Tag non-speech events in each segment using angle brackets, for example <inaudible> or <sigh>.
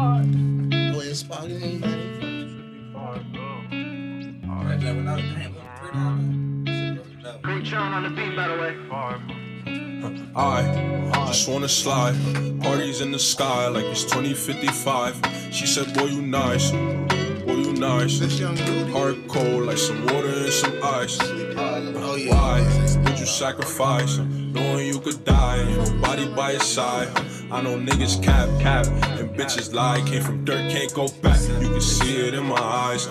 Go ahead, spot him, man. Preach on on the beat, by the way. I just wanna slide. Parties in the sky like it's 2055. She said, Boy, you nice. Boy, you nice. This young dude. Heart cold like some water and some ice. Why would you sacrifice? Knowing you could die and your body by your side. I know niggas cap, cap, and bitches lie. Came from dirt, can't go back. You can see it in my eyes.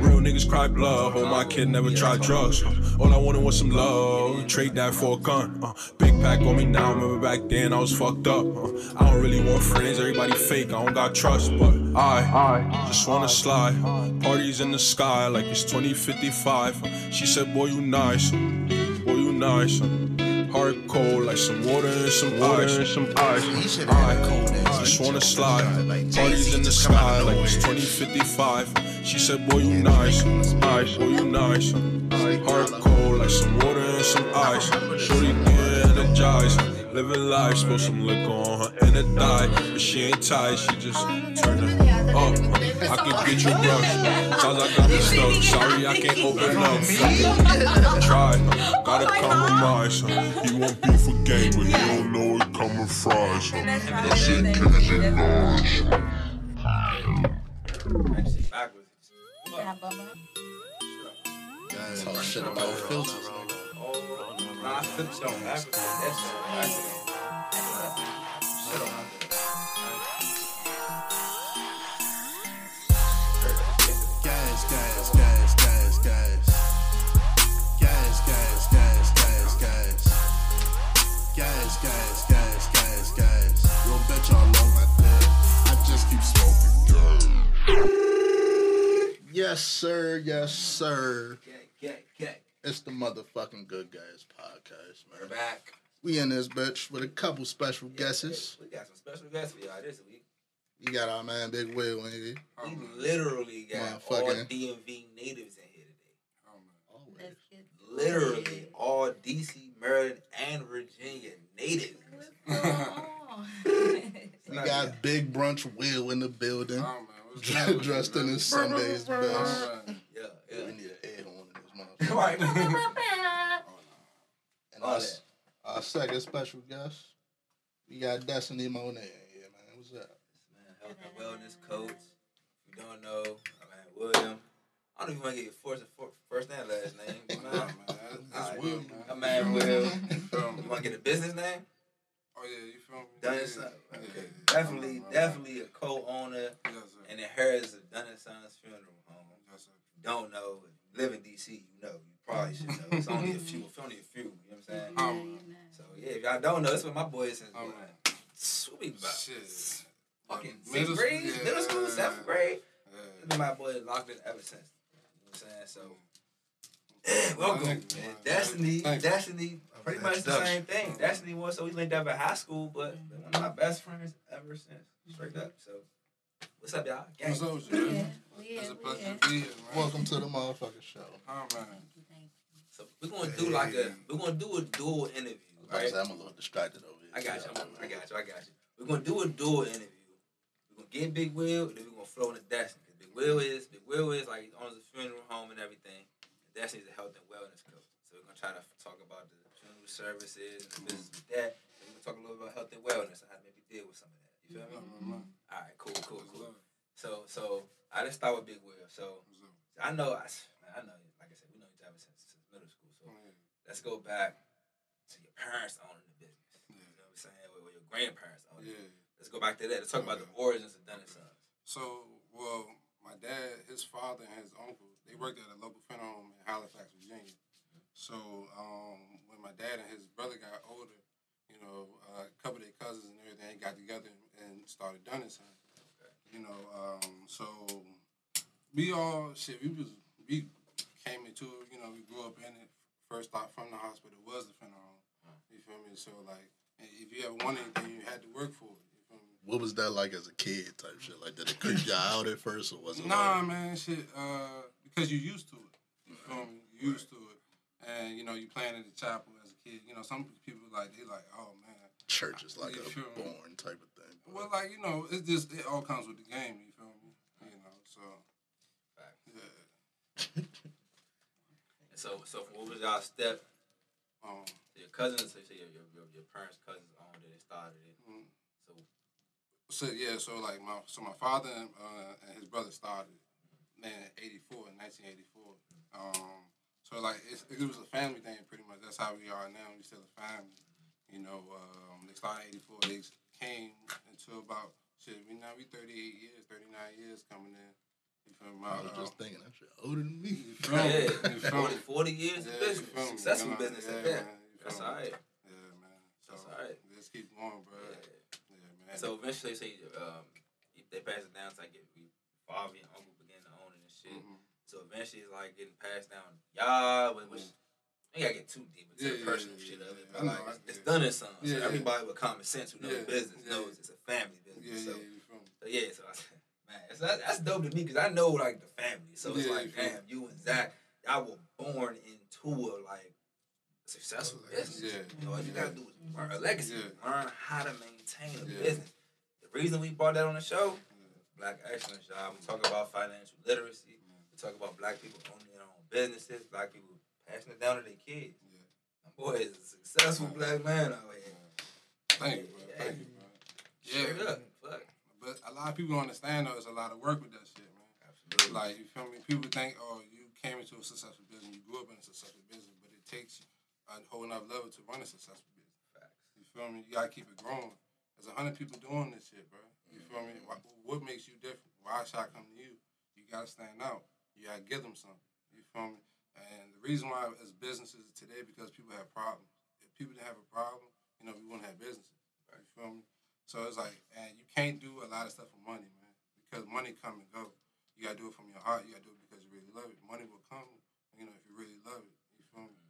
Real niggas cry blood. Hope my kid never tried drugs. All I wanted was some love. Trade that for a gun. Uh, big pack on me now. Remember back then I was fucked up. Uh, I don't really want friends. Everybody fake. I don't got trust. But I just wanna slide. Parties in the sky like it's 2055. She said, Boy, you nice. Boy, you nice. Heart cold like some water and some ice. And some ice. He should have cold. Just wanna slide. Parties in the just come out sky like it's 2055. She said, Boy, you nice. Nice. Boy, you nice. Heart cold like some water and some ice. Shorty get energized. Living life, spill some liquor on her in a die. But she ain't tight, she just turn it up. I could get you rushed. Sounds like I'm stuck. Sorry, I can't open up. Try, gotta compromise. You want beef with gang, but you don't know it coming fries. That shit Cajun nourish. Talk shit about filters. Nah, it on backwards. That's Gas, gas, gas, gas, gas. Yo, bet y'all love my dick. I just keep smoking gas. Yes, sir. Yes, sir. Get, get, get. It's the motherfucking Good Gas podcast, We're back. We in this bitch with a couple special guesses. We got some special guests for y'all this week. We got our man Big Will in here. We literally got all DMV natives in here today. Oh, Always. Literally all DC, Maryland, and Virginia natives. We <laughs> got <laughs> Big Brunch Will in the building. Oh, man, what's Dressed in his <laughs> Sunday's best. Oh, right. Yeah, We yeah. need an air horn in this motherfucker. right. And All our, our second special guest, we got Destinee Monet Yeah, man. What's up? Man, health and wellness coach. If you don't know, I mean William. I don't even want to get your first, first and last name. You <laughs> Nah, know? man, that's- that's Alright. Will, man. I'm man Will. <laughs> Feel me? You want to get a business name? Oh, yeah, you feel me? Dunn Yeah, and Son. yeah, Okay. yeah. Definitely, Right, right. definitely a co-owner Yes, sir. and inherits of Dunn and Sons Funeral Home. Yes, sir. If you don't know, live in DC, you know. You probably should know. It's only a few. It's only a few. You know what I'm saying? Um, So yeah, if y'all don't know, that's what my boy is since Oh, man. Sweet about Shit. fucking sixth grade, middle school, yeah. seventh grade. Yeah. Been my boy locked in ever since. You know what I'm saying? So <clears throat> welcome. Thank you, man. man. Destinee, Destinee, pretty much the same thing. Destinee was so we linked up at high school, but been one of my best friends ever since. Straight up. So what's up, y'all? Gang. What's up with you, man? It's a pleasure to be here, man. Welcome to the motherfucking show. Oh, man. So we're gonna do like a we're gonna do a dual interview, I right? said, I'm a little distracted over here. I got you. I'm, I got you. I got you. We're gonna do a dual interview. We're gonna get Big Will, and then we're gonna flow into Destinee. Big Will is Big Will is like he owns a funeral home and everything. And Destinee's a health and wellness coach. So we're gonna try to talk about the funeral services and the business with that. And we're gonna talk a little about health and wellness and how to maybe deal with some of that. You feel me? Mm, mm, All right, cool, cool, cool. So so I just start with Big Will. So I know I, I know like I said we know each other since, since middle school. So yeah. let's go back to your parents owning the business. You Yeah. know what I'm saying? Or, your grandparents owning it. Yeah. Let's go back to that. Let's talk about the origins of Dunn and Sons. So, well, my dad, his father, and his uncle, they worked at a local funeral home in Halifax, Virginia. So, um, when my dad and his brother got older, you know, uh, a couple of their cousins and everything got together and started and Son. You know, um, so we all shit. We was we came into it. You know, we grew up in it. First thought from the hospital was the funeral home. You feel me? So like, if you ever wanted anything, you had to work for it. You feel me? What was that like as a kid type shit? Like, did it creep you <laughs> out at first or was it Nah, like, man, shit. Uh, because you used to it. You feel me? You used to it, and you know you playing in the chapel as a kid. You know, some people like they like, oh man, church is like You a feel me? born type of thing. but- Well, like you know, it just it all comes with the game. You feel me? You know, so yeah. So, so what was y'all step? Um, Your cousins, so you say your, your, your, your parents' cousins owned it and started it. mm. So, so yeah, so like my so my father and, uh, and his brother started in '84, in 1984. Um, so like it's, it was a family thing, pretty much. That's how we are now. We still a family. You know, um, they started '84. They came until about shit. We now we 38 years, 39 years coming in. You feel me? I was just thinking that shit older than me. You feel me? yeah, You feel 40, 40 years Yeah, of business, feel me? successful You know, business yeah, at that. man, That's feel all me? right. Yeah, man. So That's alright. let's keep going, bro. Yeah. So eventually, say um, they pass it down. So I get we father and uncle begin to own it and shit. Mhm. So eventually, it's like getting passed down. Y'all, which, which I ain't gotta get too deep into Yeah, the personal yeah, shit yeah, of it, but I know, like it's, it's Dunn and Son. So everybody with common sense who knows business knows it's a family business. So, yeah, you feel me? so yeah, so I said, man, it's, that, that's dope to me because I know like the family. So it's like, damn, you and Zach, y'all were born into a like successful business. Yeah. You know, you gotta do is learn a legacy, Yeah. learn how to maintain a Yeah. business. The reason we brought that on the show, Black Excellence, y'all. We talk about financial literacy. We talk about black people owning their own businesses, black people passing it down to their kids. Yeah. My boy is a successful black man out here. Thank you, bro. Thank you, bro. Straight Yeah. up. Fuck. But a lot of people don't understand though. It's a lot of work with that shit, man. Absolutely. Like you feel me? People think, oh, you came into a successful business, you grew up in a successful business, but it takes a whole nother level to run a successful business. Facts. You feel me? You gotta keep it growing. There's a hundred people doing this shit, bro. You feel me? Mm-hmm. What, what makes you different? Why should I come to you? You gotta stand out. You gotta give them something. You feel me? And the reason why as businesses today because people have problems. If people didn't have a problem, you know, we wouldn't have businesses. You feel me? So it's like, and you can't do a lot of stuff for money, man, because money come and go. You gotta do it from your heart. You gotta do it because you really love it. Money will come, you know, if you really love it. You feel me?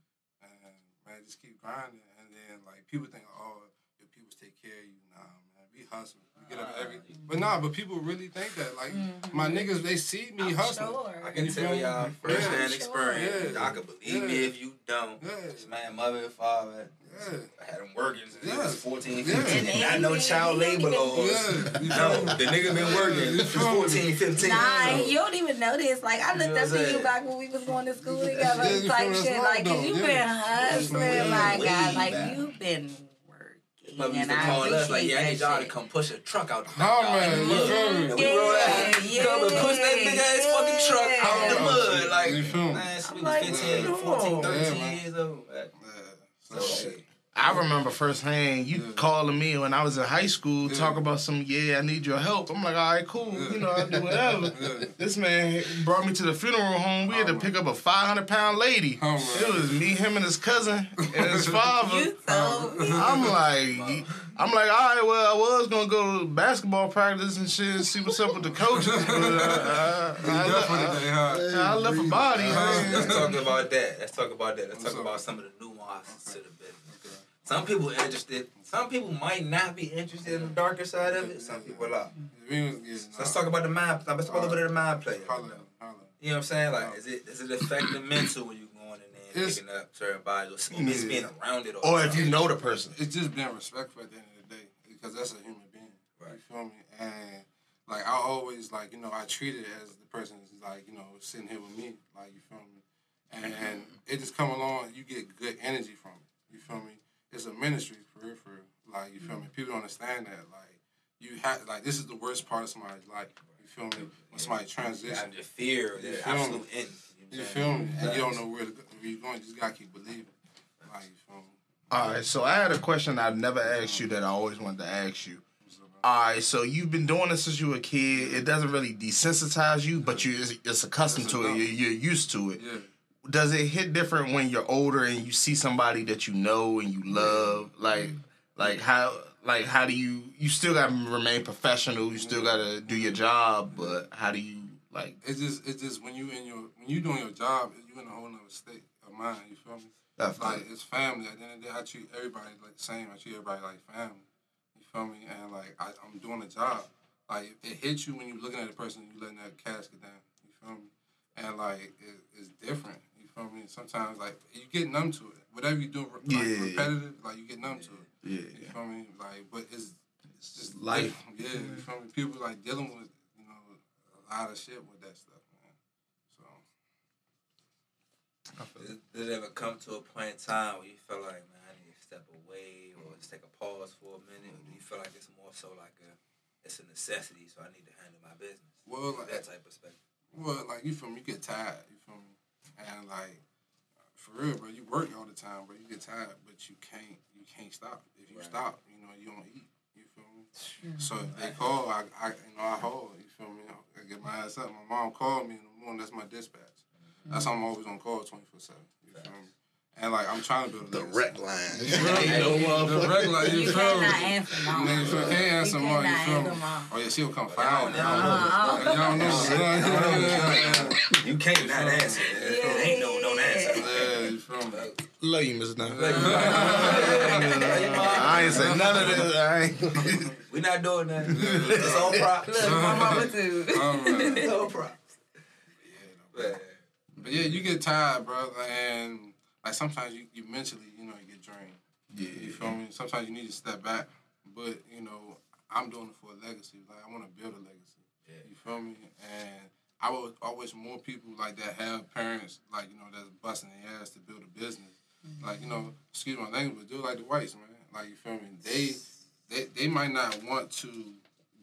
And man, just keep grinding. And then like people think, oh, your people take care of you. Nah, man, we hustle. We get up ah. every. But nah, but people really think that. Like mm-hmm. my niggas, they see me hustling. Sure. I can You tell y'all Yeah. firsthand Sure. experience. Yeah. Y'all can believe me if you don't. Yeah. This man, mother and father, Yeah. I had him working since he Yeah. was 14, Yeah. 15. And I know child labor laws. Yeah. You No, the nigga been working since feel 14, 15. Nah, so- you don't even know this. Like I You looked know up to you back when we was going to school together, you feel type shit. Like, right, cause you though. been hustling, Yeah. my Way God. Like you've been But working, we used and to call I us like, yeah, I need that y'all to come push a truck out the Oh, man, you feel me? And we roll out, come and push that big ass fucking truck out the mud. Like, You man, she I'm was like, 15, no. 14, Yeah, 13 years old. man. Yeah. So, So, shit. I remember firsthand you Yeah. calling me when I was in high school, Yeah. talk about some, yeah, I need your help. I'm like, all right, cool, Yeah. you know, I'll do whatever. <laughs> Yeah. This man brought me to the funeral home. We had to Oh, pick up a 500 pound lady. Oh. It was me, him, and his cousin, and his father. You told me. I'm like, I'm like, all right, well, I was gonna go to basketball practice and shit, and see what's up with the coaches, but uh, <laughs> I, I, definitely I, they hard. I, I left a body. man. Let's talk about that. Let's talk about that. Let's talk about some of the nuances to the business. Some people interested. Some people might not be interested in the darker side of it. Some people are. We was getting, So let's uh, talk about the mind. Let's talk a little bit of the mind play. Holla, holla. You know what I'm saying? Like, is it does it affect the mental when you going in there and It's- picking up certain bodies, or just being around it, Or if you know the person. It's just being respectful at the end of the day because that's a human being. Right. You feel me? And like I always like you know I treat it as the person is like you know sitting here with me. Like you feel me? And, and it just come along. You get good energy from it. You feel me? It's a ministry for real, for real. Like you feel me? Mm-hmm. People don't understand that. Like you have like this is the worst part of somebody's life. You feel me? When somebody You transition. have the fear, You the feel me? absolute end. You know what I'm feel me? And you don't know where, to go, where you're going. You just gotta keep believing. Like you feel me? All right, so I had a question I've never asked you that I always wanted to ask you. All right, so you've been doing this since you were a kid. It doesn't really desensitize you, but you it's, it's accustomed to it. You're, you're used to it. Yeah. Does it hit different when you're older and you see somebody that you know and you love? Like, like how, like how do you? You still got to remain professional. You still got to do your job, but how do you like? It's just it's just when you in your when you doing your job, you in a whole nother state of mind. You feel me? That's Like it's family. At the end of the day, I treat everybody like the same. I treat everybody like family. You feel me? And like I, I'm doing a job. Like it hits you when you're looking at a person, you letting that casket down. You feel me? And like it, it's different. You feel me? Sometimes like you get numb to it. Whatever you do, like, Yeah. repetitive, like you get numb to it. Yeah. You feel me? Like, but it's it's just life. Yeah, you feel me? People like dealing with you know a lot of shit with that stuff, man. So Did, did it ever come to a point in time where you felt like, man, I need to step away or just take a pause for a minute? Or do you feel like it's more so like a, it's a necessity, so I need to handle my business? well, like, That type of perspective. well, like you feel me? You get tired. You feel me? And like for real, bro, you work all the time, bro. You get tired, but you can't you can't stop. If you Right. stop, you know you don't eat. You feel me? So if they call, I, I you know I hold. You feel me? I get my ass up. My mom called me in the morning. That's my dispatch. That's mm. how I'm always on call twenty four seven. You feel me? And like I'm trying to build The legacy. <laughs> rec line. The regular, you, You cannot answer mom. Nigga, you can't answer mom. You feel me? answer mom. Oh yeah, she'll come Y'all find don't you. know. Y'all don't know. You can't not answer. There ain't no no answer. Yeah, you feel me? Love you, Mr. Dunn. I ain't say none of this. I ain't. we not doing that. It's all props. Look, my mama too. Alright. It's all props. Man. But yeah, you get tired, bro, and like sometimes you, you mentally, you know, you get drained. Yeah. You feel me? Sometimes you need to step back. But, you know, I'm doing it for a legacy. Like I wanna build a legacy. Yeah. You feel me? And I would I wish more people like that have parents like, you know, that's busting their ass to build a business. Mm-hmm. Like, you know, excuse my language, but do it like the whites, man. Like you feel me? They they they might not want to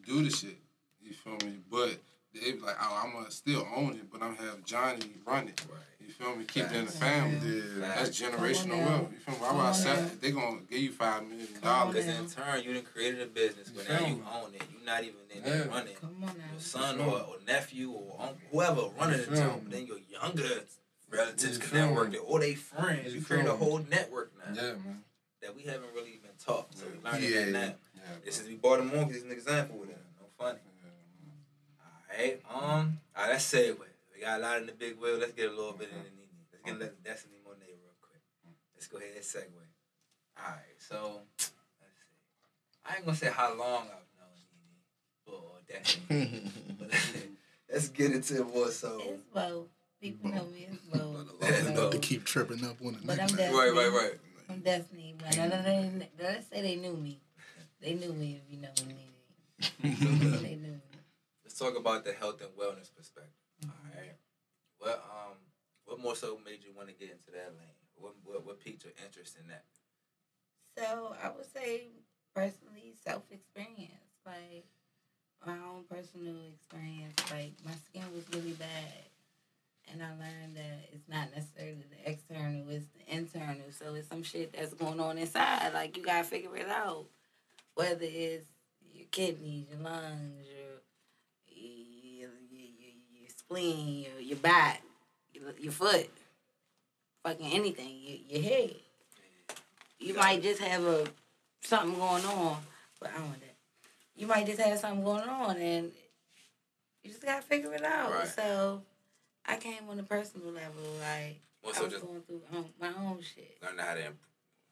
do the shit. You feel me? But they be like, oh, I'm gonna still own it, but I'm gonna have Johnny run it. Right. You feel me? Keep it in the family. Yeah. That's generational Come on now. wealth. You feel me? Why would I sell? now. They gonna give you five million dollars. Because in turn, you done created a business, but now you own it. You're not even in there Yeah. running. Come on Your son or, or nephew or uncle, whoever running the feel joint, me? but then your younger relatives You can feel network me? it, or they friends. You You create a whole network now Yeah, man. that we haven't really been taught. So we learning Yeah. that now. Yeah, This is we brought him on because he's an example with that. No funny. Alright, um, alright, let's segue. We got a lot in the big wheel. Let's get a little bit in the Nene. Let's get let Destinee Monet real quick. Let's go ahead and segue. Alright, so let's see. I ain't gonna say how long I've known Nene or Destinee. but <laughs> let's get into it more so. It's both. People know me as both. Let's go. About to keep tripping up on the But I'm Destinee. Right, right, right. I'm Destinee. But no, no, no, no, let's say they knew me. They knew me if you know me. <laughs> they knew me. Let's talk about the health and wellness perspective. Alright. What um what more so made you want to get into that lane? What what, what piqued your interest in that? So I would say personally self experience. Like my own personal experience. Like my skin was really bad. And I learned that it's not necessarily the external, it's the internal. So it's some shit that's going on inside. Like you gotta figure it out. Whether it's your kidneys, your lungs, your your, your, your, your spleen, your, your back, your, your foot, fucking anything, your, your head. You might just have a something going on, but I don't want that. You might just have something going on, and you just gotta figure it out. Right. So I came on a personal level, like More I was just going through um, my own shit. learn how to improve.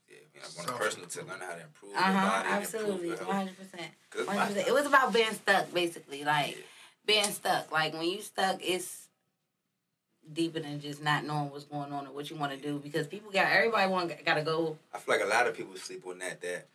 Yeah, you know, on a personal tip, learn how to improve Uh your huh. body, Absolutely, improve your one health. hundred percent. 'Cause One my- hundred percent. It was about being stuck, basically. Like Yeah. Being stuck. Like when you stuck, it's deeper than just not knowing what's going on or what you want to do because people got everybody want got to go. I feel like a lot of people sleep on that. That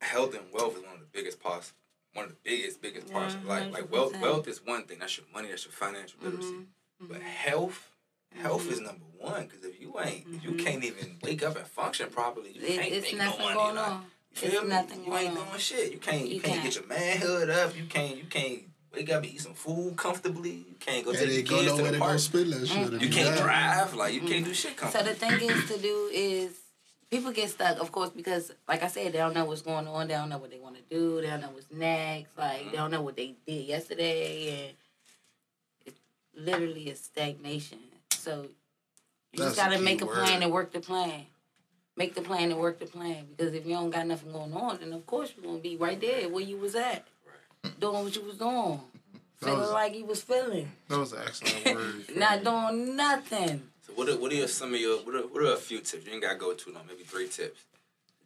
health and wealth is one of the biggest parts. One of the biggest, biggest parts. of Yeah, life. like wealth, 100%. wealth is one thing. That's your money. That's your financial literacy. Mhm, But health, health is number one. Because if you ain't, if you Mhm. can't even wake up and function properly, you It, can't make no money. going like, on. You feel It's me? nothing you ain't on. doing shit. You can't. You, You can't, can't. get your manhood up. You can't. You can't wake up and eat some food comfortably. You can't go And take they your go kids to the to go park. spend that shit. if You can't got drive. Like you can't do mm-hmm. shit So the thing is <laughs> to do is people get stuck, of course, because like I said, they don't know what's going on. They don't know what they want to do. They don't know what's next. Like they mm-hmm. don't know what they did yesterday, and it's literally a stagnation. So you That's just gotta key make a plan and work the plan. Make the plan and work the plan. Because if you don't got nothing going on, then of course you're gonna be right there where you was at, doing what you was doing, feeling was- like you was feeling, That was an excellent <laughs> word. not doing nothing. So what are, what are some of your what are, what are a few tips? You ain't gotta go too long. Maybe three tips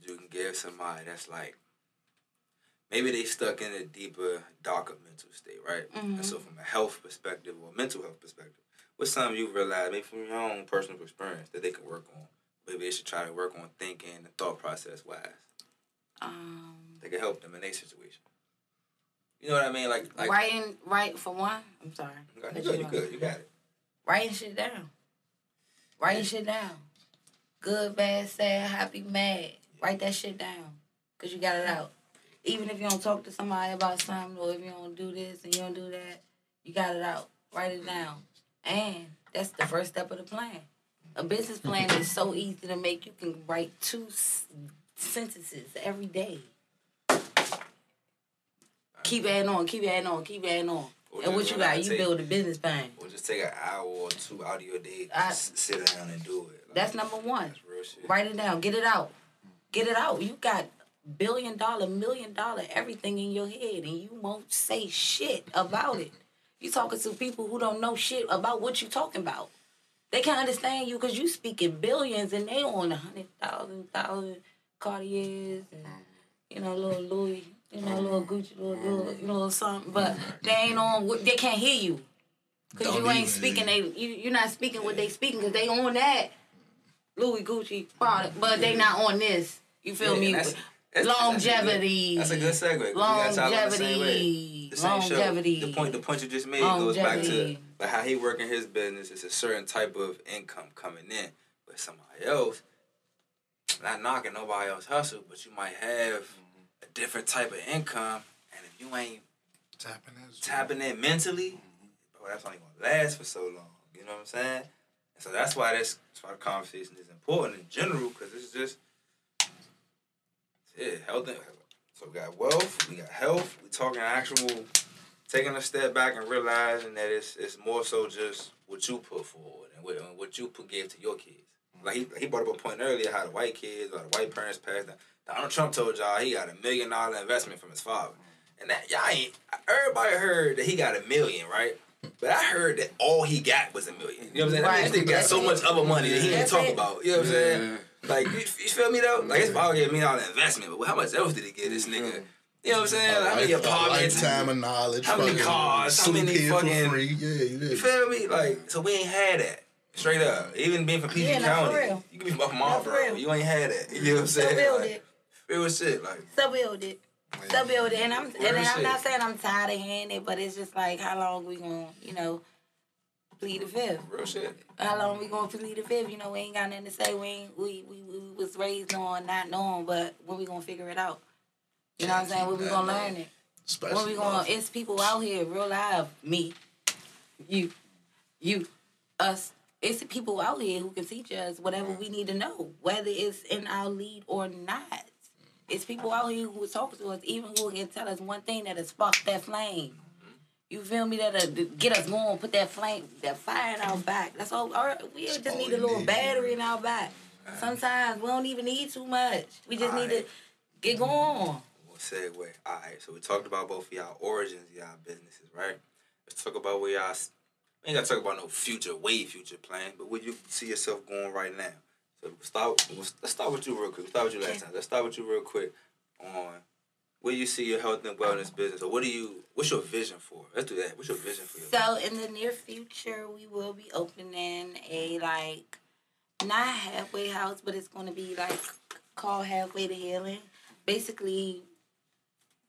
that you can give somebody that's like maybe they stuck in a deeper, darker mental state, right? And so from a health perspective or mental health perspective, what's something you realize, maybe from your own personal experience, that they can work on? Maybe they should try to work on thinking and thought process wise. Um, That can help them in their situation. You know what I mean? Like, like writing, right for one. I'm sorry. You good, you off. good, you got it. Writing shit down. Writing shit down. Good, bad, sad, happy, mad. Write that shit down. Cause you got it out. Even if you don't talk to somebody about something or if you don't do this and you don't do that, you got it out. Write it down. And that's the first step of the plan. A business plan is so easy to make. You can write two s- sentences every day. Keep adding on, keep adding on, keep adding on. Or And what you got? You take- build a business plan. Or just take an hour or two out of your day, I- sit down and do it. Like, That's number one. that's. Write it down. Get it out. Get it out. You got billion dollar, million dollar, everything in your head, and you won't say shit about it. You talking to people who don't know shit about what you talking about. They can't understand you because you speaking billions and they on a hundred thousand, thousand Cartiers and you know little Louis, you know little Gucci, little, little you know little something, but they ain't on. They can't hear you because you ain't speaking. They you you're not speaking what they speaking because they on that Louis Gucci product, but they not on this. You feel Yeah, me? that's- that's- longevity. That's a good segue. 'cause we got y'all the same. Longevity. Show. Longevity. The point the point you just made goes back to Longevity. like how he working his business. It's a certain type of income coming in, but somebody else, not knocking nobody else hustle, but you might have a different type of income, and if you ain't Tapping that. tapping in mentally, bro, that's only gonna last for so long. You know what I'm saying? And so that's why this that's why the conversation is important in general, because it's just yeah, health. And, so we got wealth, we got health. We talking actual, taking a step back and realizing that it's it's more so just what you put forward and what, and what you put give to your kids. Like he, he brought up a point earlier how the white kids or the white parents passed down. Donald Trump told y'all he got a million dollar investment from his father. And that y'all ain't everybody heard that he got a million, right? But I heard that all he got was a million. You know what I'm saying? Right. That nigga got so much other money that he ain't That's talk about. You know what I'm saying? Like you, you feel me though? Like it's about a million dollar investment, but how much else did he get this nigga? You know what I'm saying? Like, how many Life- a apartments? lifetime of knowledge. How many fucking cars? How sleep many here fucking- for free? Yeah, yeah. You feel me? Like so we ain't had that. Straight up. Even being from PG Yeah, no, County. real. You can be No, for Marlboro. real. You ain't had that. You know what I'm So saying? build Like, it. Real shit. Like So build it. So build it. And I'm and Real I'm shit. not saying I'm tired of hearing it, but it's just like how long we gonna, you know, plead the fifth. real shit. How long we gonna plead the fifth? You know, we ain't got nothing to say. We ain't, we, we we was raised on not knowing, but when we gonna figure it out? You know what I'm saying? When we gonna learn it? Especially When we gonna? It's people out here, real live. Me, you, you, us. It's people out here who can teach us whatever we need to know, whether it's in our lead or not. It's people out here who talk to us, even who can tell us one thing that'll spark that flame. Mm-hmm. You feel me? That'll uh, get us going, put that flame, that fire in our back. That's all. all right, we just need a little battery in our back. Sometimes we don't even need too much. We just need to get mm-hmm. going. We'll segue. All right, so we talked about both of y'all origins, y'all businesses, right? Let's talk about where y'all. Ain't gotta talk about no future, way future plan, but where you see yourself going right now. So start. Let's start with you real quick. We'll start with you last time. Let's start with you real quick on where you see your health and wellness business, or what do you? What's your vision for? Let's do that. What's your vision for your? So in the near future, we will be opening a like not halfway house, but it's going to be like called halfway to healing. Basically,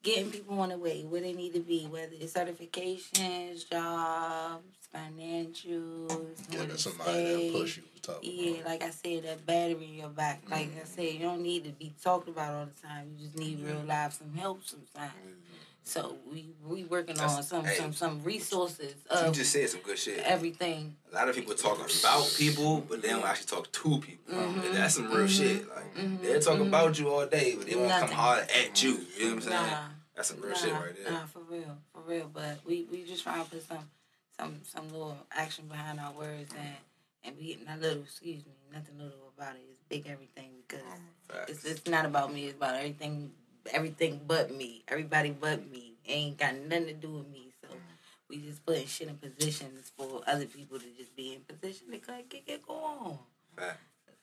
getting people on the way where they need to be, whether it's certifications, jobs, financials, Yeah, that's somebody that push you. Yeah, about. like I said, that battery in your back. Like mm-hmm. I said, you don't need to be talked about all the time. You just need real mm-hmm. life, some help sometimes. Mm-hmm. So we we working on some hey, some some resources You of just said some good shit. everything. A lot of people talk about people, but they don't actually talk to people. Mm-hmm. That's some real shit. Like they'll talk about you all day, but they won't come hard at you. You know what I'm saying? Nah. That's some real Nah, shit right there. nah, for real, for real. But we we just trying to put some some some little action behind our words and and be not little. Excuse me, nothing little about it. It's big everything because Facts. it's it's not about me. It's about everything everything but me. Everybody but me. Ain't got nothing to do with me. So we just putting shit in positions for other people to just be in position to get get, get going. Fact.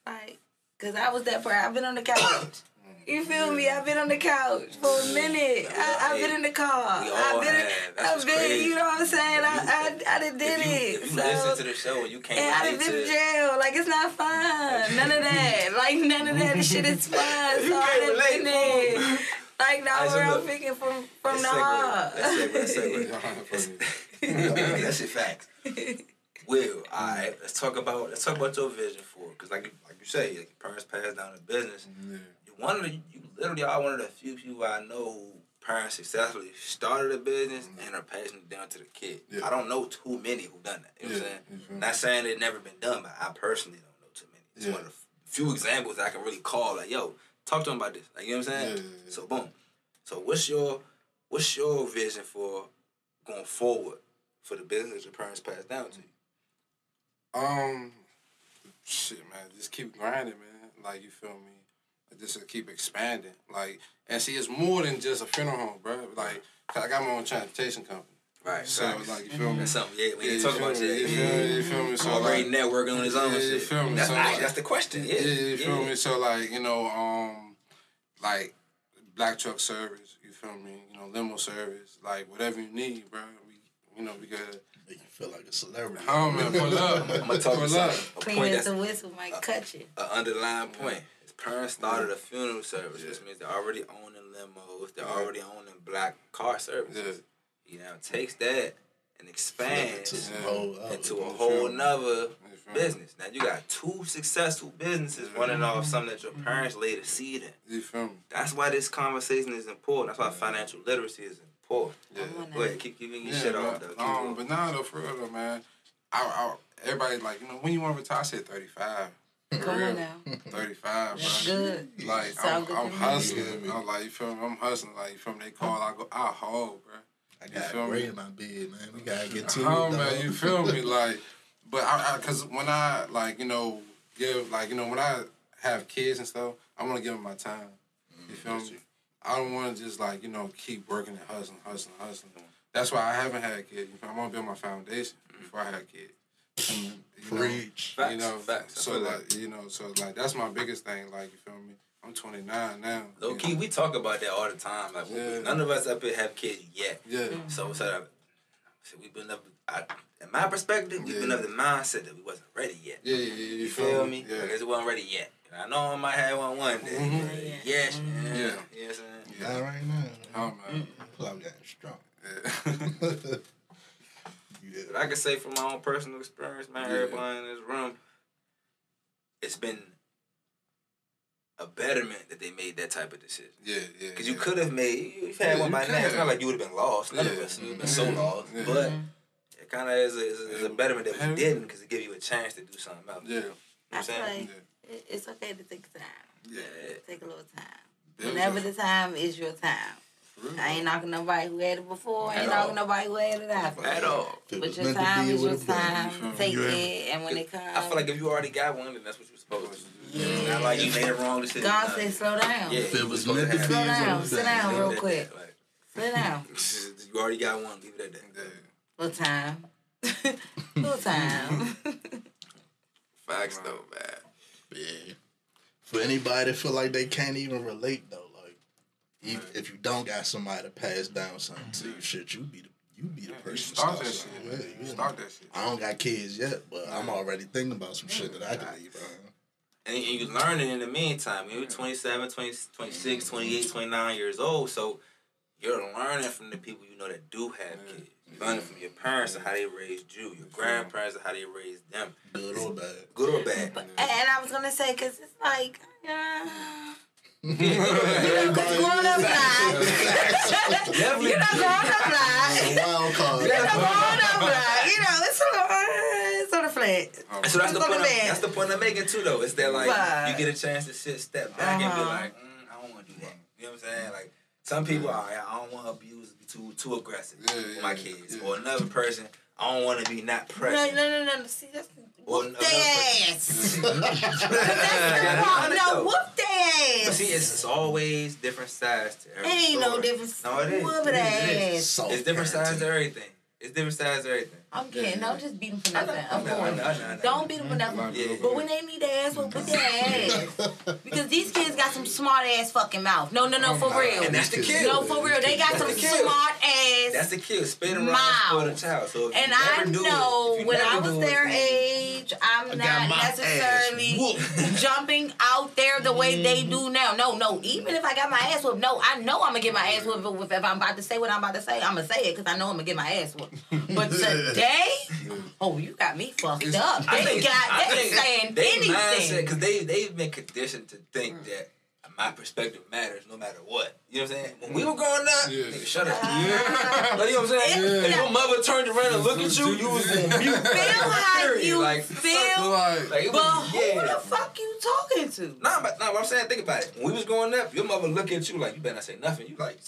Like, cause I was that part. I've been on the couch. You feel me? I've been on the couch for a minute. I, I've I've been in the car. We all I've been, have. That's I've been, crazy. you know what I'm saying? I, If I, I done did if you, it. If you so, listen to the show and you can't and I done been to to jail. Like it's not fun. <laughs> None of that. Like none of that shit is fun. You so I can't done relate, been there. Like now Alright, so where I'm look, thinking from from Let's the segue. heart. Let's segue. Let's. <laughs> That shit facts. Will, all right. Let's talk about let's talk about your vision for because like you- like you say, like your parents passed down the business. Yeah. One of the you literally are one of the few people I know who parents successfully started a business and are passing it down to the kid. Yeah. I don't know too many who done that. You know what I'm saying? Not saying it never been done, but I personally don't know too many. It's Yeah. one of the few examples I can really call like, yo, talk to them about this. Like you know what I'm saying? So boom. So what's your what's your vision for going forward for the business your parents passed down to you? Um, shit, man, just keep grinding, man. Like you feel me? Just to keep expanding. Like, and see, it's more than just a funeral home, bro. Like, 'cause I got my own transportation company. Right. So, facts. like, you feel me? That's something. Yeah, when Yeah, you talk feel about me? that, You feel me? You feel me? So, already like, networking on his own Yeah, shit. you feel me? That's, So, like- that's the question. Yeah, Yeah, you feel yeah. me? So like, you know, um, like black truck service, you feel me? You know, limo service, like whatever you need, bro. We, you know, we gotta. Make you feel like a celebrity. Oh man, pull up. <laughs> I'm gonna talk pull about up. something. A Clean point as that's the whistle might cut you. an underlying point. His parents started a funeral service, which means they're already owning limos. They're Yeah. already owning black car services. He now takes that and expands To some Yeah. into a whole feel nother You business. Now you got two successful businesses running off something that your parents laid a seed in. You? That's why this conversation is important. That's why financial literacy is important. Yeah. I Go ahead, keep keeping your Yeah, shit but, off though. Keep um, going. but nah, though, for real though, man. I, I, everybody's like, you know, when you want to retire, I said 35. For Come real. on now. 35, That's bro. good. Like, Sound I'm, good I'm to me. hustling. Yeah, I'm like, you feel me? I'm hustling. Like, you feel me? They call, I go, I haul, bro. I You got feel Ray me? in my bed, man. We gotta get to Oh it. man, you feel me? Like, but I, I, cause when I like, you know, give like, you know, when I have kids and stuff, I want to give them my time. Mm-hmm. You feel me? I don't want to just like, you know, keep working and hustling, hustling, hustling. That's why I haven't had kids. You feel me? I want to build my foundation mm-hmm. before I have kids. Mm-hmm. And, you know, Facts, you know, facts. So feel that. you know, so like that's my biggest thing. Like, you feel me? I'm 29 now. Low key, know. we talk about that all the time. Like Yeah. none of us up here have kids yet. Yeah. So so, that, so we've been up. I, in my perspective, we've been Yeah. of the mindset that we wasn't ready yet. Yeah, yeah, yeah. You, You feel me? Yeah. Like, it wasn't ready yet. And I know I might have one one day. Mhm. Yeah. Yes, man. Yeah. You know what I'm? Not right now. Oh man. Club getting strong. Yeah. <laughs> <laughs> yeah. But I can say from my own personal experience, man, Yeah. everybody in this room, it's been a betterment that they made that type of decision. yeah, yeah. Because yeah. you could have made, you've had Yeah, one you by now. It's not like you would have been lost. None of us would have been so lost. Yeah. But mm-hmm. it kind of is a, is, a, is a betterment that Hell we yeah. didn't because it give you a chance to do something else. Yeah. You know I what I'm feel saying? like it- it's okay to take time. Yeah. Take a little time. Yeah, Whenever the time is your time. I ain't knocking nobody who had it before. I ain't At knocking nobody who had it after. At all. But your time is your time. You? Take You it, and when it comes, I feel like if you already got one, then that's what you're supposed to do. Yeah. It's not like you made a wrong decision. God Nah. said, slow down. Yeah, If you it was meant to have be, Slow down. Sit down real quick. like, Sit down. You already got one. Leave it at that. Yeah. Little time. <laughs> Little time. Facts though, man. Yeah. For anybody that feel like they can't even relate though, like even if you don't got somebody to pass down something to you, shit, you be the you be the You person to start that shit. Yeah, man. you You know. start that shit. I don't got kids yet, but I'm already thinking about some shit that I can leave behind. And, and you learning in the meantime. You're 27, 20, 26, 28, 29 years old. So you're learning from the people you know that do have kids. You're learning from your parents and how they raised you. Your grandparents and how they raised them. Good or bad. Good or bad. and I was gonna say, cause it's like, uh, Everybody grown up life. Definitely. you know, grown up life. wild card. You know, grown up life. You know, it's sort of, uh, it's sort of flat. And so that's the point. I'm, that's the point I'm making too, though. Is that like But- you get a chance to sit, step back, and be Uh-huh. like, mm, I don't want to do that. You know what I'm saying? Like some people, all right, I don't want to abuse, be too too aggressive Yeah, with yeah, my kids. yeah. Or another person, I don't want to be not pressed. No, no, no, no. See, that's Or whoop another their ass. Yeah, <laughs> <laughs> That's the be problem. honest, No, whoop their But ass. see, it's, it's always different sides to every Ain't no story. difference. No, it is. Whoop It their ass. Soft It's different sides parenting. to everything. It's different size of everything. I'm kidding. Don't just beat them for nothing. I'm going. I course. know, I know, I know. Don't beat them for nothing. But when they need their ass whooped, put their ass. Because these kids got some smart ass fucking mouth. No, no, no, oh for real. And that's the kill. No, for real. They got That's some the smart ass. That's the kill. Spin around Mouth. for the child. So if and I never do it, know if you when I never was do it, their then- age, I'm not necessarily <laughs> jumping out there the way they mm-hmm. do now. No, no. Even if I got my ass whooped, no, I know I'm gonna get my ass whooped. If, if I'm about to say what I'm about to say, I'm gonna say it because I know I'm gonna get my ass whooped. But <laughs> today, Mm-hmm. oh, you got me fucked up. I They think- got I they think saying they anything. mindset because they they've been conditioned to think mm. that my perspective matters no matter what. You know what I'm saying? When we mm. were growing up, Yeah. nigga, shut up. Like, you know what I'm saying? Yeah. If your mother turned around and looked at you, you was gonna mute. Feel how <laughs> you like, feel, Like, Like, it but was, who yeah. the fuck you talking to? Nah, but nah, what I'm saying, think about it. When we was growing up, your mother look at you like you better not say nothing. You like,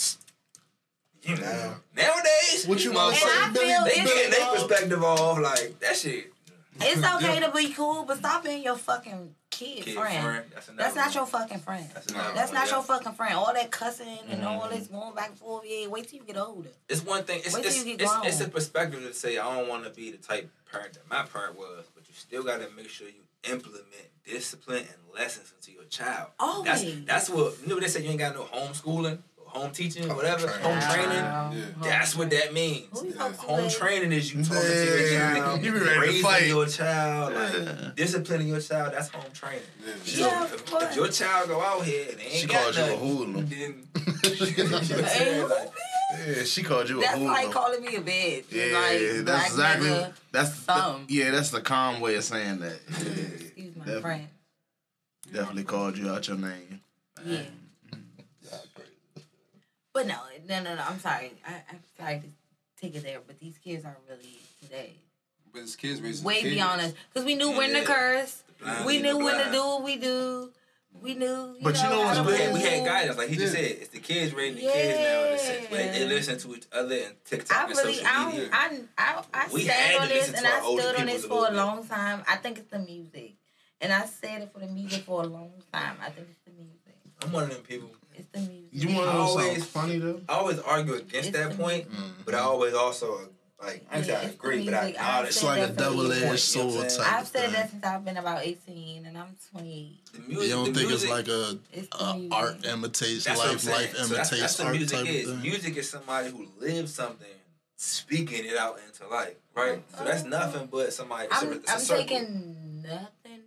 you know. Nowadays, What you these gonna And say, I Billy? feel They it's- getting their perspective off like that shit. It's okay to be cool, but stop being your fucking kid, Kid friend. friend, that's another That's not your fucking friend. That's That's not yeah. your fucking friend. All that cussing and all mm-hmm. this going back and forth. Yeah, wait till you get older. It's one thing. It's Wait till it's, you get it's, grown. it's a perspective to say I don't want to be the type of parent that my parent was, but you still got to make sure you implement discipline and lessons into your child. That's Always. that's what you know. They say you ain't got no homeschooling, or home teaching, oh, whatever, training. home training. Wow. Yeah. That's what that means. Yeah. Home training is you talking to your child, you be ready to raising fight. your child, like disciplining your child. That's home training. Yeah. So Yeah, if, if your child go out here and they ain't She got calls you a nothing, hoodlum. then <laughs> <laughs> you know what I'm Hey, saying? who, Like, Yeah, she called you a That's hoodlum. like calling me a bitch. yeah, like, that's black exactly nigga, that's the, yeah, that's the calm way of saying that. Yeah, Excuse my Definitely. friend. definitely called you out your name. Yeah. But no, no, no, no. I'm sorry. I, I'm sorry to take it there, but these kids are really today But it's kids raising way kids. beyond us because we knew when to Yeah. curse. blind We knew when to do what we do. We knew. You But you know what's to we had, we guidance, like he just Yeah. said. It's the kids raising the kids now in a sense. But they, they listen to each other and TikTok I and really, social I, media. don't, I, I, I We stand had on this and I stood on this for a little bit. long time. I think it's the music, and I said it for the music for a long time. I think it's the music. I'm one of them people. It's the music. You want to know something always- funny though? I always argue against It's that the point, Mhm. but I always also like I ain't Yeah, I it's the agree, but I acknowledge. It's like a double edged sword You know what I'm type I've said thing. that since I've been about 18, and I'm twenty. The music, You don't the think music, it's like a, It's a art imitates That's what I'm life, saying. life So that's, imitates that's what art music type is. thing. Music is somebody who lives something, speaking it out into life, right? So that's nothing but somebody. It's a, I'm, it's a I'm taking nothing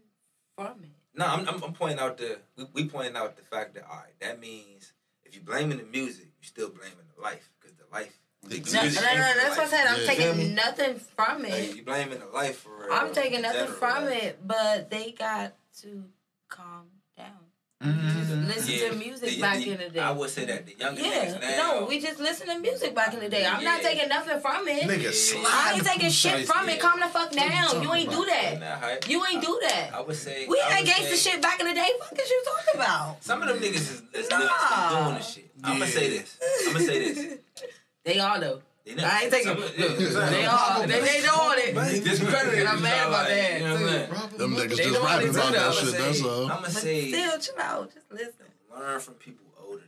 from it. No, I'm, I'm, I'm pointing out the we, we pointing out the fact that all right, that means if you're blaming the music, you're still blaming the life because the life. the No, no, no, no, that's what I life. said. I'm Yeah. taking nothing from Like, it. you blaming the life for real. I'm taking nothing general, from like, it, but they got to calm down. Mm-hmm. Listen yeah, to music the- back the- in the day. I would say that the younger yeah, now. no, we just listen to music back in the day. I'm not taking nothing from it. Nigga, Yeah. slide. I ain't taking shit from it. Calm the fuck down. You ain't do Yeah, that. You ain't do that. I would say We had would gangster shit back in the day. Fuck is you talking about? Some of them niggas is, is Nah. nah. doing this shit. I'm gonna say this. I'm gonna say this. <laughs> They are though. They know. I ain't taking. Some- yeah, yeah, They yeah. are. They they doing it. Discredited. And I'm mad about that, You know what I'm too. saying? Them niggas They just rapping about that that. shit, that's all. I'm gonna say still, chill out. Just listen. learn from people older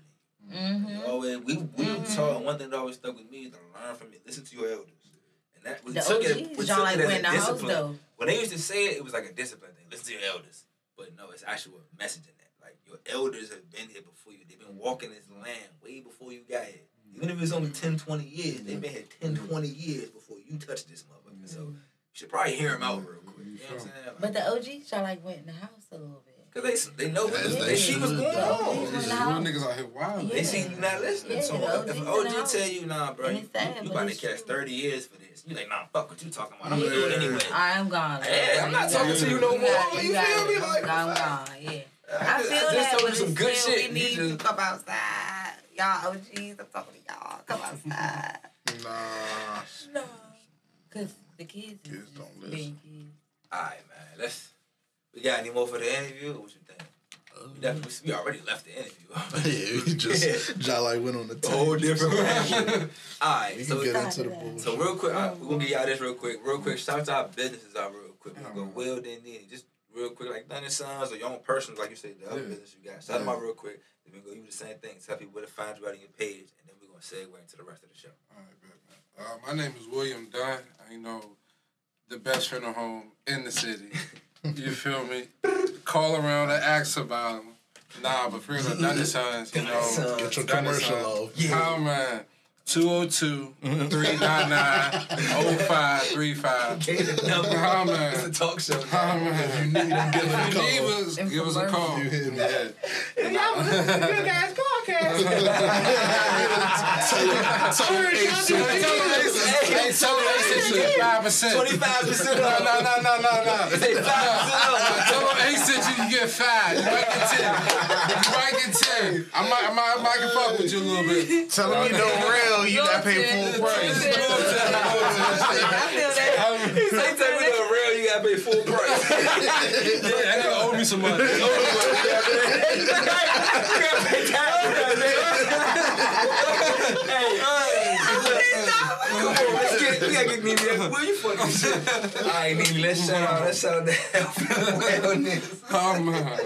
than you. Mm-hmm. We Always, we we were taught one thing that always stuck with me is to learn from it. Listen to your elders. And that we The took it. OGs, We John, took like it as when a the house discipline. though. When they used to say it, it was like a discipline thing. Listen to your elders. But no, it's actual message in that. Like your elders have been here before you. They've been walking this land way before you got here. Even if it's only 10, 20 years, they may have been here 10, 20 years before you touch this motherfucker. So you should probably hear him out real quick. You know what I'm saying? But the OGs, y'all like went in the house a little bit. Cause they they know what As they, they see what's should. going The on. Yeah, went in the real niggas out here wild. They see you not listening. Yeah, so the if OGs an in the OG tell you, nah, bro, you, it's sad, you but about to catch 30 years for this. You like, nah, fuck what you talking about. I'm gonna do it anyway. I'm gone. Hey, I'm not talking got to you no more. got it. You got feel me? Like, I'm gone. Yeah. I I just- feel I just that, told you some good shit. we You need to come outside. Y'all OGs, I'm talking to y'all. Come outside. <laughs> Nah. no. Cause the kids, is Kids don't listen. being kids. All right, man. Let's. We got any more for the interview? What you think? We, uh, definitely, we already left the interview. <laughs> yeah, we <laughs> just John like went on the A whole different level. All right, We so can get into the that. bullshit. So real quick, uh, all right, we're gonna get y'all this real quick. Real quick, mm. shout out to our businesses out real quick. We're gonna go mm. Will then Nene. Just real quick, like Dunn and Sons or your own personal, like you said, the other Yeah. business you got. Shout them out real quick. Then we go you do the same thing. Tell people where to find you out on your page, and then we're gonna segue into the rest of the show. All right, man. Uh, my name is William Dunn. You know, the best funeral home in the city. <laughs> you feel me? Call around and ask about them. Nah, but for real, Dunn and <laughs> Sons, you know. Get your commercial Sons. off. Oh, man. 202 399 0535. Gave the. Oh, It's a talk show. Oh, now. man. You need them, give it a If you need call. us, give us a call. You hear me? Yeah. Hey, tell them they said you get 5%. 25% No, off. no, no, no, no, no. Say 5% off. Tell them Ace said you can get five. You might get ten. You might get ten. I might, I might, I might can fuck with you a little bit. Tell them you know real, you got paid full price. I feel that. They tell me the real, you gotta pay full price. Yeah, that nigga owe me some money. <laughs> Come on, let's get, we gotta get Nene. Where you fucking shit? All right, Nene, let's shout out, let's shout out the health and wellness. Oh man.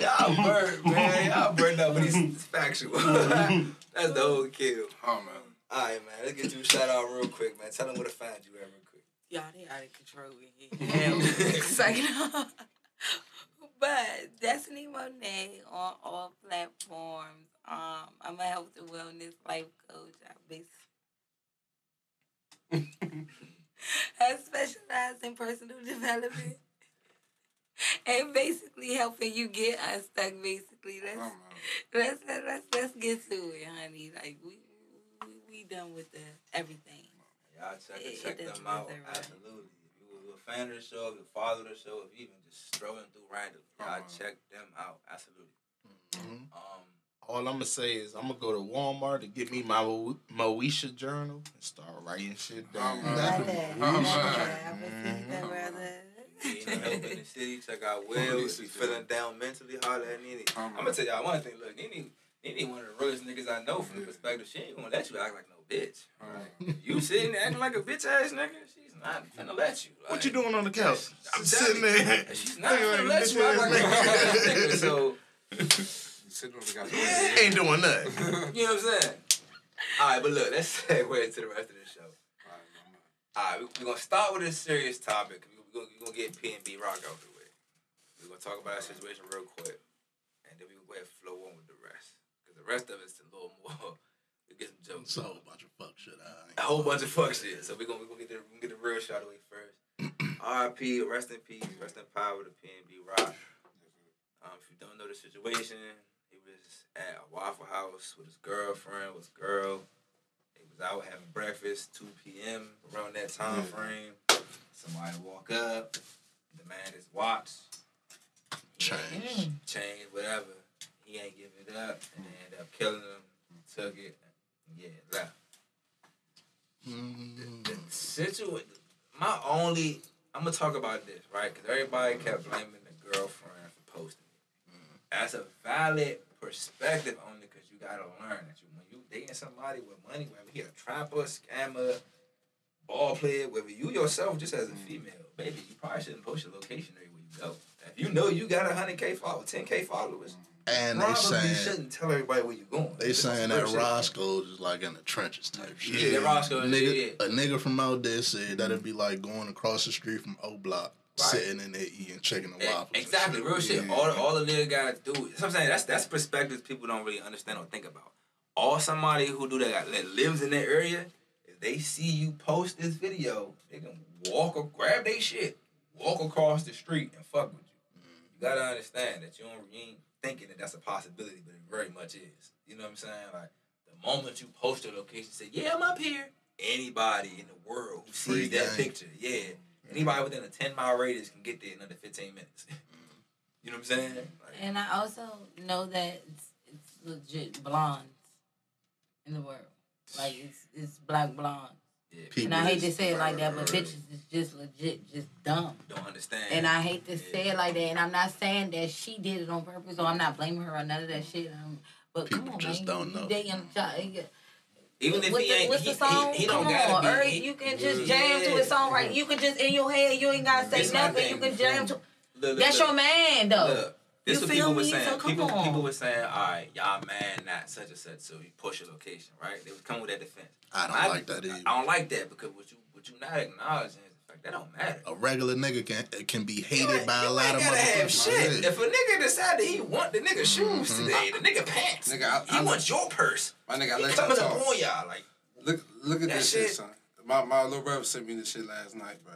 Y'all burned, man. Y'all burned up, but it's, it's factual. That's the whole kill. Oh man. All right, man. Let's get you a shout out real quick, man. Tell them where to find you at real quick. Y'all, they out of control in here. Excited. but Destinee Monet on all platforms. Um, I'm a health and wellness life coach. I basically <laughs> I specialize in personal development. And basically helping you get unstuck. Basically, let's Oh man. let's let's let's get to it, honey. Like we we, we done with the everything. Y'all check, It- check it them out. right. Absolutely. If you were a fan of the show, if you follow the show, if you even just strolling through random, y'all Uh-huh. check them out. Absolutely. Mhm. Um, All I'm gonna say is I'm gonna go to Walmart to get me my Moesha journal and start writing shit down. Oh, Love man. that. Love man. that. I oh, received that, brother. need no help in the city, check out Will. If you feeling down mentally, holler at Nene. Oh, I'm gonna tell y'all one thing. Look, Nene, Nene one of the realest niggas I know from the perspective. She ain't gonna let you act like no bitch. Alright. You sitting there acting like a bitch ass nigga, she's not gonna let you. What you doing on the couch? I'm sitting there. She's not Looking finna like a let you act like a bitch bitch ass ass nigga. So You <laughs> sitting on the guy. <laughs> Ain't doing nothing. <laughs> <laughs> you know what I'm saying? All right, but look, let's segue into the rest of the show. All right, we're gonna start with a serious topic. We're gonna, we gonna get PNB Rock out the way. We're gonna talk about our situation real quick, and then we're gonna go ahead and flow on with the rest. Because the rest of it's a little more. We get some jokes. It's a whole bunch of fuck shit. I a whole bunch of fuck shit. So we're gonna, we gonna get the we gonna get the real shot away first. <clears throat> R.I.P. Rest in peace. Rest in power to PNB Rock. Um, if you don't know the situation, he was at a Waffle House with his girlfriend, with his girl. He was out having breakfast, 2 p.m. around that time frame. Somebody walk up, demand his watch, change. chain, whatever. He ain't giving it up, and they ended up killing him. Took it, yeah, left. Mm, The situation. My only, I'm gonna talk about this, right? Because everybody kept blaming the girlfriend for posting it. That's a valid perspective only because you gotta learn that you when you dating somebody with money, whether he a trapper, scammer, ball player, whether you yourself just as a mm. female, baby, you probably shouldn't post your location everywhere you go. If you know you got hundred k followers, ten k followers, And they probably saying shouldn't tell everybody where you're going. they It's saying that real shit. Roscoe is like in the trenches type shit. Yeah, Roscoe, nigga, yeah. a nigga from out there said that it'd be like going across the street from O Block, Right. sitting in there eating chicken and waffles. Exactly, real shit. Yeah. All all the nigga gotta do. That's what I'm saying. That's that's perspectives people don't really understand or think about. All somebody who do that that lives in that area, if they see you post this video, they can walk or grab their shit, walk across the street and fuck with you. You mm-hmm. gotta understand that you don't you ain't thinking that that's a possibility, but it very much is. You know what I'm saying? Like the moment you post your location, say, "Yeah, I'm up here." Anybody in the world who Free sees that game. picture, yeah, anybody within a 10 mile radius can get there in under 15 minutes. <laughs> you know what I'm saying? Like, And I also know that it's, it's legit blondes in the world. Like it's it's black blondes. yeah, And I hate to say it like that, but bitches is just legit, just dumb. don't understand. And I hate to Yeah. say it like that. And I'm not saying that she did it on purpose, or I'm not blaming her or none of that shit. Um, but come People on, just man, don't you know. dating a child. you- Even if what's he the, ain't, what's he, the song? he, he don't gotta on, be. he- you can just Yeah. jam to the song, right? You can just in your head, you ain't gotta say This nothing. You can jam to. Look, look, That's look. your man, though. Look, This You what feel people were me? saying. So come people on. people were saying, all right, y'all man, not such and such, so you push your location, right? They would come with that defense. I don't like that either. I don't like that because what you what you not acknowledging is the fact that don't matter. A regular nigga can can be hated ain't- by a lot of gotta motherfuckers. shit. If a nigga decided he want the nigga shoes Mm-hmm. today, the nigga pants, Nigga, I- he I- wants your purse. My nigga, I He let y'all coming talk. upon y'all like. Look, look at That this shit, shit- son. My my little brother sent me this shit last night, bro.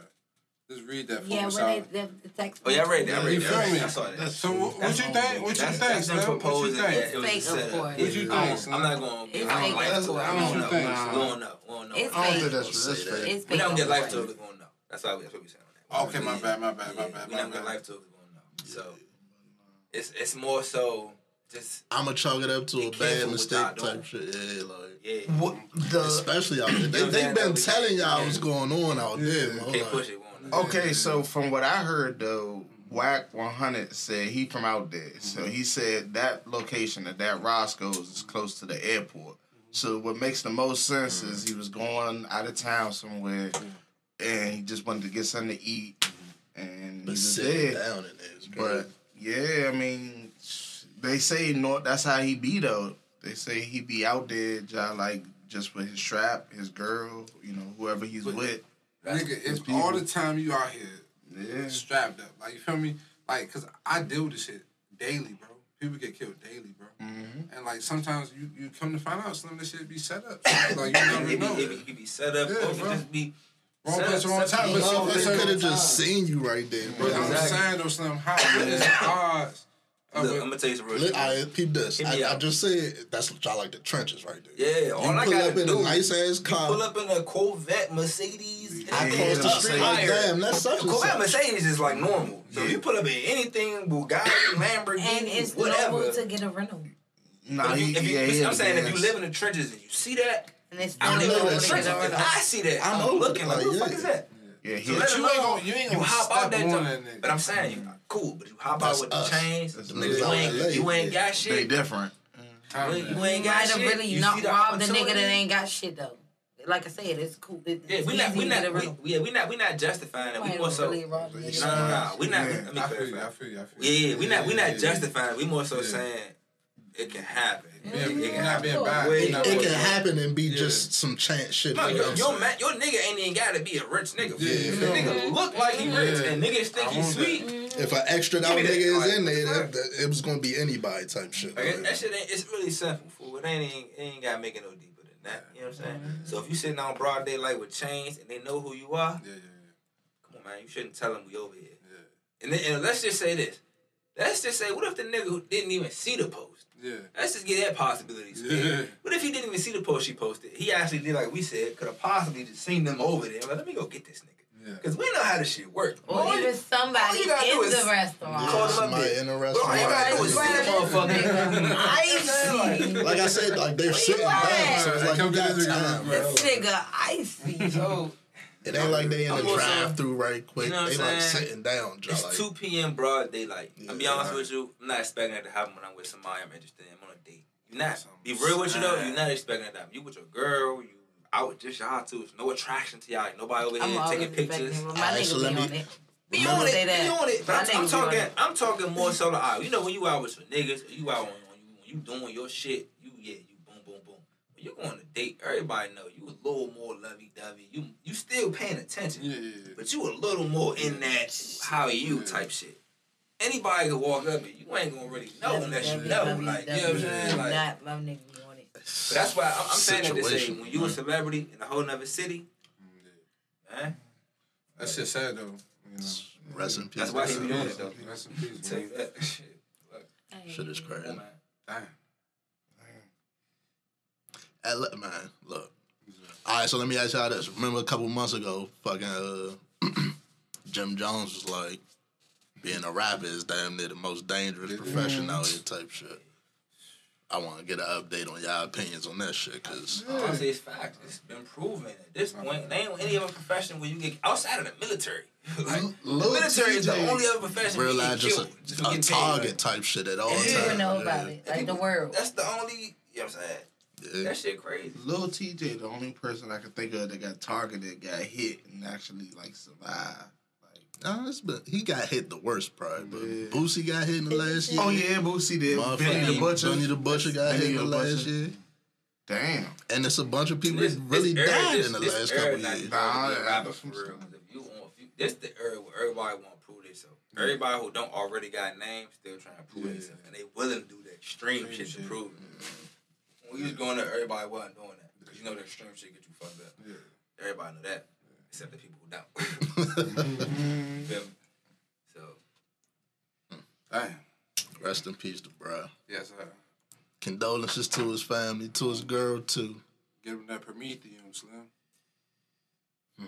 Just read that for Yeah, me. when son. they, the, the text. Oh yeah, I read that. I Yeah, read you that. feel I read me? that. I saw that. So what, what you think? What you think, that's them What you proposing that think? it was Fake, of course. What you think, don't- I'm not going. It's I don't fake, like of I don't know. you think, We don't know. We don't know. I don't think that's that's Say fake. We don't get life course. tokens. We won't know. That's why we, that's what we saying on that. Okay, my bad, my bad, my bad, We my don't get bad. life tokens. We won't know. So it's it's more so just I'ma chalk it up to a bad mistake y'all doing. type shit. Yeah, like yeah. What the especially out there. They know they that been telling y'all yeah. what's going on out there, man. Can't Like, push it. We won't know. Okay, so from what I heard though, Wack 100 said he from out there. So mm-hmm. he said that location at that Roscoe's is close to the airport. So what makes the most sense is mm-hmm. he was going out of town somewhere mm-hmm. And he just wanted to get something to eat and he But was sitting there. down in there is. But yeah, I mean, they say no. That's how he be though. They say he be out there, just like just with his strap, his girl, you know, whoever he's But- with. Nigga, His if all the time you out here Yeah. strapped up, like you feel me? Like, cause I deal with this shit daily, bro. People get killed daily, bro. Mm-hmm. And like sometimes you, you come to find out some of this shit be set up. <coughs> like you never It be, know. it be, it be set up, Yeah, or it bro. just be Wrong place, wrong time. up- But so- Motherfucker could have just seen you right there, bro. But I'm Exactly. saying though, Slim, how is the odds? of Look, I'm gonna tell you some real shit. I peep this. I, I just said that's what y'all like the trenches right there. Yeah, You all I pull gotta up in do a nice ass You car. pull up in a Corvette, Mercedes, I cross the street like, damn, that's such and Corvette, such. Mercedes is like normal. So if you pull up in anything, Bugatti, Lamborghini, <coughs> And it's whatever. normal to get a rental. Nah, if you, if you, yeah, he I'm is saying if you live in the trenches and you see that, And it's I'm still living in know the that trenches. shit. If I see that, I'm I'm, looking like, like, who the fuck is that? Yeah, he So let you alone ain't gonna- you ain't gonna hop out that on jump. that. But I'm saying you cool, but you hop That's out with us. the chains. That's You ain't, you ain't yeah. got shit. they different. Mm-hmm. You ain't, you You ain't got might have shit. really You not robbed the nigga that ain't got shit though. Like I said, it's cool. It, Yeah, it's we not, we not, we, yeah, we not, we not justifying it. We more so. really robbed a No, no, no. We not. Yeah. Let me I feel you, I feel you, I feel you. Yeah, we not, we not yeah, justifying. it. We more so Yeah. saying it can happen. Yeah, It can mm-hmm. happen. being biased. Way we not It can happen and be Yeah. just some chance shit. No, your, your, saying. man, your nigga ain't even gotta be a rich nigga. Yeah, if the yeah. nigga look like he rich Yeah. and niggas think I he's want that. sweet, mm-hmm. If an extra out Give me that. nigga is Like, in there, fuck. that, that, it was gonna be anybody type shit. Like, Like, that shit ain't. It's really simple. Fool. It ain't. even- It ain't got to make it no deeper than that. You know what I'm saying? Mm-hmm. So if you sitting on broad daylight with chains and they know who you are, Yeah, yeah, come on, man. You shouldn't tell them we over here. yeah. And then, and let's just say this. Let's just say, what if the nigga didn't even see the post? Yeah. Let's just get that possibility. <laughs> Yeah. Yeah. What if he didn't even see the post she posted? He actually did like we said, could have possibly just seen them over there. Like, let me go get this nigga. Yeah. Cause we know how this shit works. Or All even somebody all you gotta do in the restaurant. Call them up somebody in the Bro, all you restaurant. gotta do is see the motherfucker. <laughs> Icy. Like I said, like they're sitting down, so it's like Come you got this nigga, time. bro. This nigga icy. So It ain't like they in I'm the drive through right quick. You know what they I'm like sitting down. It's like, 2 p.m. broad daylight. I'll be Yeah. honest with you, I'm not expecting that to happen when I'm with somebody I'm interested in. I'm on a date. You're not. Some Be real with you though. You're not expecting that. to happen. You with your girl. You out with just y'all two. There's no attraction to y'all. Like, nobody over I'm here always taking pictures. expecting. My Alright, nigga so be let on me- it. Be on it. Be on it. But My I'm, I'm talking. I'm talking more so like, you know, when you out with some niggas, you out on, on you, when you doing your shit, you yeah, you boom, boom, boom. When you going on a date, everybody know you a little more lovey dovey. You you still paying attention, Yeah, yeah, yeah. but you a little more in that how are you type shit. Anybody can walk up and you ain't gonna really know unless you know. Like you know what I'm saying? Like, Not my nigga be it. but that's why I'm, I'm saying that to say when you a celebrity in a whole nother city, mm-hmm. man, That shit sad though. You know. rest in peace. that's why he be doing it though. Rest in peace, Tell you that <laughs> shit. Shit is crazy. come. Damn. Hey, look, man, look. All right, so let me ask y'all this. Remember a couple months ago, fucking uh, <clears throat> Jim Jones was like, being a rapper is damn near the most dangerous profession out here type shit. I want to get an update on y'all opinions on that shit, cause Honestly, it's fact. It's been proven at this point. There ain't any other profession where you get outside of the military. <laughs> like the Lil military is the only other profession where you get just killed. a, just for a getting paid. target type shit at all Yeah. times. People know yeah. about it. Like the world. That's the only. You know what I'm saying? Yeah. That shit crazy. Lil Tjay, the only person I can think of that got targeted, got hit, and actually like survived. Like Nah, it's been, he got hit the worst, probably. But Boosie got hit in the last year. Oh yeah, Boosie did. Benny the Butcher. Benny the Butcher got Benny hit in the the last Butcher. year. Damn. And it's a bunch of people This- that really this era- died this- in the this last couple not years. gonna Nah, be a yeah, rapper that's for what I'm real. 'Cause If you want, if you, this the era where everybody want to prove themselves. Everybody who don't already got names still trying to prove themselves, and they willing to do that extreme shit to prove it. When we was going there, everybody wasn't doing that because you know the extreme shit get you fucked up. Everybody know that, except the people who don't. <laughs> Feel me? So Damn. Rest in peace to Bro. Yes, sir. Condolences to his family, to his girl too. Give him that Prometheum, Slim. Hmm.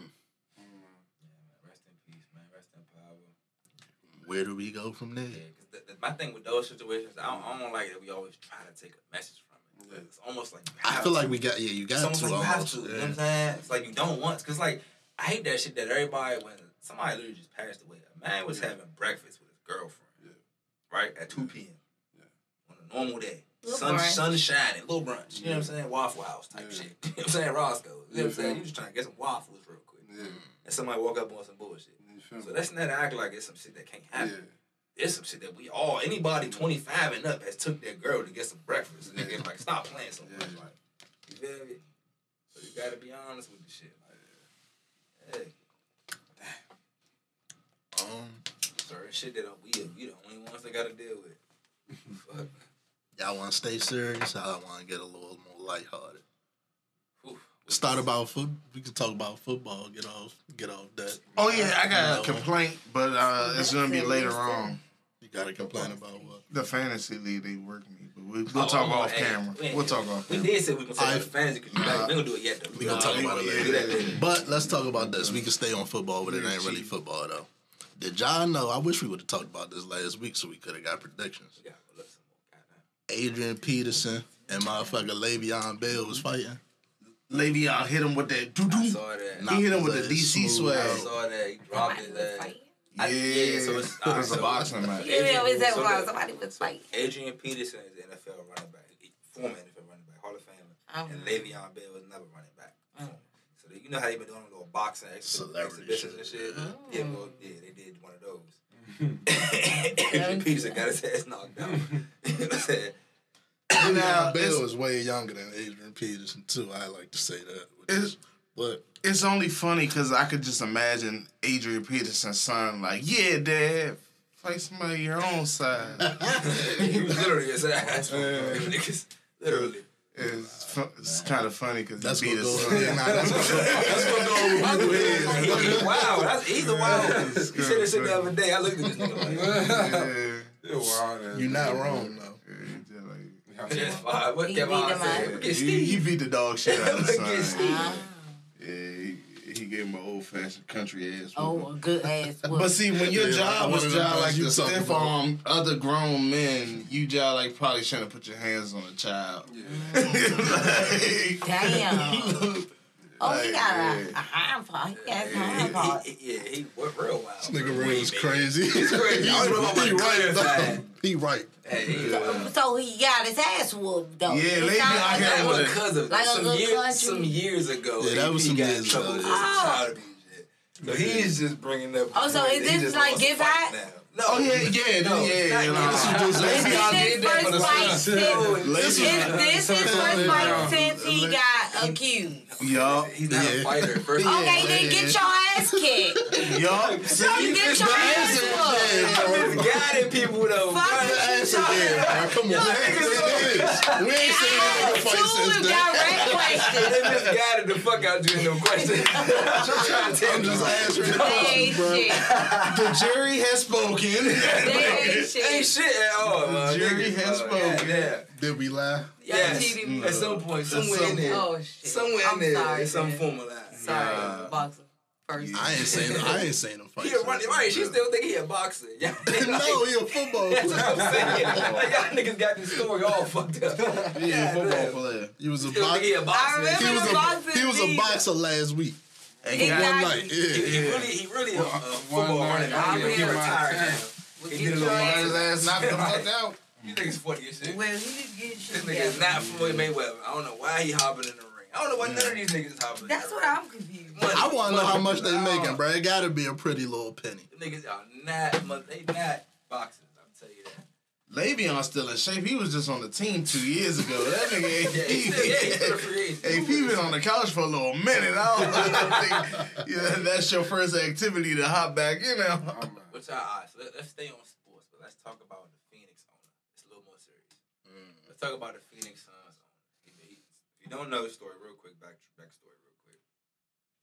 Rest in peace, man. Rest in power. Where do we go from there? Yeah, because the, the, my thing with those situations, I don't, I don't like that we always try to take a message from it. 'Cause It's almost like you I feel to. like we got yeah, you got It's almost to like you have almost. to. You know what I'm saying? It's like you don't want because like I hate that shit that everybody when somebody literally just passed away. A man was having breakfast with his girlfriend, yeah. right at two p.m. on a normal day. Little Sun, brunch. sun shining, little brunch. You know what I'm saying? Waffle House type Yeah. shit. <laughs> You know what I'm saying? Roscoe. You know what I'm saying? You just trying to get some waffles real quick. Yeah. And somebody walk up on some bullshit. So me? let's not act like it's some shit that can't happen. Yeah. It's some shit that we all, anybody 25 and up has took their girl to get some gotta be honest with the shit. Like, hey, Um, certain shit that we, we the only ones that gotta deal with. Fuck. <laughs> y'all want to stay serious? I want to get a little more lighthearted. Whew. Start about foot. We can talk about football. Get off. Get off that. Oh yeah, I got a complaint, but uh, it's gonna be later on. You got to complain about what? The fantasy league they work me, but we, we'll Oh, talk oh, off hey, camera. we ain't- We'll talk off We camera. did say we can talk I- about the fantasy because we ain't gonna do it yet though. We gonna talk about it later. Do that later. But let's talk about this. We can stay on football, but it ain't really football though. Did y'all know? I wish we would have talked about this last week so we could have got predictions. We gotta go look some more. Goddamn. Adrian Peterson and motherfucker Le'Veon Bell was fighting. Le'Veon hit him with that doo I doo. saw that. He hit him with the DC ass smooth I swag. saw that. He dropped his ass. Fighting. Yeah, I- yeah, so it's- <laughs> it was a so- boxing match. You know, it's that So why the- somebody was fighting. Adrian Peterson is an NFL running back, he- former NFL running back, Hall of Famer, Oh. and Le'Veon Bell was never running back. Oh. So they, you know how they been doing little boxing exhi- exhibitions and shit. Oh. Yeah, well, yeah, they did one of those. <laughs> Adrian Peterson got his ass knocked out. you know what I'm saying? Now, Le'Veon Bell is way younger than Adrian Peterson too. I like to say that. which It's- is- But it's only funny because I could just imagine Adrian Peterson's son like, yeah, dad, fight somebody your own side. <laughs> he was literally his <laughs> ass. Niggas, literally. It's, fu- it's kind of funny because that's he gonna beat his son. Yeah, nah, that's gonna go. Gonna go over people's heads. wow, that's he's a wild. He said that shit the other day. I looked at this nigga like, Yeah, You're wild. You're not wrong though. yeah, he just like- That's fine. What He Kevin beat Hart said? up. Look he, he beat the dog shit out of <laughs> his son. Ah. Yeah, he, he gave him an old fashioned country ass. Oh, a good ass. <laughs> But see, when your Yeah, job was of job like you to talking stiff arm other grown men, you job like probably shouldn't have put your hands on a child. <laughs> Like- Damn. <laughs> Oh, he got a, yeah. a hind part. He got a Yeah, hind part. he, he, yeah, he was real wild. This nigga Way real is crazy. He's crazy. I don't know about he the right though. He right. Hey, he, uh, So he got his ass whooped though. Yeah, It lady sound out like here that with was- a- because of Like some good years, country. some years ago. Yeah, that was he some got years ago, for yeah. some Oh. child abuse shit. So he's just bringing up. Oh, so he is this just like lost a Get fight Back? now. No, Oh yeah, yeah, no, yeah. not you know. yet. This is just Is Le'Veon this did his that for the first fight son. since? Is this his first fight since he got accused? Yup, He's not a fighter. First of all. Okay, then get your ass kicked. yup. <laughs> See, Get your ass whooped. I'm misguiding people though. Fuck bro. you, Answer there, bro. Come on. We ain't saying I nigga fight since two then. direct questions. They misguided the fuck out you in them questions. <laughs> I'm trying to tell I'm you. just answering the questions, bro. the jury has spoken. They ain't Ain't shit. shit at all, man. Jury has spoken. Yeah, Did we lie? yeah. Yes. cheated. Mm. At some point, somewhere some- in there, Oh shit. somewhere I'm in there, sorry, there's some man. form of lie. Sorry, boxer. First. I ain't saying I ain't saying them fight. <laughs> He a run, since right? She still think he a boxer. <laughs> Yeah. <laughs> No, he a football That's what I'm player. saying. Like, y'all niggas got this story all fucked up. Yeah, Yeah, football player. He was a Still he boxer. a boxer. I remember He was the a boxing he was a boxer last week. Hey, One Exactly. night. He, Yeah. he really, he really a, a football running I back. He retired now. Well, He did a little His ass knocked the fuck out. You niggas funny as shit. Well, he just get shit This nigga is not Floyd Mayweather. I don't know why he hopping in the ring. I don't know why none of these niggas is hopping. That's what. I'm confused. Money. I want to know how much they making, uh, bro. It gotta be a pretty little penny. Them niggas are not, they not boxers. I'm tell you that. Le'Veon still in shape. He was just on the team two years ago. That nigga <laughs> Yeah, AP. he's yeah, a. AP been on the couch for a little minute. I don't think <laughs> yeah, that's your first activity to hop back in there. I'm, uh, Which all right, so let, let's stay on sports, but let's talk about the Phoenix owner. It's a little more serious. Let's talk about the Phoenix Suns owner. He- he- If you don't know the story, real quick, back backstory, real quick.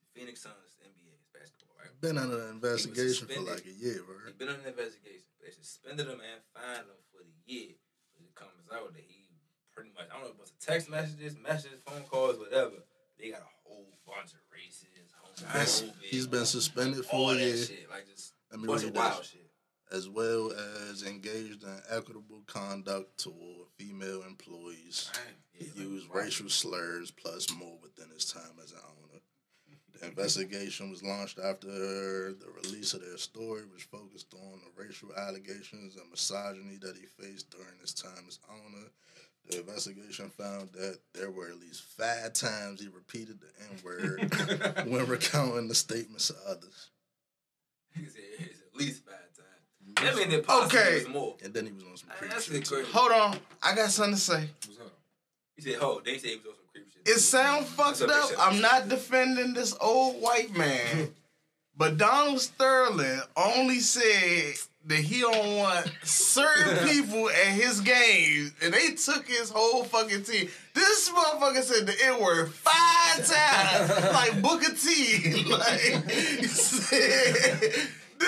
The Phoenix Suns, NBA, basketball, right? Been under investigation for like a year, bro. He's been under investigation. They suspended him and fined him year. But it comes out that he pretty much, I don't know if it was text messages, messages, phone calls, whatever. They got a whole bunch of racist, He's- homophobic, he's been suspended for a year. shit. Like just Let me bunch read of wild this. shit. As well as engaged in equitable conduct toward female employees. He used racial slurs plus more within his time as an owner. The investigation was launched after the release of their story, which focused on the racial allegations and misogyny that he faced during his time as owner. The investigation found that there were at least five times he repeated the N word <laughs> when recounting the statements of others. He said it's at least five times. That mean it possibly Okay. was more. And then he was on some Man, creep That's crazy. Hold on, I got something to say. what's up? He said, "Ho." They said he was on some creep shit. It sounds fucked up. I'm not defending this old white man, <laughs> but Donald Sterling only said that he don't want certain <laughs> people at his games, and they took his whole fucking team. This motherfucker said the N word five times, like Booker T. <laughs> Like, said,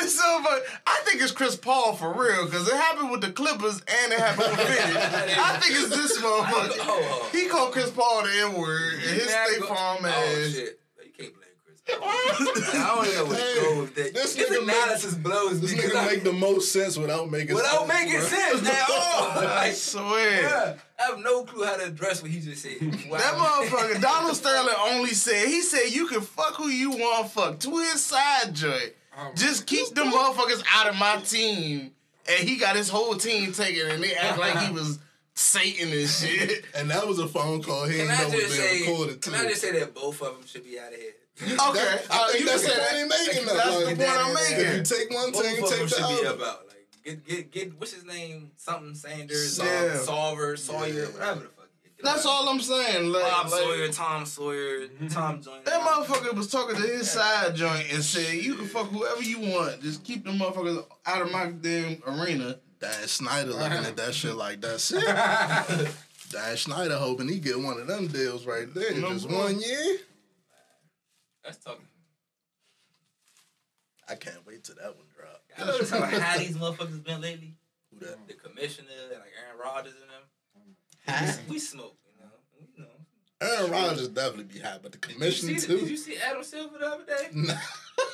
this motherfucker, I think it's Chris Paul for real, because it happened with the Clippers and it happened with Philly. <laughs> I think it's this motherfucker. Oh. He called Chris Paul the N word, and his Now State go- Farm Oh ass. shit! You can't blame Chris. Paul. <laughs> I don't know where to go with that. This This, nigga make- analysis blows This me. 'cause nigga make the most sense without making sense. without sense. making bro. sense at <laughs> all. I Like, swear. bruh, I have no clue how to address what he just said. Wow. That motherfucker, Donald Sterling only said, he said you can fuck who you want fuck to his side joint. Oh, Just keep them motherfuckers out of my team. And he got his whole team taken and they act like he was Satan and shit. <laughs> And that was a phone call. He Can didn't know I was just being say? recorded too. Can I just say that both of them should be out of here? Okay. That- I uh, think you that's can say point that. he making. That's though. the Like, point I'm If making. you take one Both team, of them take the should be other. about like get get get what's his name? Something Sanders, Yeah. um, Solver, Sawyer, Yeah. whatever the fuck. That's all I'm saying. Like, Bob like, Sawyer, Tom Sawyer, mm-hmm. Tom Joyner. That motherfucker was talking to his side joint and said, "You can fuck whoever you want. Just keep the motherfuckers out of my damn arena." Dan Snyder looking at that shit like that's it. <laughs> Dan Snyder hoping he get one of them deals right there. No Just boy. one year. That's talking. I can't wait till that one drop. I notice how <laughs> these motherfuckers been lately. Who that? The commissioner and like Aaron Rodgers and them. We, we smoke, you know. You know. Aaron Rodgers definitely be hot, but the Did you, commission see, did you see Adam Silver the other day? <laughs>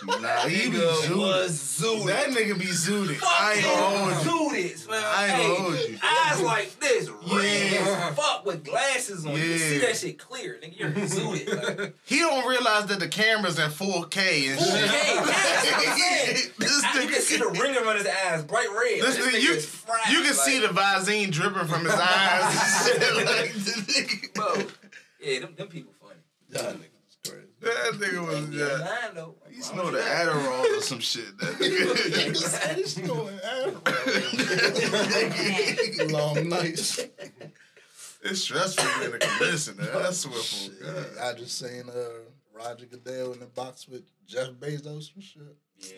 Nah. Nah, he be Nigga zooted. was zooted. That nigga be zooted. I ain't gonna hold you. Zooted, man. I ain't hey, gonna hold you. Eyes like this, red Yeah. as fuck with glasses on. You see that shit clear. Nigga, you're zooted. Like, <laughs> He don't realize that the camera's in 4K and shit. okay, yeah, that's what I'm saying. <laughs> this I- you can see the ring around his eyes, bright red. this This nigga- nigga you, is fried, you can like, see the Visine dripping from his eyes. <laughs> like, Bro, yeah, them, them people funny. Y'all niggas is crazy. that nigga was Yeah, yeah. He snowed the Adderall or some shit. That <laughs> nigga. <laughs> Long nights. it's stressful being a commissioner. That's what for Shit, God. I just seen uh, Roger Goodell in the box with Jeff Bezos and shit.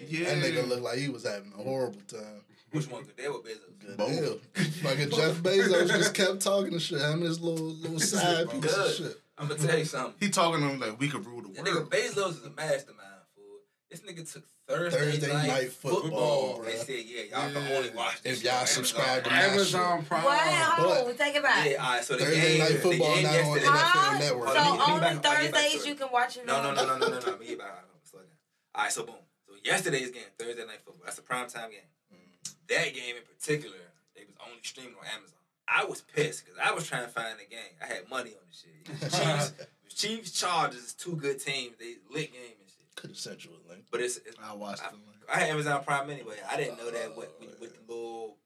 Yeah. Yeah. That nigga looked like he was having a horrible time. Which one? Good. They were Bezos. Goodell. Fucking Jeff <laughs> Bezos just kept talking and shit. Him and his little little side piece of shit. I'm gonna tell you something. He talking to him like we could rule the That nigga. Bezos is a mastermind, fool. This nigga took Thursday, Thursday night, night football, football, and bruh. said, "Yeah, y'all can Yeah. only watch this If y'all on subscribe to Amazon." my Amazon Prime. Wow, But- take it back. Yeah, all right. So the Thursday game, night the football game not on yesterday. NFL Huh? Network. So Let me- let me only back- let me back Thursdays you can watch it No, no, on. no, no, no, no, no. Me about slow down. All right, so boom. So yesterday's game, Thursday night football. That's a prime time game. Mm. That game in particular, they was only streaming on Amazon. I was pissed because I was trying to find the game. I had money on the shit. <laughs> Chiefs, Chiefs, Chargers two good teams. They lit game and shit. Could have sent you a link. But it's, it's I watched I, the link. I had Amazon Prime anyway. I didn't know that with, with, with the oh, little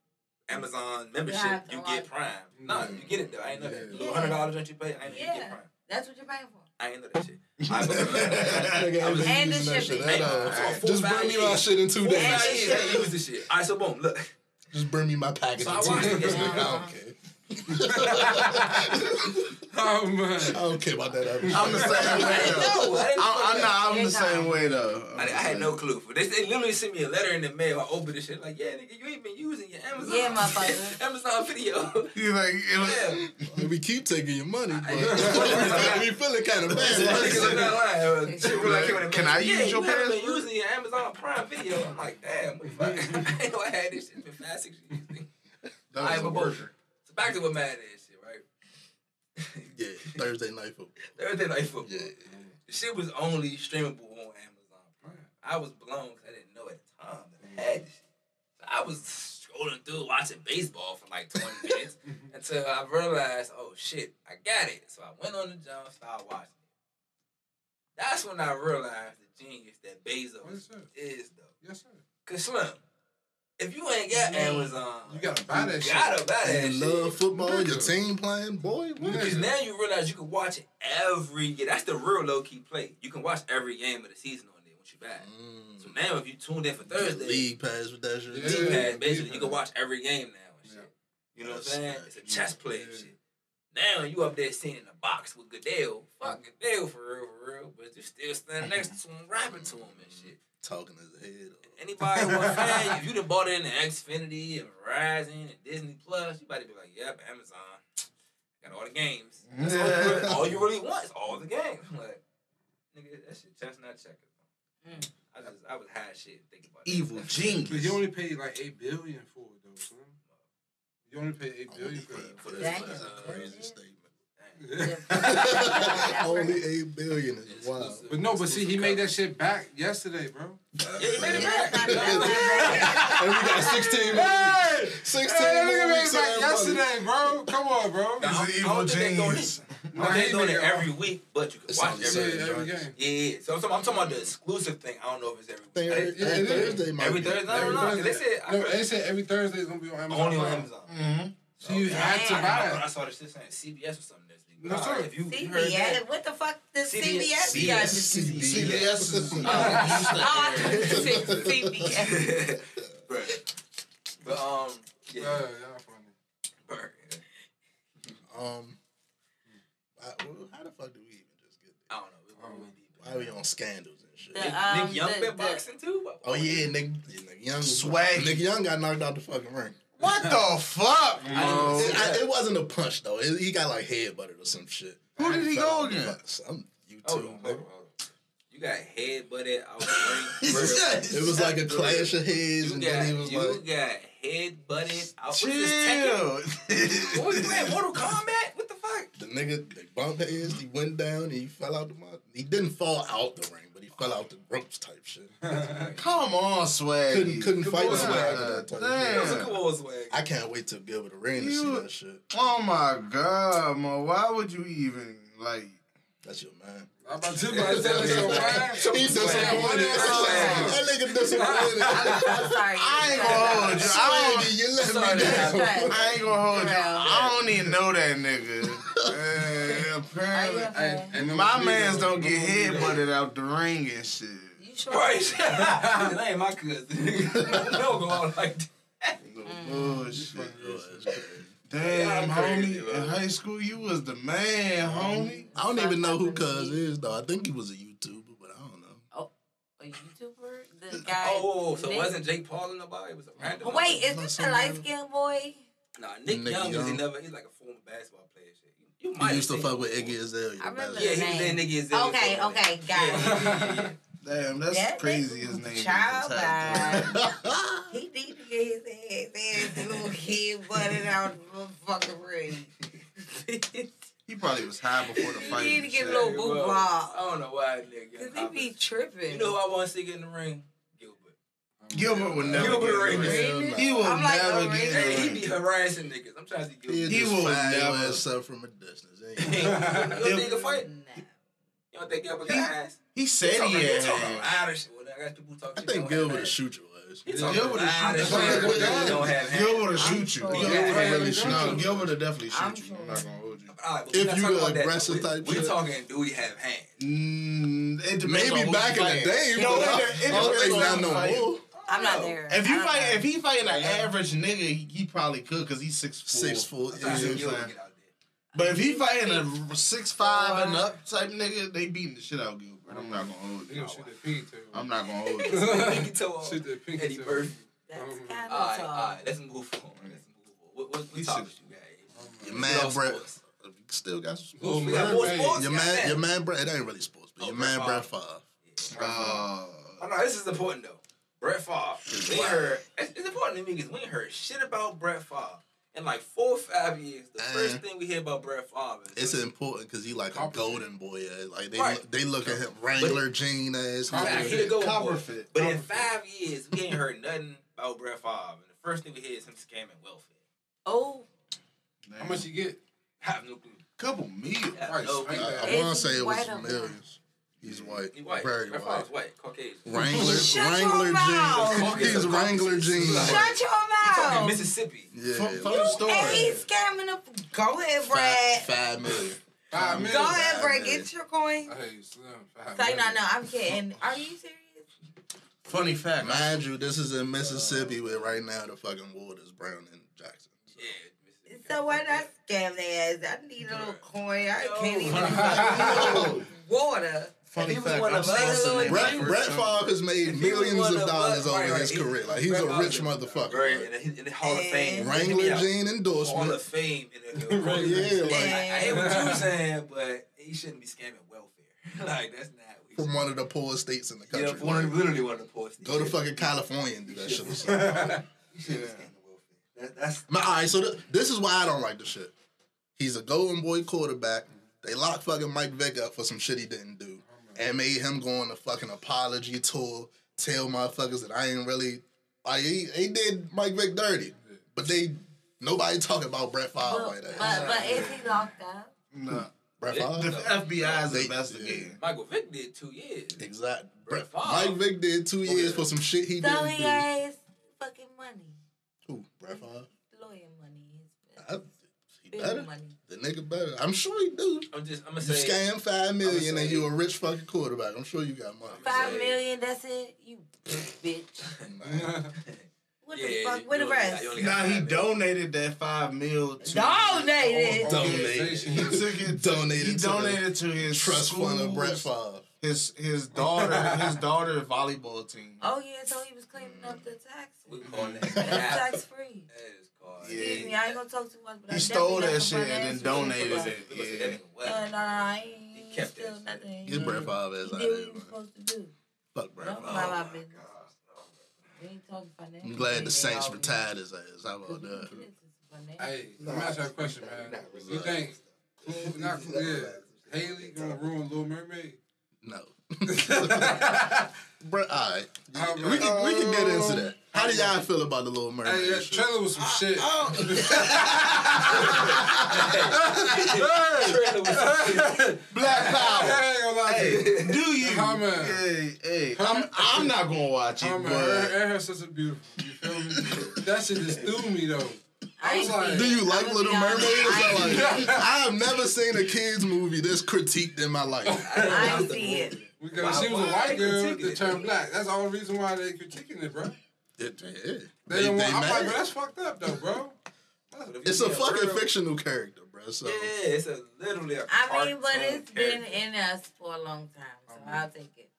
Amazon membership, have to you watch get it. Prime. Mm. No, you get it though. I didn't know that. Yeah. The little hundred dollars that you pay, I didn't know you Yeah. get Prime. That's what you're paying for. I ain't know that shit. <laughs> I believe Nigga ain't And the using that shit shipping. at all. Hey, four, Just bring me my shit in two Four, days. five years, I ain't use this shit. All right, so boom, look. Just bring me my package So I in two watched it. <laughs> days. I don't care. Oh man. I don't care about that other I'm the same way I though. know. I didn't I'm, I'm not. I'm the same way though. I, I had no clue. For they, they literally sent me a letter in the mail. I opened the shit like, yeah, nigga, you ain't been using your Amazon. Yeah, motherfucker. <laughs> Amazon video. You like it was, yeah. We keep taking your money, but <laughs> we feeling kind of bad. in that line. uh, shit really came in the Can mail. I yeah, use your you haven't been using your Amazon Prime Video. I'm like, damn, what the fuck? <laughs> I didn't know I had this shit. It's been five, six years. that All right, was but a boom. Worker. So back to what Madden is, shit, right? <laughs> Yeah, Thursday night football. Thursday night football. Yeah. The shit was only streamable on Amazon Prime. I was blown because I didn't know at the time that I had this shit. So I was scrolling through watching baseball for like 20 <laughs> minutes until I realized, oh shit, I got it. So I went on the jump, started watching it. That's when I realized the genius that Yes, Bezos sir. is, though. Yes, sir. Cause Slim, if you ain't got Man. Amazon, You gotta buy that you shit. gotta buy that You shit. love football, your team playing, boy. Because now you realize you can watch it every year. That's the real low key play. You can watch every game of the season on there once you buy it. So Mm. now if you tuned in for Get Thursday, league pass with that shit. Yeah. League Pass, League basically you can watch every game now and shit. Yeah. You know what I'm saying? nice. It's a chess play and shit. Now you up there sitting in the box with Goodell. Fuck Goodell for real, for real. But you're still standing next to him, rapping to him and shit. Talking his head off. Anybody who a fan, if you done bought it in Xfinity and Verizon and Disney Plus, you about to be like, yep, Amazon. Got all the games. That's all, you really, all you really want is all the games. I'm like, nigga, that shit chestnut checkers. Mm. I just, I was high shit thinking about that. Evil But you only paid like eight billion for it though, son. You only paid eight Only billion for eight it. For billion. this, Damn. uh, Crazy statement. Dang. <laughs> Only eight billion is wild. But no, but see, he made that shit back yesterday, bro. Yeah, he made it back. that's not- that's not bad. And we got 16 more Hey! weeks. 16 Hey, that more nigga made it back yesterday, bro. Come on, bro. Nah, He's I an don't- I evil don't think they doing genius. it- I Nah, don't think he they doing it it every week, but you can watch on the every same Yeah, every game. Yeah, so I'm talking, I'm talking about the exclusive thing. I don't know if it's every week. Think It- Yeah, every. Thursday might Every. Thursday? I don't Every know, 'cause they said- no, they said every Thursday is gonna be on Amazon. Only on Amazon. Mm-hmm. So you had to buy thought I saw this shit saying CBS or something this. No, sir. If you, you heard CBS. that, What the fuck does CBS. CBS got to CBS. CBS is. Oh, I thought CBS. Right. But um, Yeah, yeah. yeah, funny. Bird. Um, I- well, how the fuck do we even just get there? I don't know. We- we- we deep in there? Why we on scandals and shit? The, Nick, um, Nick Young the- been the- boxing too. Oh yeah, Nick, yeah, Nick Young. Swag. Nick Young got knocked out the fucking ring. What the fuck, I bro? didn't It, I- it wasn't a punch though. It, he got like head butted or some shit. Who did he go against? fuck- Some YouTube. Hold on, hold on, nigga. hold on. You got head butted out the ring. <laughs> It was like a clash of heads, You and got, then he was you like, got head butted out. What's this Tekken? Chill. What was that? <laughs> Mortal Kombat? What the fuck? the nigga, they bumped heads. He went down. And he fell out the mouth. He didn't fall out the ring, but he fell out the ropes type shit. <laughs> Come on, swag. Couldn't couldn't Come fight on, swag man. that type Damn. That was a cool swag. I can't wait till Gilbert Arena to see You- that shit. Oh my god, man. Why would you even like? That's your man. I'm about to about to tell you man. <laughs> He disappointed. That nigga disappointed. <laughs> I'm sorry. I ain't gonna hold you. I Swaggy, you let me down. I ain't gonna hold you. I don't even know that nigga. Are you apparently, a Hey, fan? and my mans don't get them head butted out the ring and shit. You sure? Right. <laughs> that ain't my cousin. <laughs> don't go out like that. Bullshit. Oh, that's crazy. Damn, Yeah, I'm crazy, homie. In high school, you was the man, mm-hmm. homie. I don't even know who Cuz is though. I think he was a YouTuber, but I don't know. Oh, a YouTuber? The guy. Oh, oh, oh so Nick- wasn't Jake Paul in nobody? It was a random. Oh, wait, is this so the light random. skinned boy? Nah, Nick, Nick Young, is he never? He's like a former basketball player. Shit. You, you might He used to fuck with Iggy Azalea. I remember back Yeah, the he was in Iggy Azalea. Okay, okay, got Yeah, it. yeah, yeah. <laughs> Damn, that's That crazy. His name. is child Attack. <laughs> He need to get his ass, his little kid butted out of the fucking ring. He probably was high before the fight. He need to get a little Hey, boo well. I don't know why Nick Young. Cause he be tripping. You know who I want to see get in the ring? Gilbert. Gilbert would never Gilbert get in the Arenas. He will I'm like, never Arenas. get Hey, he ring. be harassing niggas. I'm trying to see Gilbert. He just will never- ass up from a distance. Ain't you he? don't think he can fight? Nah. You don't think Gilbert He- got ass? He said he he had. talking hands. loud as shit. Well, I got people talk I think Gilbert have will ass. shoot your ass. He Yeah, talking Gilbert will shoot you. He don't have hands. Gilbert will shoot you. Gilbert sure. will really shoot you. No, Gilbert will definitely shoot you. I'm not gonna hold you. all right, If you talking the about that. aggressive type we shit. talking, do we have hands? Mm, it depends on Maybe back in the day, No, but it, I, it I don't depends think on who you no fighting. more. I'm not there. If he fight, know. if he fighting an average nigga, he, he probably could because he's six four. Six foot. I'm trying Yeah. if you what I'm get out there. But if he fighting a six five and up type nigga, they beating the shit out of Gilbert. I'm not gonna hold They you. shoot that pinky toe. I'm not gonna hold <laughs> you. Pinky toe off. Shoot that pinky Eddie toe. Murphy. That's kind All of right, tall. all right. Let's move on. Let's move on. What, what, what He topics said- you got? Your man off Brett still got some sports. We got sports. Your man, your man Brett. It ain't really sports, but Oh, your man Brett Favre. Favre. Uh, Oh no, this is important though. Brett Favre. We ain't heard. It's, it's important to me because we ain't heard shit about Brett Favre in like four or five years. The Man. first thing we hear about Brett Favre is It's important because he like a golden boy. eh? Like they Right. they look at him Wrangler jean ass. Fact, nigga. he the go Copperfield. But in five years, we ain't heard nothing about Brett Favre. And the first thing we hear is him scamming welfare. Oh, How much you get? Have no clue. couple million. Have Right, no right clue. I, I Is want to say it was white or black? millions. He's white, He white. very Brett white. Favre's white. Caucasian. Wrangler, Shut your Wrangler mouth. jeans. He's Wrangler jeans. shut your Talking mouth. Mississippi. Yeah, From, from the story. And he's scamming up. Go ahead, five, Brad. five million. Five million. Go ahead, Five Brad. million. Get your coin. Hey, Slim. Five Say no, no. I'm kidding. Are you serious? Funny fact. Mind you, this is in Mississippi where right now the fucking water's brown in Jackson. Yeah. So why not scam their ass? I need a little coin. I can't even Yo. <laughs> water. Funny If fact. one I'm of us, Brett- Brett, saying Brett that. Favre has made If he was millions of of dollars over right, right, his he- career. Like he's Brett a Favre's rich motherfucker. Right, in the, in the Hall of Fame. Wrangler Yeah. jean Hall endorsement. of Fame. In the, <laughs> Right, yeah, like- I, I hear what you're saying, but he shouldn't be scamming welfare. <laughs> like that's not. From one of the poorest states in the yeah, country. one of, literally one of the poorest. go to fucking California and do that shit. or something. He shouldn't scamming welfare. That, that's Man, all right, so th- this is why I don't like the shit. He's a golden boy quarterback. They locked fucking Mike Vick up for some shit he didn't do, and made him go on a fucking apology tour, tell motherfuckers that I ain't really like he, he did Mike Vick dirty, but they nobody talking about Brett Favre But, like that. but, but is he locked up? Nah. Brett Yeah. Favre, The FBI is They- investigating. Michael Vick did two years. exactly. Brett Brett, Favre. Mike Vick did two years for some shit he So didn't he do. has fucking money. Who? Brett Favre? Lawyer money. His I, he big better. money. The nigga better. I'm sure he do. I'm just. I'm gonna You say. scam five million and you a rich fucking quarterback. I'm sure you got money. Five Yeah. million, that's it? You <laughs> bitch. What Yeah, the fuck? you Where the rest? you Nah, he five million. donated that five mil to Donated. Oh, Donated. Oh, he took it. Donated He to donated to his Trust fund of Brett schools, Favre. His his daughter his daughter volleyball team. Oh yeah, so he was cleaning up the taxes. We calling that. That tax free. Is. Yeah. Excuse me, I ain't gonna talk too much, but I He stole that shit and then donated it. Look Yeah. nigga wet. Uh, nah, I ain't He kept steal nothing. Get Brett Favre ass He out did what of he was man. supposed to do. Fuck Brett Don't mind my business. We ain't talking financial. I'm glad the Saints retired his ass. How about that? This. Hey, let me ask you a question, man. You think, Clue- not Clue, yeah, Halle gonna ruin Little Mermaid? No. <laughs> <laughs> Brett, all right. How- We can, we can get into that. How do y'all feel about the Little Mermaid? Hey, that shit? trailer was some shit. <laughs> Black Power. I ain't gonna lie to you. Hey, do you? Comment. Hey, hey. I'm, I'm not gonna watch it, man, but her, her such a beautiful. You feel me? That shit just threw me though. I was like, Do you like Little Mermaid? honest, Is that I- like, I have never seen a kids movie this critiqued in my life. I ain't see it. because Why- she was a white girl critiquing that turned black. That's the only reason why they critiquing it, bro. It, yeah. They, They, they want. I'm like, that's fucked up though, bro. It's a fucking real- fictional character, bro. So Yeah, it's a literally a. I mean, but cartoon it's been in us for a long time, so I'll take it.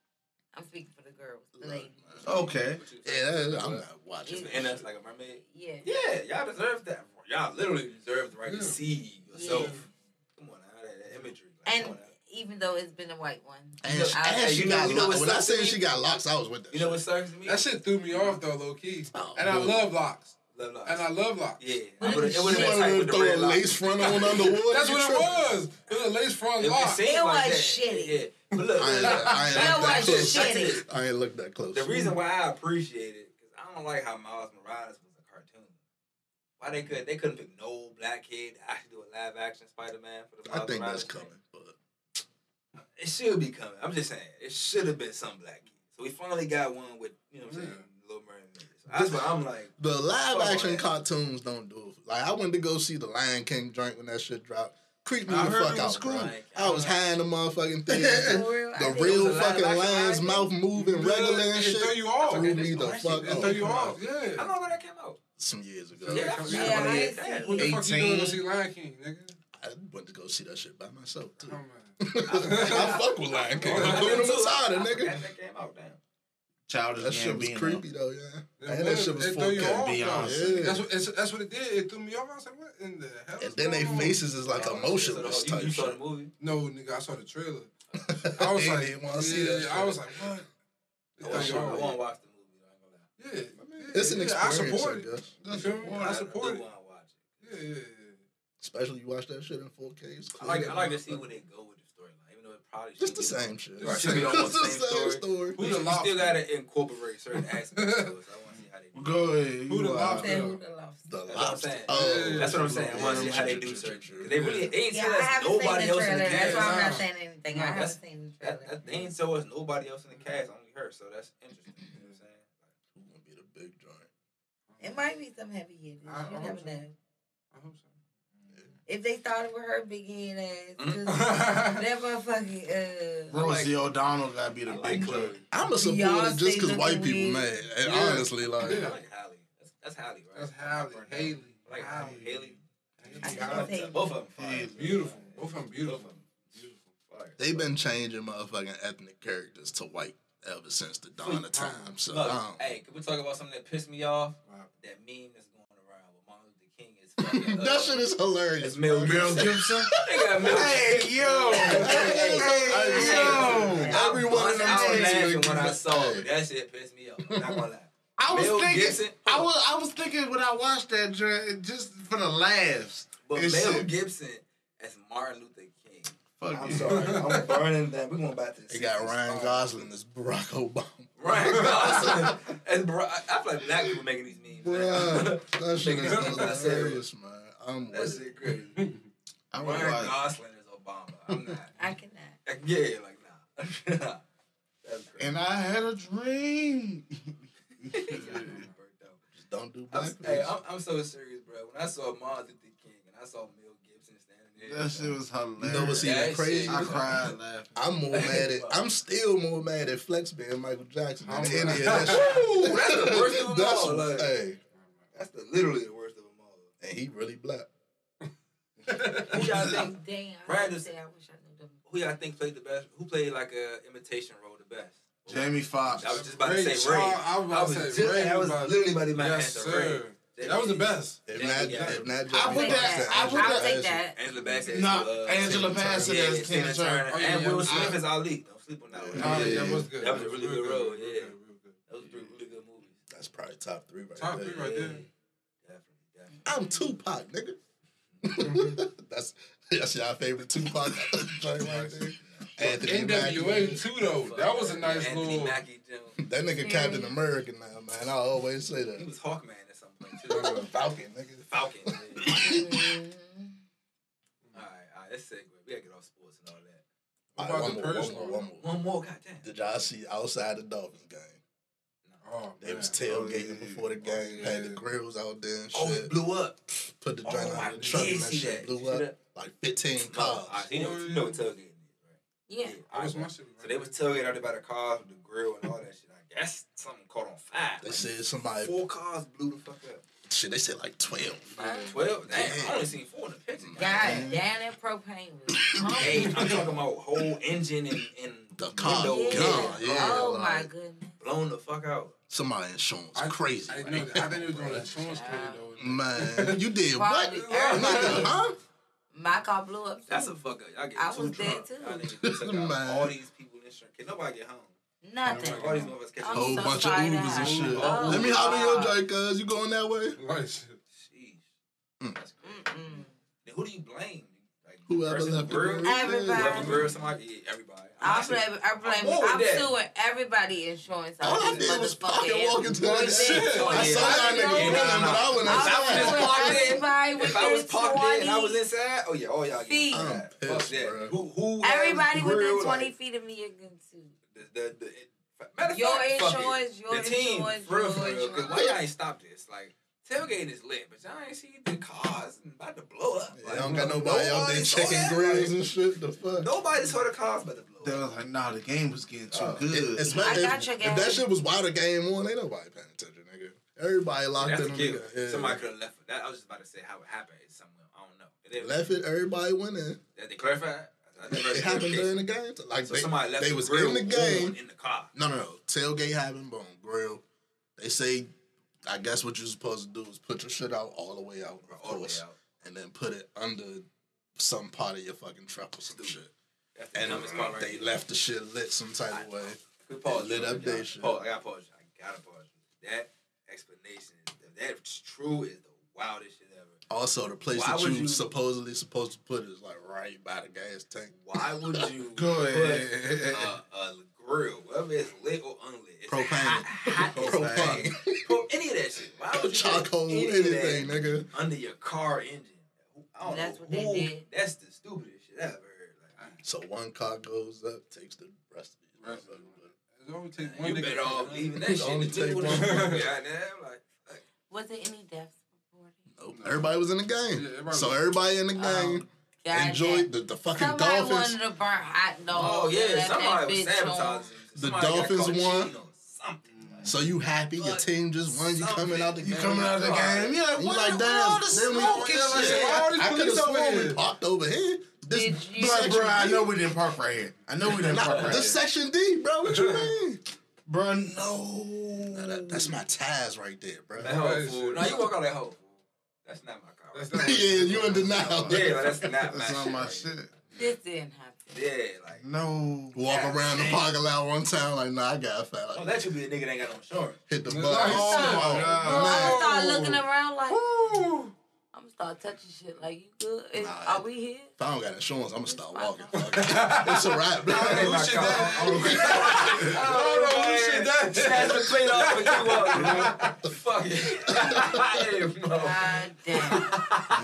I'm speaking for the girls, the ladies. okay. yeah, that- I'm not watching. And that's like a mermaid. Yeah. Yeah, y'all deserve that. Y'all literally deserve the right Yeah. to see yourself. Yeah. Come on now, that, that imagery. Like, And come on now. Even though it's been a white one, And, know, she, I- and you know- you know When I sucks said she got locks, I was with that. You know what shit. sucks to me? That shit threw me mm-hmm. off though, low key. Oh, And I love locks. Love locks. And I love locks. Yeah, But I would've- it it would You have been wanted tight to with the throw a lace front on underwater? That's what it was. It was a lace front It, lock. it seemed It like was shitty. Yeah, but look, I ain't, look, I ain't That look that was close. shitty. I ain't look that close. the reason why I appreciate it because I don't like how Miles Morales was a cartoon. Why they could they couldn't pick no black kid to actually do a live action Spider Man for the I Miles think Morales that's coming, but It should be coming. I'm just saying it should have been some black kid. So we finally got one with you know what I'm saying, Little Mermaid. So that's what I'm like. the live Fuck action that. cartoons don't do it. Like I went to go see the Lion King joint when that shit dropped. creeped me I the fuck out, bro. cool. I was high in the motherfucking theater. For real, the real it was a lot fucking of lion's action. mouth moving regular and shit. throw you off. Threw me the fuck It off. throw you off. Yeah. How long ago that came out? Some years ago. Yeah, Yeah, yeah, I yeah, that. What the fuck you doing to see Lion King, nigga? I went to go see that shit by myself too. Come on. I fuck with Lion King. Oh, I'm doing too. Masada, I nigga. forgot That came out, damn. Childish That shit was creepy though, yeah. Yeah, And that shit was it throw you 4K. off, Beyonce. though. That's what it's, that's what it did. It threw me off. I was like, what in the hell? And then they going on? faces is like Oh, emotionless type you, you saw shit. the movie? No, nigga, I saw the trailer. <laughs> I was like, even wanna see yeah, I was like, what? I want to watch the movie. though, I ain't gonna lie. Yeah, It's an yeah, experience, I I, support it. guess. You feel me? I support it. wanna watch it. Yeah, yeah, yeah. Especially you watch that shit in 4K. It's I like I like to see motherfucker. where they go with the storyline, even though it probably Just the same shit. Right, should be almost <laughs> Just the same story. Who the you lobster? still gotta incorporate certain aspects to it. So I want to see how they do. Go ahead. Who the lobster? Who the lobster. The That's what I'm saying. Oh, That's what I'm saying. I want to see how they do certain. Cause they really they ain't Yeah, tell us nobody else in the trailer. That's why I'm not saying anything. I haven't that's- seen the trailer. they ain't tell us nobody else in the cast, only her. So that's interesting. You know what I'm saying? Who gonna be the big joint? It might be some heavy hitters. I- I You never know. I hope so. If they started with her big head ass, 'cause Mm. that <laughs> motherfucking uh, Rosie O'Donnell gotta be the I big like Chloe. Chloe. I'm a supporter just because white people weird. mad. And Yeah. honestly, like, I Yeah. like Halle. That's, that's Halle, right? That's Halle. Haley. Like Halle. Haley. Haley. Both of them. Fire. Haley. Beautiful. Both of them Both beautiful. of them. Beautiful. Fire. they've been changing motherfucking ethnic characters to white ever since the dawn of time. So, Look, um, hey, can we talk about something that pissed me off? Wow. That meme that's <laughs> that shit is hilarious. Mel Mel Gibson. Gibson. <laughs> They got Mel Hey, yo. Hey, Hey, yo. I Every one of bust them out tweets laughing when I saw it. That shit pissed me off. I'm not gonna lie. I was Mel thinking. Gibson. I was. I was thinking when I watched that joint, just for the laughs. But Mel shit. Gibson as Martin Luther King. Fuck I'm you. sorry. I'm burning them. We're going back to the They got 60s. Ryan Gosling as Barack Obama. Ryan <laughs> Gosling. and bro, I, I feel like black people making these memes. Bruh, man. <laughs> that shit Making is these memes when I said hilarious, man. I'm That with it. shit crazy. <laughs> I was Ryan like, Gosling is Obama. I'm not. I cannot. Yeah, like nah. That's and I had a dream. Just don't do I'm, hey, I'm, I'm so serious, bro. When I saw Martin Luther King and I saw Mel Gibson standing there, that shit was hilarious. You know what's even That crazy? I cried laughing. I'm more <laughs> mad at. I'm still more mad at Flex being Michael Jackson than any of that Ooh, that's the worst of them That's all. Like, hey, that's the literally the worst of them all. and he really black. Who y'all <laughs> think? Damn. Brad I, say I wish I knew them. Who y'all think played the best? Who played like a imitation role the best? Jamie Foxx. I was just about to Ray say Charles, Ray. I was about to just, Ray I was about- literally about to my Yes, answer. Ray. Sir. That was the best. If Jamie not, Foxx. if not, I put that- then I put Angela I'll take that. Angela Bassett. is, No, uh, Angela Bassett Turner. as Yeah, Tina Turner. And Will Smith as Ali. Don't sleep on that one. Oh, yeah, Yeah, that was good. That was a really good role, yeah. good, real good. Those three really good movies. That's probably top three right Top there. three right there. Definitely, definitely. I'm Tupac, nigga. <laughs> that's that's y'all favorite Tupac <laughs> joint right there. Anthony Mackie. NWA too though. That was a nice Anthony little. Mackie That nigga Captain America now, man. I always say that. He was Hawkman Falcon, nigga. Falcon. Yeah. <laughs> Mm, all right, all right. Let's segue. We gotta get off sports and all that. What All right, about one the more, one more, one more. One more, goddamn. Did y'all see outside the Dolphins game? Oh, They was man. tailgating before the game, Oh, had the yeah. grills out there and Oh, shit. it blew up. Put the Oh, on the truck did and that shit that. blew up. that? Like 15 No, cars. I, you know, you know what tailgating is, right? Yeah. All What's right, my shit? So they was tailgating out there by the cars with the grill and all that shit. I guess something caught on fire. They said somebody, four cars blew the fuck up. Shit, they said like 12. Twelve? Damn, Damn. I only seen four in the picture. God damn, that propane was <laughs> Hey, I'm talking about whole engine and, and The car, window Yeah. gun, oh, yeah. oh my goodness. blown the fuck out. Somebody insurance I- crazy. I, right? know that. I think they were doing <laughs> insurance credit though. Man, you did what? Probably <laughs> Nigga, huh? My car blew up. That's a too. fuck up. Y'all get I was there drunk. too. Y'all niggas took out Man. all these people insurance. Can nobody get home? Nothing. All these motherfuckers catch I'm Whole so bunch of sorry Ubers and have- shit. Oh, Let me hop in your God. joint, cuz. You going that way? Like shit. Sheesh. Mm. That's crazy. Mm-mm. Then who do you blame? Like Whoever left the grill? grill. Everybody. Whoever grill somebody? Yeah, everybody. I blame, I blame, I'm, more with I'm suing everybody insurance. All I on this did was motherfucker walk into that shit. I saw y'all Yeah, niggas nah, running, but I went I'm If I was parked in, I was within and I was inside, oh yeah, all y'all feet. get I'm pissed, Fuck that. bro. Who, who Everybody within 20 feet of me are good too. The, the, the, it, matter Your fact, fuck it. insurance, your the team, insurance, for real, for real. Because why insurance. y'all ain't stop this? Like, tailgate is lit, but y'all ain't see the cars about to blow up. I don't got nobody out there checking that, grills like, and shit. The fuck. Nobody saw the cars about to blow They up. was like, nah, the game was getting too Oh, good. It, it's, I if, got your if that shit was wild the game one, ain't nobody paying attention, nigga. Everybody locked That's in the on yeah. Somebody could have left. That, I was just about to say how it happened. It's somewhere I don't know. It left it. Everybody went in. That they clarified. I It happened during the game. Like So they, somebody left they the was grill in the game. in the car. No, no, no. Tailgate happened. Boom, grill. They say, I guess what you're supposed to do is put your shit out all the way out, All the way out. and then put it under some part of your fucking truck or some shit. That's the And part right they left the shit lit some type of way. Quick pause. lit up they shit. Pause. I got pause. I gotta pause. That explanation, if that's true, is the wildest shit. Also, the place Why that you, you- supposedly supposed to put is like right by the gas tank. Why would <laughs> you Go put ahead. a, a grill, whether it's lit or unlit, it's Propane. hot, hot as Propane. fuck. Pro- any of that shit. Why would you put Charcoal, any of anything, that nigga. under your car engine? I don't That's know what they who- did. That's the stupidest shit I've ever heard. Like, So one car goes up, takes the rest of these. Rest of motherfuckers. It only take one you better off leaving that shit. Only The take people one. <laughs> that be like, like, Was there any deaths reported? Nope. Everybody was in the game. Yeah, everybody so was- everybody in the game Um, God, enjoyed the, the fucking Somebody Dolphins. wanted to burn hot dogs. oh and yeah, left that somebody was bitch on. sabotaging. The Somebody got Dolphins caught won. cheating or Something. So you happy? Your Fuck. team just won. You coming out the game. You coming out of the game? Yeah, You what like the- damn? all the then we- smoke and yeah, shit. I, All these I could have police over sworn we here. parked over here. This, Did you- But, section bro, I D. know we didn't park right here. I know we didn't park right this here. section D, bro. What you <laughs> mean? Bro, no. Nah, that- that's my Taz right there, bro. That hoe fool. No, you walk out that hoe fool. That's not my car. That's <laughs> not yeah, you in denial. yeah, but that's not my That's shit. not my shit. This didn't happen. Yeah, like. No. Walk God around the damn. parking lot one time, like, nah, I got fat. Don't Like, let you be a nigga that ain't got no insurance. hit the Oh, button. Oh, my Bro, I'm gonna start looking around like Ooh. I'm gonna start touching shit. Like you good? Is, Nah, are we here? If I don't got insurance, I'm gonna start walking. fine. Fuck it. It's a wrap, bro. That ain't my Who shit car. that? Oh, who shit that? Snatch the plate off and you up, you? <laughs> Fuck it. God damn.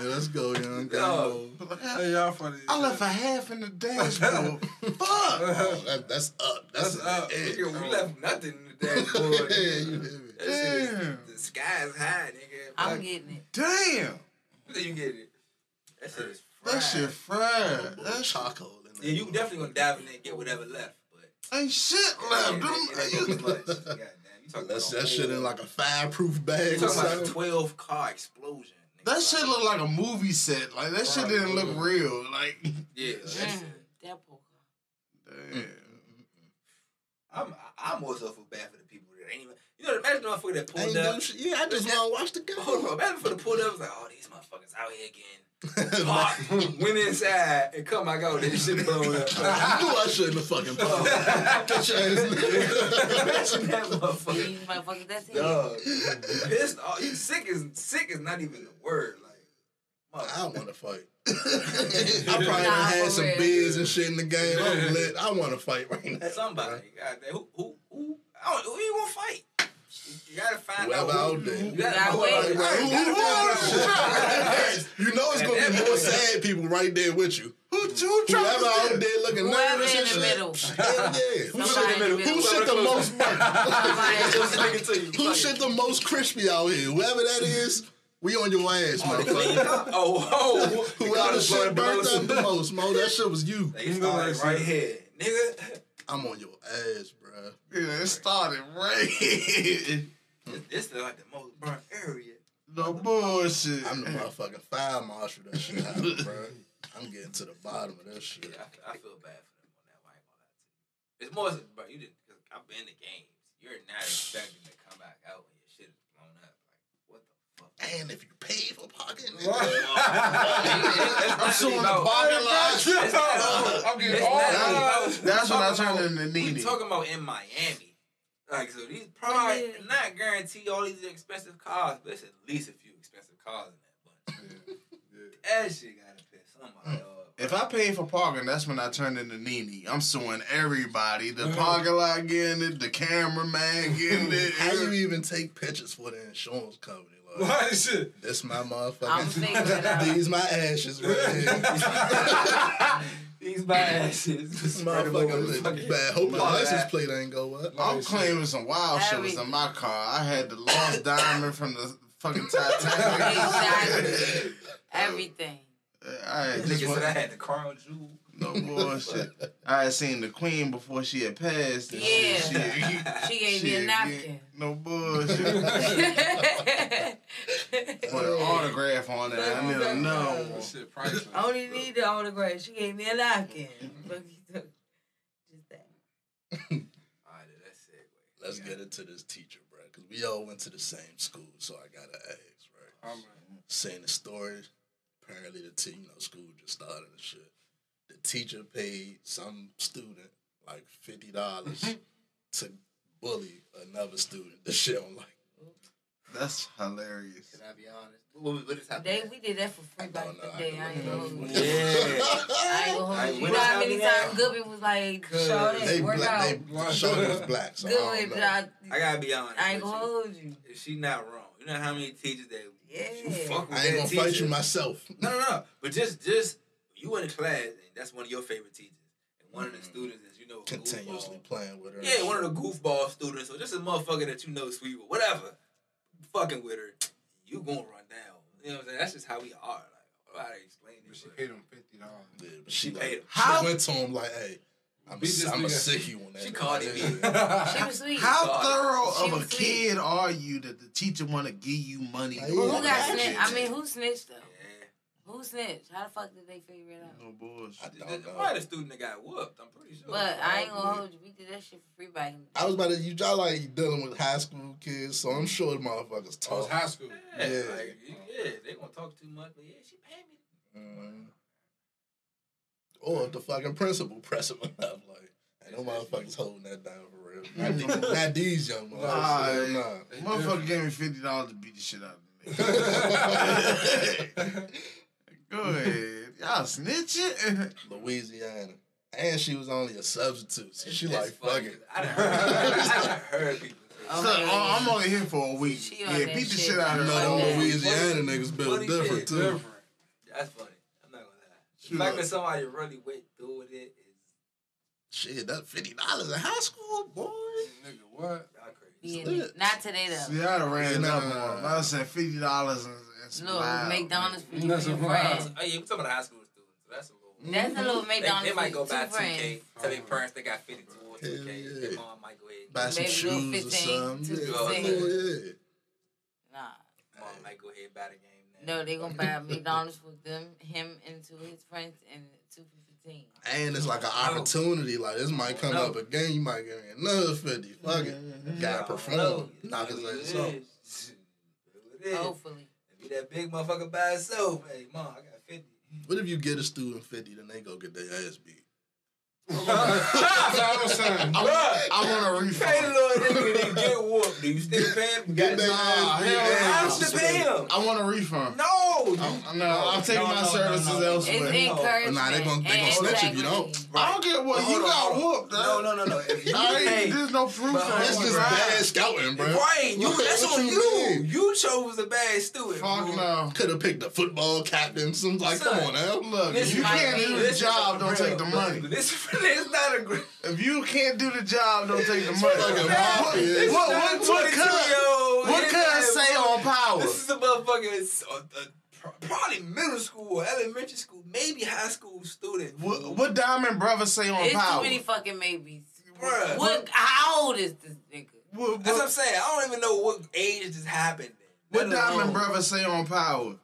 Yeah, let's go, young. Yo. Go. Hey, y'all funny. I left a half in the dashboard. <laughs> Fuck. Oh, that, that's up. That's, That's up. Yeah, Nigga, we left nothing in the dashboard. <laughs> yeah, you hear me. That shit is, Damn. the sky is high, nigga. I'm Like, getting it. Damn. <laughs> you get it. That shit is That fried. shit fried. Little That charcoal in. Yeah, you definitely gonna dive in there and get whatever left, but ain't shit it left. ain't- Them- it ain't gonna much. Goddamn, you talking <laughs> That's about that shit in like a fireproof bag You or talking about a twelve car explosion? nigga. That shit looked like a movie set. Like that shit didn't look real. Like <laughs> Yeah, that shit. Mm, that poker. damn. I'm I'm also feel bad for the people that ain't even. You know, imagine the motherfucker that pulled up. shit. Yeah, I just want to watch the Hold on, imagine for the pulled up was like, oh, these motherfuckers out here again. Park, went inside and come back out. This shit blowing up. <laughs> I knew I shouldn't have fucking parked. Get your ass. <laughs> Imagine that motherfucker. These motherfuckers, that's it. Dog. Pissed off. You sick is sick is not even the word. Like, I motherfucker. want to fight. <laughs> I probably Nah, had some real. beers and shit in the game. I'm lit. I want to fight right now. somebody. Goddamn, who who who? I don't, who you gonna fight? You gotta find Whoever out. who- out there. You You gotta gotta know who- Who- who- you know it's gonna be more sad people right there with you. Who, who Whoever Travis out there looking Whoever nervous in the middle. Hell yeah. Who shit, in the middle. who shit the most Somebody- Just nigga to you. who shit the most crispy out here? Whoever that is, we on your ass, motherfucker. Oh, oh, Whoever shit burnt up the most, Mo, that shit was you. They started right here, nigga. I'm on your ass, bruh. Yeah, it started right here. This, this is like the most burnt area. No bullshit. I'm the motherfucking fire marshal that shit happened, <laughs> bruh. I'm getting to the bottom of that shit. Yeah, I, I feel bad for them on that. one, I ain't gonna lie to you. It's more, so, bro. You did because I've been to games. You're not expecting to come back out when your shit is blown up. Like what the fuck? And if you pay for parking, <laughs> I'm suing the parking lot. I'm getting all that. That's we when I talking turned about- into We Nene. talking about in Miami. Like so, these probably Yeah. not guarantee all these expensive cars, but it's at least a few expensive cars in that bunch. That shit gotta piss somebody off. If I pay for parking, that's when I turn into Nene. I'm suing everybody. The parking lot getting it, the cameraman <laughs> getting it. how you even take pictures for the insurance company? Like, Why this shit? this my <laughs> I'm motherfucking. figuring it out. These my ashes right <laughs> here. These my asses. <laughs> This motherfucker look bad. Hope the Fuck license plate ain't go up. I'm claiming some wild shit was in my car. I had the lost <laughs> diamond from the fucking <laughs> Titanic. Exactly. Everything. I Nigga just said I had the crown jewel. No bullshit. I had seen the queen before she had passed. and Yeah. She, <laughs> She gave me a shit, napkin. No bullshit. <laughs> Put an autograph on it. I never know. That shit priceless. I only need the autograph. She gave me a napkin. <laughs> Look, Just that. Alright, that's segue. Let's get into this teacher, bro. Because we all went to the same school, so I gotta ask, right? I'm Saying the story, apparently the te- you know school just started and shit. The teacher paid some student like fifty dollars mm-hmm. to bully another student. The shit I'm like, That's hilarious. Can I be honest? What, what, what is They, happening? we did that for free back don't in the day. I ain't gonna hold you. Yeah. I ain't gonna hold you. You know how many times Goodman was like, show they work black, out. they Shorty was black, so I Good, don't but know. I, I gotta be honest. I ain't gonna hold you. If she not wrong, you know how many teachers that Yeah. you fuck with I ain't gonna teacher. fight you myself. No, no, no. But just, just you in the class, and that's one of your favorite teachers, and one of the mm-hmm. students is you know Continuously goofball. playing with her. Yeah, one of the goofball students, or just a motherfucker that you know sweet or whatever, fucking with her, you gonna run down. You know what I'm saying? That's just how we are. Like, I don't know how to explain But she paid him fifty dollars. Yeah, but she, She paid him. like, How- she went to him like, "Hey, I'm Beat this I'm a nigga. sick you on that." She called him <laughs> She was sweet. How God. thorough of a sweet. kid are you that the teacher want to give you money? Like. Who got snitched? I mean, who snitched though? Yeah. Who snitched? How the fuck did they figure it out? no bullshit. I don't. Probably the student that got whooped. I'm pretty sure. But I ain't gonna hold you. We did that shit for free back in the day. I was about to you y'all like dealing with high school kids, so I'm sure the motherfuckers Oh, it's talk. high school. Yeah, Yeah. like, yeah, they gonna talk too much, but yeah, she paid me. Mhm. Or the fucking principal press him up like, hey, no motherfuckers holding that down for real. <laughs> Not, these, not these young motherfuckers. Nah, nah. Motherfucker gave me fifty dollars to beat the shit out of me. <laughs> <laughs> Go ahead, y'all snitching. <laughs> Louisiana. And she was only a substitute, so she It's like, fuck it. I done heard, I done heard people Okay. So, I'm only here for a week. She Yeah, beat the shit. shit out of know, her. them Louisiana niggas built different shit. too. Different. that's funny. I'm not gonna lie. The Sure. fact that somebody really went through with it is Shit, that fifty dollars in high school, boy. Nigga, what? y'all crazy. Yeah, not today though. See, I'd have ran Yeah, up nah. on him. I said fifty dollars and, and some No, McDonald's for you. That's and your friends. Oh, yeah, we're talking about high school students, so that's a little. That's a little They, McDonald's they might go for buy two 2K. friends. Tell their parents they got 50 towards Hell 2K. yeah. Their mom might go ahead. Buy some Maybe go shoes or something. Yeah, for oh, yeah, yeah. Nah. Mom might go ahead and buy the game. No, they gonna buy McDonald's for them, him, and two his friends, and two for fifteen. And it's like an oh. opportunity. Like this might come No. up again. You might get another fifty. Fuck it. Gotta perform. Knock his ass off. Hopefully. Be that big motherfucker by itself. Hey, mom, I got 50. What if you get a student fifty, then they go get their ass beat? That's I'm saying. I want a pay the little nigga and get whooped. Do you still pay him? Get their Nah, hell and no. I have to pay him. I want a refund. No. I'm, no, I'm taking No, my no, services no, no. It's elsewhere. encouragement. Nah, they gon- they gon' and snitch if you integrity. don't. I don't care what you got hold on. whooped. No, no, no, no. If you I ain't, pay, there's no proof. But of That's just Right. bad scouting, bro. right, you that's on you you. mean? You chose a bad student. Fuck no. Could have picked a football captain. Some like, Son. come on now. Look, you can't do the job, don't take the money. but This is not a great. If you can't do the job, don't take the money. fucking What, mafia. what, what, what, could, what could I say on power? This is a motherfucker, pro- probably middle school, or elementary school, maybe high school student. What, what Diamond Brother say on power It's too many fucking maybes. Bruh. What? How old is this nigga? What, That's what I'm saying. I don't even know what age this happened. what Diamond alone- Brother say on power?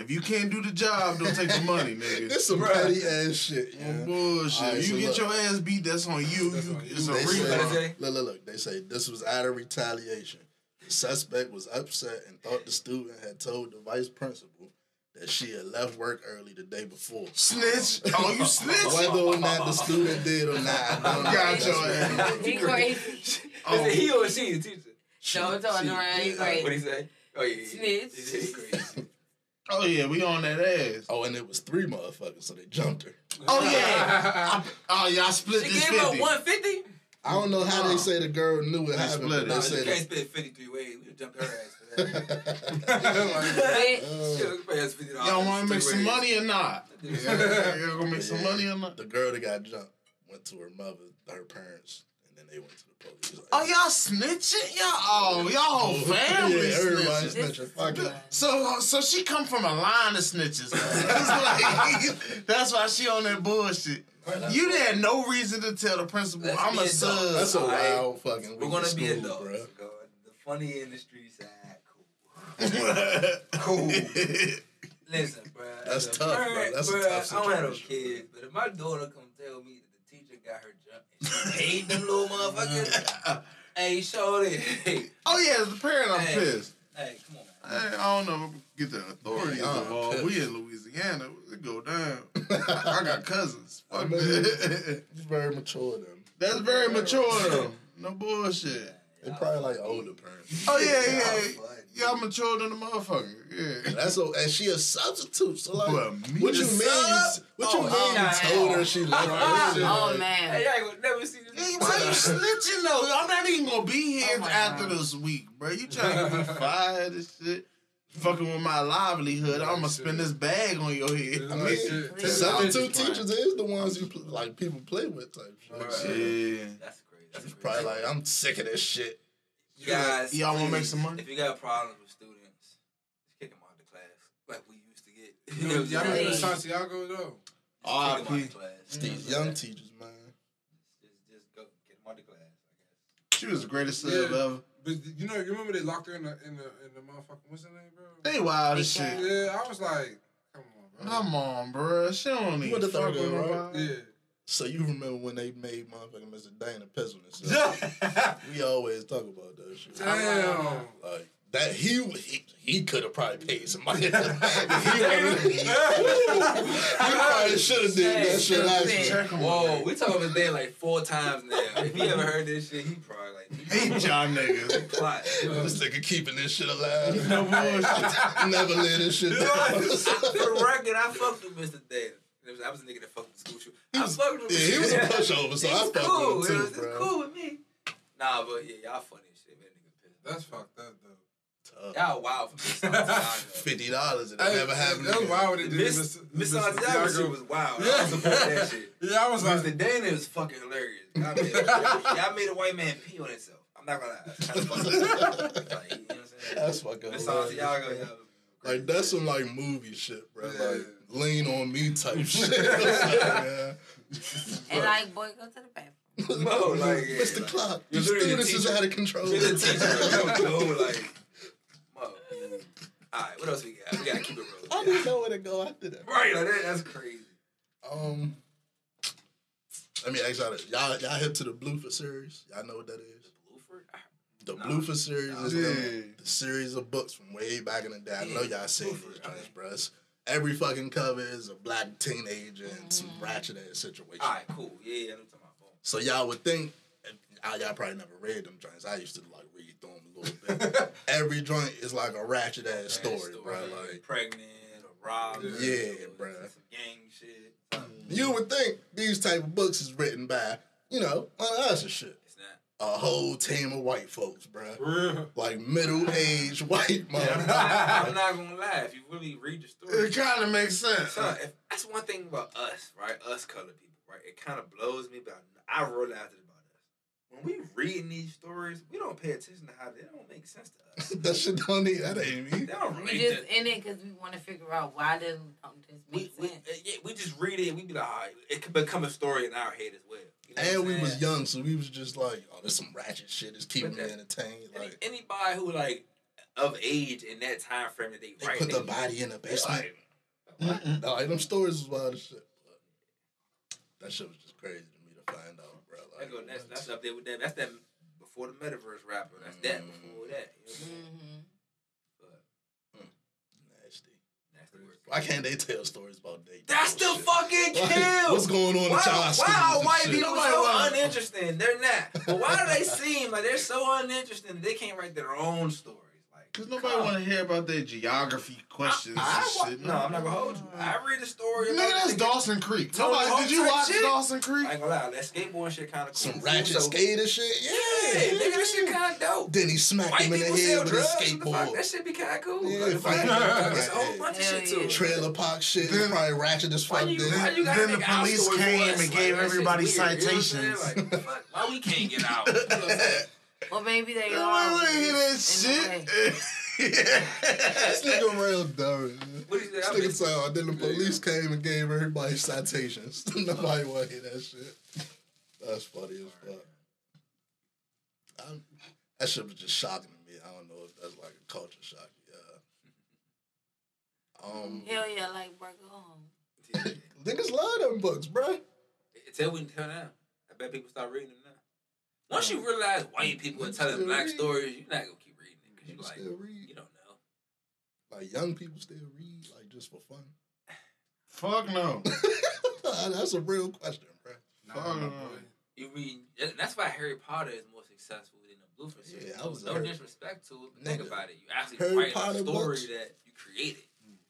If you can't do the job, don't take the money, <laughs> nigga. It's some Bruh. petty ass shit. Oh, Yeah. bullshit. Alright, you so get look. your ass beat, that's on you. That's you on you. it's a They What say, they refund. say? look, look, look. They say this was out of retaliation. The suspect was upset and thought the student had told the vice principal that she had left work early the day before. Snitch. Oh, you snitch? Whether or not the student did or not, I don't know. Got your what ass. it is. He crazy. <laughs> Oh. Is Oh. it he or she, the teacher? No, it's on around. He What crazy. he say? Oh yeah, yeah. Snitch. He crazy. Oh, yeah, we on that ass. Oh, and it was three motherfuckers, so they jumped her. Oh, yeah. <laughs> I, oh, yeah, I split She this gave up 50. 150. I don't know how No. they say the girl knew what They happened, split but it. they No, said you can't split 53 ways. We jumped her ass for that. Bitch. Shit, pay us $50 Y'all want to make some money or not? Yeah, <laughs> y'all gonna make some money or not? The girl that got jumped went to her mother, her parents, and then they went to the police. Like, Oh, y'all snitching? Y'all, oh, y'all whole <laughs> family yeah, everybody snitching. This snitching. is Fuck it. So, so she come from a line of snitches. <laughs> Like, <laughs> that's why she on that bullshit. You had no reason to tell the principal Let's I'm a adults. sub. That's a Alright. wild fucking We're week gonna of be school, adults. bro. Go. The funny industry the street side, cool. Cool. Listen, bro. That's as a tough, bro. parent, That's a bruh, tough I don't have no kids, but if my daughter come tell me that the teacher got her jump and she paid them little motherfuckers, <laughs> hey, show it. Hey, oh yeah, as a parent, I'm Hey. pissed. hey, come on, man. Hey, I don't know. Get the authorities Yeah, I'm involved. pissed. We in Louisiana. It go down. <laughs> I got cousins. I Fuck mean, that. It's very mature then. That's very mature though. No bullshit. They probably like older parents. Oh yeah, Y'all yeah. funny. Y'all mature than a motherfucker. Yeah. That's so, and she a substitute. So like, what you mean? sub? What you Oh, mean? nah. You told her she left oh, her shit? Oh man. Hey, I ain't never see this. Hey, why you snitching though? I'm not even gonna be here Oh, after God. this week, bro. You trying to be <laughs> fired and shit? Fucking with my livelihood. I'm gonna spin this bag on your head. I Like, mean, shit, Please. substitute teachers is the ones you pl- like people play with type shit. Right. Yeah. That's crazy. That's She's crazy. probably like, I'm sick of this shit. You guys, Y'all wanna make some money? If you got problems with students, just kick them out of the class like we used to get. You know, <laughs> y'all remember Hey. Santiago though? Just kick 'em out R.I.P. the class. It's these mm-hmm. young teachers, man. Just, just go get them out the class. I guess She was the greatest sub Yeah. ever. But you know, you remember they locked her in the in the in the motherfucking what's her name, bro? They wild as shit. Yeah, I was like, come on, bro. Come on, bro. She don't You even went to fuck third with grade, right? Yeah. So you remember when they made motherfucking Mr. Dana piss on himself? we always talk about that shit. Damn. Like that he he, he could have probably paid somebody. <laughs> he would've- <laughs> he probably should have did that shit actually. Check 'em Whoa, we talking about his dad like four times now. If he ever heard this shit, he probably like that. Hate y'all niggas. plot. This nigga keeping this shit alive. <laughs> No bullshit. Never let this shit down. I- For the record, I fucked with Mr. Dana. I was a nigga that fucked with school shoot. I fucked with Yeah, he was a pushover, so He I fucked cool. with him It was, bro. it's cool with me. Nah, but yeah, y'all funny as shit, man. Nigga pissed. That's fucked up though. Y'all wild for Miss <laughs> Fifty dollars and it never happened. That was wild what they. Miss, Miss Santiago shit was wild. I support that shit. <laughs> Yeah, I was like, Mr. Dana is fucking hilarious. Y'all made, <laughs> y'all made a white man pee on himself. I'm not gonna lie. That's kinda. Like, you know what I'm saying? That's fucking Miss hilarious. Santiago, y'all. Like that's some like movie shit, bro. Yeah. Like lean on me type <laughs> shit. <laughs> yeah. And like, boy, go to the bathroom. Mo, like, yeah, Mr. like, Clock, you're these literally a students is teacher. out of control. You're the teacher. Yo, yo, <laughs> like, Mo. All right, what else we got? We gotta keep it real. I real. didn't know where to go after that. Right, like that, that's crazy. Um, let me ask y'all this: y'all y'all hip to the Bluford series? Y'all know what that is? Bluford? The Nah. Bluford series is Yeah. the, the series of books from way back in the day. I know y'all seen Bluford, these joints, bro. It's- Every fucking cover is a black teenager in some mm. ratchet ass situation. All right, cool. Yeah, yeah, I'm talking about. So y'all would think, and y'all y'all probably never read them joints. I used to like read through them a little bit. <laughs> Every joint is like a ratchet ass story, bro. Like pregnant or robbed. Yeah, or bruh. Some gang shit. something. you would think these type of books is written by, you know, one of us and shit. It's not. A whole team of white folks, bro. real. Like middle aged white I'm motherfuckers. not, I'm not gonna lie. If you really read the story, It kind of makes sense. Son, if, that's one thing about us, right? Us colored people, right? It kind of blows me, but I, I realized it about us. When we reading these stories, we don't pay attention to how they don't make sense to us. <laughs> that shit don't need. That ain't me. They don't We really. just in it because we want to figure out why doesn't um, this we, make we, sense. uh, yeah, we just read it we be like, all right, it could become a story in our head as well. You know And we was young, so we was just like, oh, there's some ratchet shit. It's keeping But me that- entertained. Any, Like anybody who like of age in that time frame that they, they write, put the body in the basement. like. No, like them stories was wild as shit. But that shit was just crazy to me to find out, bro. Like, go, that's, that's up there with that. That's that before the metaverse rapper. That's that Mm. before that. You know what I'm saying? hmm But nasty. that's the word. Why can't they tell stories about dating? That's the Bullshit. fucking Like, kill. what's going on Why, y'all why are white people Nobody so wanna- uninteresting? They're not. But why do they seem like they're so uninteresting that they can't write their own stories? Like, Cause nobody want to hear about their geography questions I, I, and shit. no, I'm not gonna hold you. I read a story. Nigga, about that's nigga- Dawson Creek. Nobody, Hawk did you watch shit. Dawson Creek? I ain't gonna lie, that skateboard shit kind of cool. Some ratchet So- skater shit? Yeah, Yeah. nigga, that shit kind of dope. Then he smacked White him in the head with his drugs. Fuck? skateboard. That shit be kind of cool. Yeah, Like, fuck fuck, <laughs> yeah. It's a whole bunch of Hell shit too. Trailer park shit Then- probably ratchet as fuck. then. why you gotta Then the police came and gave everybody weird, you know what I'm saying? citations. Like, why we can't get out? <laughs> You know what I'm saying? Well, maybe they Nobody are. wanna hear that in a shit. <laughs> This nigga real dumb. man. What is This that? nigga said, oh, then the police came and gave everybody citations. <laughs> Nobody want to hear that shit. That's funny as fuck. I'm, that shit was just shocking to me. I don't know if that's like a culture shock. Yeah. Um, Hell yeah, like Burger Home. <laughs> niggas love them books, bruh. Tell we tell now. I bet people start reading them now. Once you realize white people are telling black read. stories, you're not gonna keep reading it because you're like, still read. you don't know. Like young people still read, like just for fun. Fuck no. <laughs> <laughs> that's a real question, bro. Nah, Fuck my no. boy. You read. that- That's why Harry Potter is more successful than the Bluford series. Yeah, I no was a no Harry- disrespect to it, but think about it. You actually Harry write Potter a story books? that you created.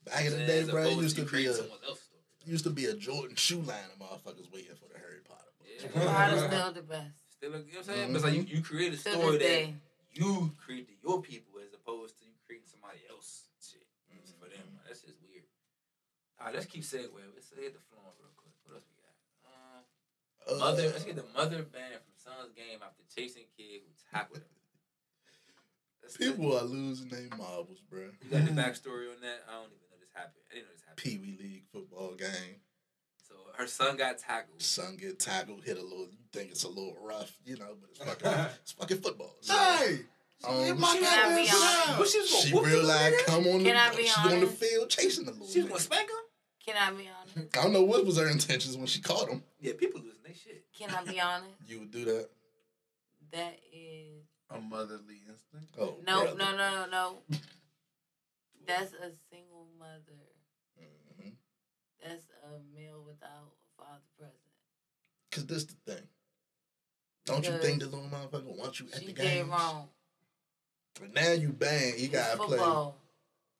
Back in the day, bro, it used to you be create a someone else's story. used to be a Jordan shoe line of motherfuckers waiting for the Harry Potter book. Yeah. <laughs> Potter's still the best. Still, you know what I'm saying? But it's like you, you create a Still story that day. you created your people as opposed to you creating somebody else shit for them. Mm-hmm. That's just weird. All right, let's keep segueing. Let's hit the floor real quick. What else we got? Um, Uh, mother, let's get the mother banned from son's game after chasing kid who tackled him. That's People are losing their marbles, bruh. You got the backstory on that? I don't even know this happened. I didn't know this happened. Pee Wee League football game. So her son got tackled. Son get tackled, hit a little. You think it's a little rough, you know, but it's <laughs> fucking, it's fucking football. So, Hey, um, hit my she, Can I goddamn be honest? But she gonna she whoop the little realized come on, Can I the, be she on the field chasing the little. She was gonna nigga. spank him? Can I be honest? I don't know what was her intentions when she caught him. Yeah, people losing their shit. Can I be honest? <laughs> You would do that? That is A motherly instinct. Oh no, brother. no, no, no, no. <laughs> That's a single mother. That's a male without a father present. Cause this the thing. Don't you think the little motherfucker wants you at She the did game? wrong. But now you bang, you gotta play. football.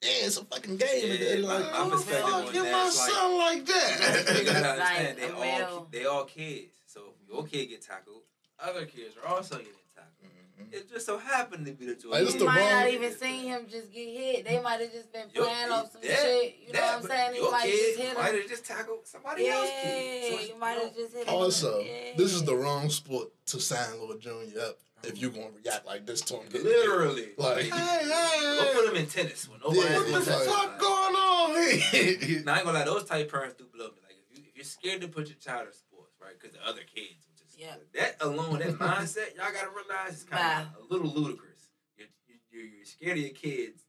Yeah, it's a fucking game. Yeah, and my- like, my oh, perspective fuck, on Get that my is like- son like you that. gotta Like, understand they <laughs> all they all kids. So if your kid get tackled, other kids are also getting tackled. Mhm. It just so happened to be the two. Like, this You might not even seen him just get hit. They might have just been playing off some that- shit. You know that, what I'm saying? He Your might have kid just hit might have just tackled somebody else. kid. So Yeah, you might have just hit. Also, Yeah. this is the wrong sport to sign Lord Junior up if you're gonna react like this to him. literally. Like, hey, Go hey, put him in tennis when nobody Yeah, what the wants like- fuck going on here? Now I ain't gonna lie, those type parents do blow me. Like if you if you're scared to put your child in sports, right? Because the other kids, which is Yeah. that alone, that mindset, y'all gotta realize is kind of a little ludicrous. You're, you're you're scared of your kids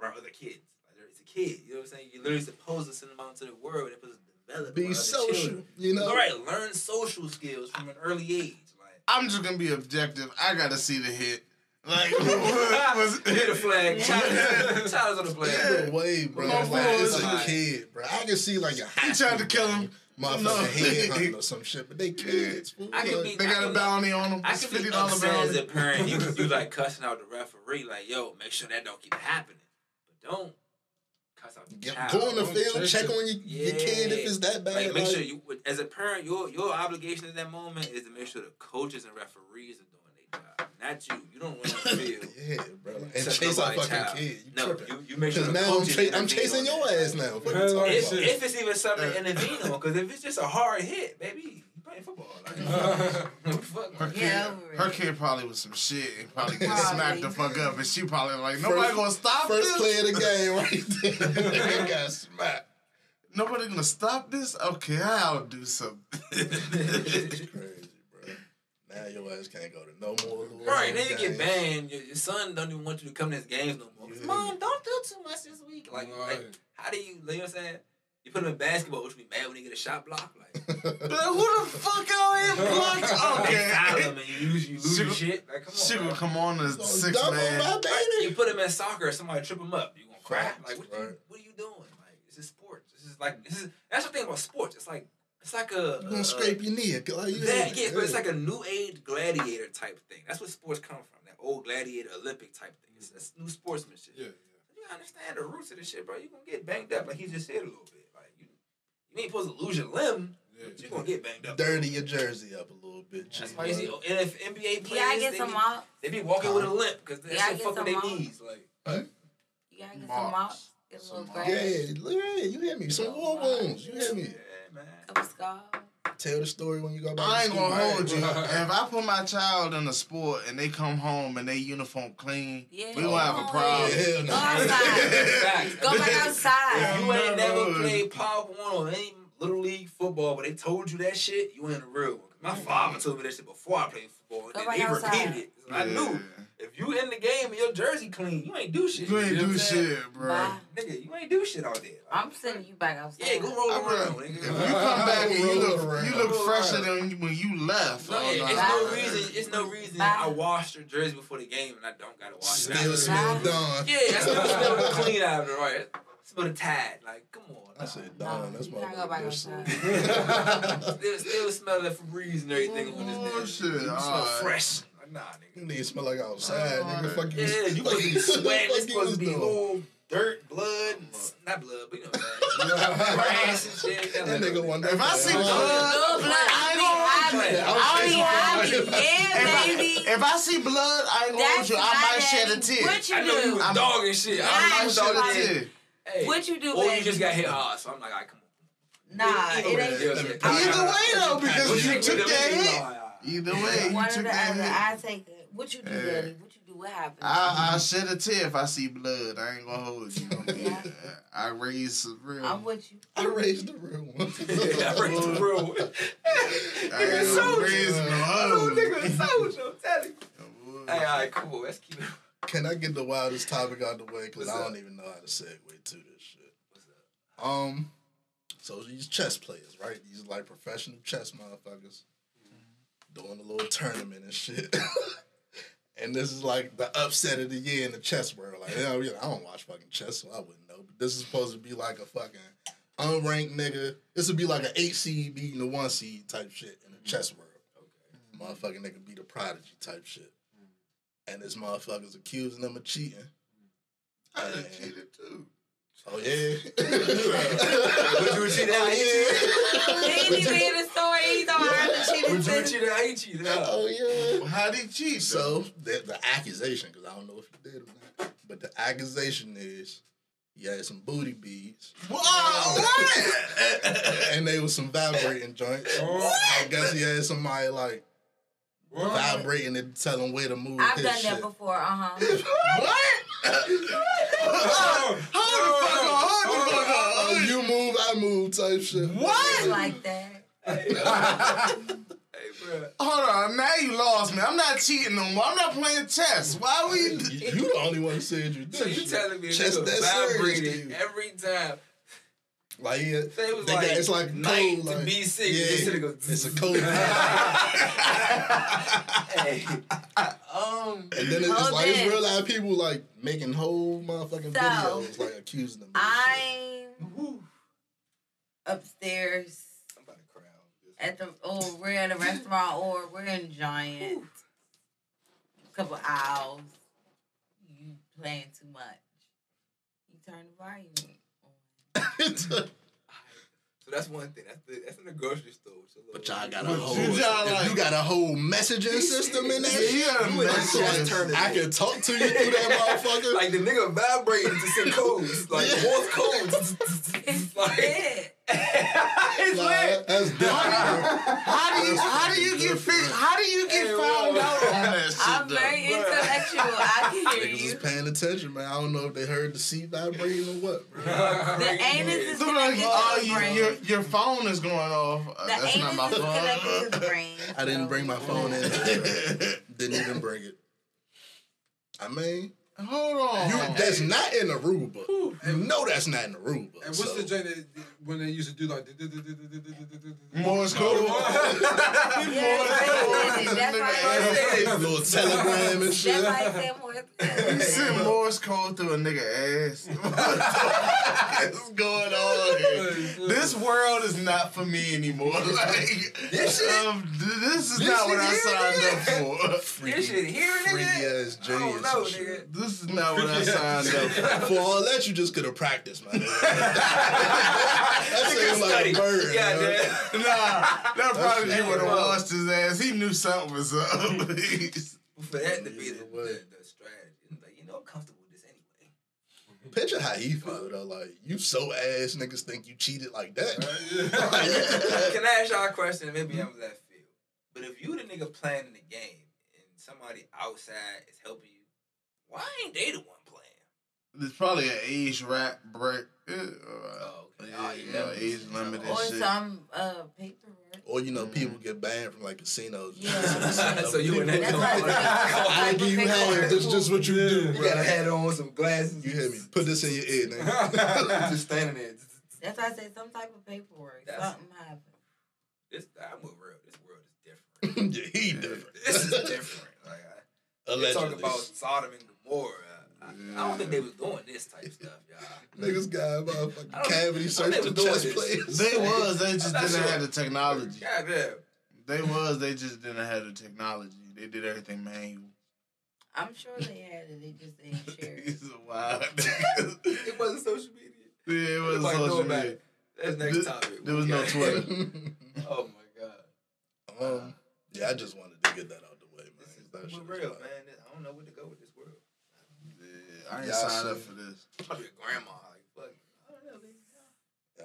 around other kids. Like they're- it's a kid, you know what I'm saying? You're literally supposed to send them out into the world. They're supposed to develop be social, children. you know. All right, learn social skills from an early age. Like I'm just gonna be objective. I gotta see the hit. Like, <laughs> was <laughs> hit a flag, child, child on the flag. No way, bro. No Like, it's a kid, bro. I can see like a He tried to kill him. motherfucker No. head hunting or some shit, but they kids. fool. I can be- They got a bounty on them. I fifty be upset as a parent. You you <laughs> like cussing out the referee, like yo, make sure that don't keep happening. But don't cuss out the Get, child. go in the field, chase check on your, your kid if it's that bad. Like, make like- sure you, as a parent, your your obligation in that moment is to make sure the coaches and referees are doing their job, not you. You don't want to the <laughs> field. Yeah, bro. And Touch chase our fucking child. kid. You no, tripping. you, you make sure Because the now I'm, coaches I'm chasing your ass now. What you talking If, about? if it's even something uh, to intervene on, because if it's just a hard hit, baby, you playing football. Like, <laughs> fuck, Her kid, Yeah, over it. her kid probably was some shit and probably get smacked the fuck up, and she probably like nobody First- gonna stop First this. play of the game right <laughs> there. <laughs> They got smacked. Nobody gonna stop this. Okay, I'll do something. Crazy, bro. Now your ass can't go to no more Right, then games. you get banned. Your, your son don't even want you to come to his games no more. Yeah. Mom, don't do too much this week. Like, Right. like, how do you, you know what I'm saying? You put him in basketball, which be mad when he get a shot block. Like, But who the fuck out <laughs> here blocked? they foul Okay. him and you lose, you lose She your shit. Like, come on. She bro. come on as Don't six man. my Right, You put him in soccer, somebody trip him up. You gonna cry? Facts, Like, what, you, what are you doing? Like, this is sports. This is like, this is that's the thing about sports. It's like, it's like a. You gonna a- scrape your knee. Like, you That, yeah, but it's like a new age gladiator type thing. That's what sports come from. That old gladiator Olympic type thing. It's, it's new sportsmanship. Yeah, You understand the roots of this shit, bro. You gonna get banged up like he just said a little bit. Like you, you ain't supposed to lose your limb, yeah. but you gonna get banged up. dirty your jersey up a little bit. That's G, why you see bro. oh, NF NBA players. You gotta get they, some be, mops. they be walking with a limp because they Yeah, I shit get fuck with some their mops. knees. Like You gotta get some Mops. mops. Get a little Some grass. Yeah, look at it. You hear me? Some war wounds. You hear me? yeah, man. Couple scars. tell the story when you go back. I ain't gonna hold you. <laughs> if I put my child in a sport and they come home and they uniform clean, Yeah, we gonna have a problem. ahead. Hell Go no. outside. Go back <laughs> outside. If you ain't No. never played Pop Warner or any little league football, but they told you that shit, you ain't a real one. My mm-hmm. father told me that shit before I played football. Go And back they outside. repeated it. So I knew if you in the game and your jersey clean, you ain't do shit. You ain't know do I'm shit, bro. Bye. Nigga, you ain't do shit out there. I'm sending you back outside. Yeah, go roll I around, really- If you come back and you look, around. you look fresher around. than when you left. No, Oh, it- no. it's Bye. no reason. It's no reason Bye. I washed your jersey before the game and I don't gotta wash it. Still after. smell done. Yeah, I still smell the clean after, right? Smell the tide. Like, come on. I said No, done. That's you my gotta go back outside. Still, still smell the Febreze and everything on this oh, nigga. Bullshit, You smell alright. fresh. Like, nah, You nigga. nigga smell like outside, nigga. Fuck you. Yeah, you <laughs> supposed to be sweating. It's Fuck you supposed to was be doing. little dirt, blood, and not blood, but you know what I'm saying. Grass and shit. That nigga one If I see Oh, blood, Little blood, I be happy. I be happy. Yeah, baby. if I see blood, I ain't gonna hold you. I might shed a tear. What you I know you do? was I'm- dog and shit. I I might shed a tear. Shit. Hey, What you do, Or you just got hit hard, so I'm like, all right, come on. Nah, it ain't. Yeah, Either way though, because you you took do? that hit. All right, all right. Either way, you One or took the that other. hit. I take it. What you do, Yeah. daddy? What you do? What happened? I I shed a tear if I see blood. I ain't gonna hold you. <laughs> Yeah. I raise some real. I'm with you. I raised the real one. <laughs> Yeah, I break the rule. <laughs> I Nigga, ain't soldier. raise no Oh, hoe. nigga, a soldier, I'm telling you. Hey, all right, cool. Let's keep it. Can I get the wildest topic out the way? Because I don't even know how to segue to this shit. Um, so these chess players, right? These like professional chess motherfuckers doing a little tournament and shit. <laughs> and this is like the upset of the year in the chess world. Like, you know, I don't watch fucking chess, so I wouldn't know. But this is supposed to be like a fucking unranked nigga. This would be like an eight seed beating a one seed type shit in the chess world. okay Motherfucking nigga beat a prodigy type shit. And this motherfucker's accusing them of cheating. I done cheated too. Oh yeah. <laughs> Would you cheat how he cheated? He ain't even in the story. He's on how to cheat Would you it. cheat how cheated? oh yeah. how did he cheat? So the, the accusation, because I don't know if he did or not, but the accusation is he had some booty beads Whoa, what? <laughs> and they was some vibrating joints. I guess he had somebody like vibrating and tell him where to move I've his done shit. that before. Uh huh. <laughs> what? Hold the fuck on, hold the fuck on. Oh, you move, I move type shit. What? Like that. Hey, <laughs> bro. Hold on, now you lost me. I'm not cheating no more. I'm not playing chess. Why we? You, you the only one who said you did. So you telling me a Chess that vibrated every time? Like yeah, was they like, got, it's like knight code, to like, B6. Yeah, This go. it's a code. <laughs> hey. Um. And then it's like it's real life people like making whole motherfucking So, videos, like accusing them. I'm upstairs I'm about to cry. at the oh we're at a restaurant or we're in Giant. A couple owls. You playing too much. You turn the volume. So that's one thing. That's the, that's in the grocery store. It's But y'all got a whole, you y'all like- you got a whole messaging system in that Yeah, shit. you got a You in a message. I can talk to you through that motherfucker. Like the nigga vibrating to some codes, like Yeah. Morse codes. <laughs> Like, lit. It's Like, lit. that's different. How do you how do you get fit? How do you get Hey, found bro. out on <laughs> that shit? I'm though? very intellectual. I can hear Niggas you. is paying attention, man. I don't know if they heard the seat vibrating or what, bro. The anus is So like, connected oh, to the oh, you, brain. your your phone is going off. The That's not anus my is connected to phone. the brain. I didn't bring my phone in. <laughs> didn't even bring it. I mean, Hold on. you that's not in Aruba. You know that's not in Aruba. And what's so. the joint that when they used to do like Morse code. <laughs> Yeah, that's why little telegram and shit. That's why I said more. You send Morse code through a nigga ass. <laughs> <laughs> What's going on here? <laughs> This world is not for me anymore. Like This shit- um, th- this is this not what I here, signed up for. <laughs> Freaky, This shit here, nigga. freaky ass I don't know, nigga. This is not what I <laughs> signed up for. For all that, you just could have practiced, man. that seems like Study. a bird. Yeah, man. man. Nah, that probably shit he would have washed his ass. He knew something was up. For that to be the, Yeah, what? the, the strategy. Like, you know, I'm comfortable with this anyway. Picture how he feel though. Like you so ass niggas think you cheated like that. <laughs> <laughs> Can I ask y'all a question? Maybe I'm left field. But if you the nigga playing in the game and somebody outside is helping you, why ain't they the one playing? There's probably an age rap break. Uh, Oh, okay. yeah, Oh, you yeah. age limit Or shit. some uh, paperwork. Or you know, mm-hmm. people get banned from like casinos. Yeah. <laughs> so you in that That's <laughs> I I give you half. That's just what you do, You bro. got a hat on, some glasses. You hear me? Put this in your ear, nigga. <laughs> Just standing there. That's why I said some type of paperwork. That's- Something happened. This, I'm with real. This world is different. yeah, he different. This is different. Like, I, they talk about Sodom and Gomorrah. I, I don't think they was doing this type of stuff, y'all. Niggas got I motherfucking cavity I search don't for they was chess doing players. They just didn't sure. have the technology. God damn. They was, they just didn't have the technology. They did everything manual. I'm sure they had it. They just didn't <laughs> share it. He's wild <laughs> It wasn't social media. Yeah, it was Nobody know social media. That's next There- topic. There was no Twitter. <laughs> Oh my god. um, yeah, I just wanted to get that out the way, man. This is we're real, man. I don't know where to go with this world. Yeah, I ain't Yeah, I signed up for this. I'm about be a grandma. Like, fuck. I don't know, baby.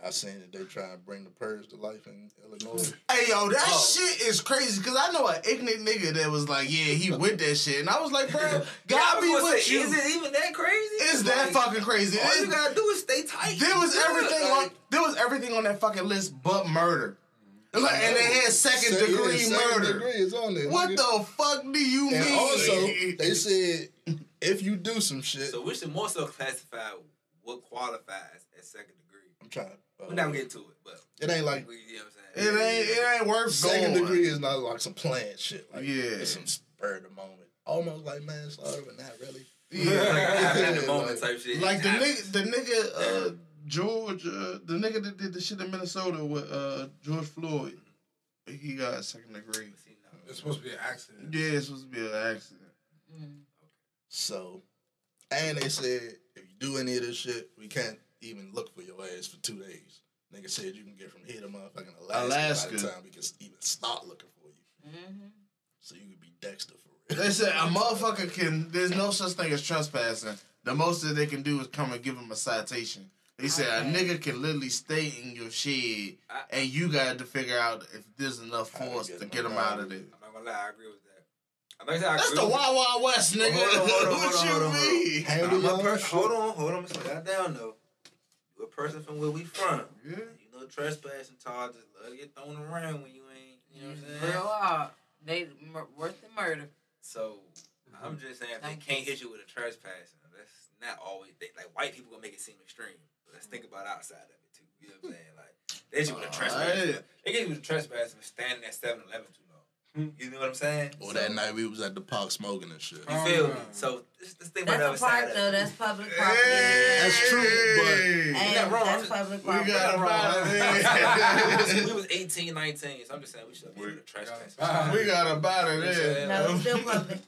I seen that they try and bring the purge to life in Illinois. Hey yo, that Oh. shit is crazy because I know an ignorant nigga that was like, yeah, he <laughs> with that shit, and I was like, bro, <laughs> Yeah, God be with say, you. Is it even that crazy? It's that fucking crazy. All It you gotta do is stay tight. there was everything like- on there was everything on that fucking list but murder. Like, and they had second Second- degree yeah, second murder. degree is on there. What nigga. the fuck do you And mean? also, <laughs> they said if you do some shit, So we should more so classify what qualifies as second degree. I'm trying. Uh, We're not gonna get to it, but it ain't like we, you know what it I'm saying? ain't it ain't worth second going. degree is not like some planned shit. Like, Yeah. it's some spur of the moment, almost like manslaughter, but not really. Yeah. <laughs> Like <laughs> the moment like- type shit. Like the nigga, the nigga, uh, George, uh, the nigga that did the shit in Minnesota with uh, George Floyd, he got second degree. It's supposed to be an accident. Yeah, it's supposed to be an accident. Mm. So, and they said if you do any of this shit, we can't even look for your ass for two days. Nigga said you can get from here to motherfucking Alaska, Alaska. by the time we can even start looking for you. Mm-hmm. So you could be Dexter for real. They said a motherfucker can. There's no such thing as trespassing. The most that they can do is come and give him a citation. They said a nigga can literally stay in your shed, I- and you got to figure out if there's enough force get to get him out. out of there. I'm not gonna lie, I agree with that. I'm not gonna say I That's agree the Wild Wild West, nigga. Hold on, hold on, what hold on, you hold on, hold on. mean? Handle I'm a per- hold on, hold on, slow that down though. You a person from where we from. Yeah. You know trespassing charges love to get thrown around when you ain't, you know what I'm mm-hmm. saying? Real hard. They mur- worse than murder. So I'm mm-hmm. just saying if they Thank can't you. hit you with a trespassing, that's not always they, like white people gonna make it seem extreme. But let's think about outside of it too. You know what I'm saying? Like they hit you with a trespassing. Alright. They get you with a trespassing for standing at 7-Eleven too long. Mm-hmm. You know what I'm saying? Or So, that night we was at the park smoking and shit. You feel me? Oh. So let's, let's think about the other park side Though, that's public property. That's true, but- And You're not wrong. that's public We property. got about <laughs> we, it. was, we was <laughs> 18, 19, so I'm just saying we should be able to trespass. got- we got about it. Yeah. No, it's still public.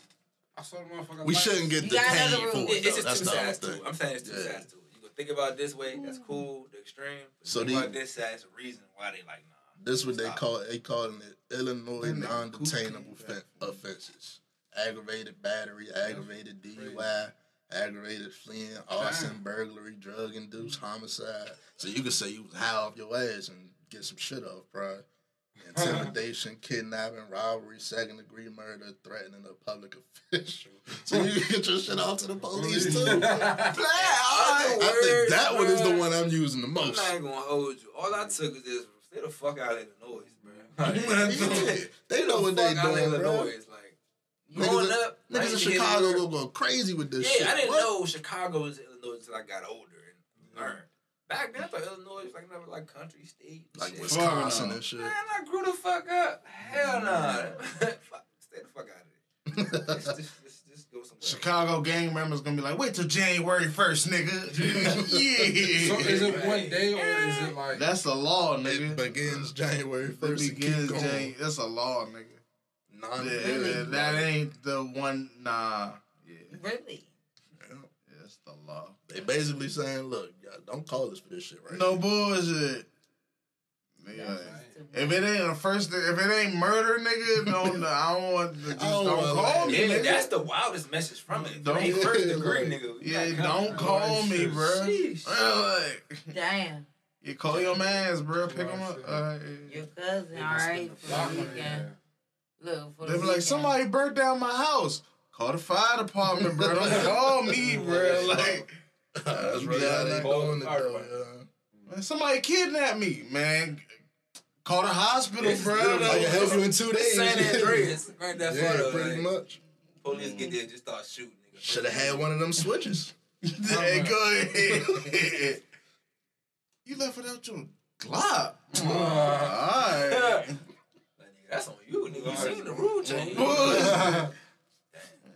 I saw the motherfucker. We lights. shouldn't get You detained for it. It- though. it's just That's two the whole sides to it. I'm saying it's two Yeah. sides to it. You can think about it this way, that's cool, the extreme. But So so think the- about this side, it's a reason why they like, nah. This what they call it. They calling it Illinois non-detainable cool. fen- offenses: aggravated battery, aggravated DUI, aggravated fleeing, arson, burglary, drug-induced homicide. So you could say you was high off your ass and get some shit off, bro. Intimidation, <laughs> kidnapping, robbery, second-degree murder, threatening a public official. So you can get your shit off to the police too. <laughs> I think that one is the one I'm using the most. I'm most. not gonna hold you. All I took is this. Stay the fuck out of Illinois, bro. they know what they Fuck out doing, bro. Illinois. Like growing Niggas, up, I niggas in used to hear Chicago the go go crazy with this Yeah, shit. I didn't What? know Chicago was Illinois until I got older and learned. Back then, I thought Illinois was like another like country state. Like shit. Wisconsin and shit. Man, I grew the fuck up. Hell nah. <laughs> Stay the fuck out of it. Let's just, let's just go somewhere. Chicago gang members gonna be like, wait till January first, nigga. <laughs> yeah. So is it one day or is it like? That's a law, It nigga. begins January first. It begins keep going. Jan- That's a law, nigga. Non- Yeah, yeah, that ain't the one. Nah. Yeah, Really? it's the law. They basically saying, look, y'all don't call us for this shit right No bullshit. Yeah. That's just too If it ain't a first, if it ain't murder, nigga, no, <laughs> no I don't want. To, just don't don't, call laugh. me, Yeah, nigga. that's the wildest message from it. Don't- Don't first degree, Right. nigga. Yeah, gotta don't come. call me, bro. Sheesh. Like, Damn. you call your mans, bro. Pick him up. Uh, Your cousin, all right, for the weekend. Look, for the they be like, weekend. somebody burnt down my house. Call the fire department, bro. Don't <laughs> call me, bro. Like, That's really Yeah, how they like- doing it, though. man, somebody kidnapped me, man. Call the hospital, This is bro. I can help you in two days. San Andreas, <laughs> right there, yeah, photo, pretty like, much. Police get there, just start shooting. Should have had one of them switches. <laughs> hey, go ahead. <laughs> you left without your Glock. Oh, all right. That's on you, nigga. You seen the rule change.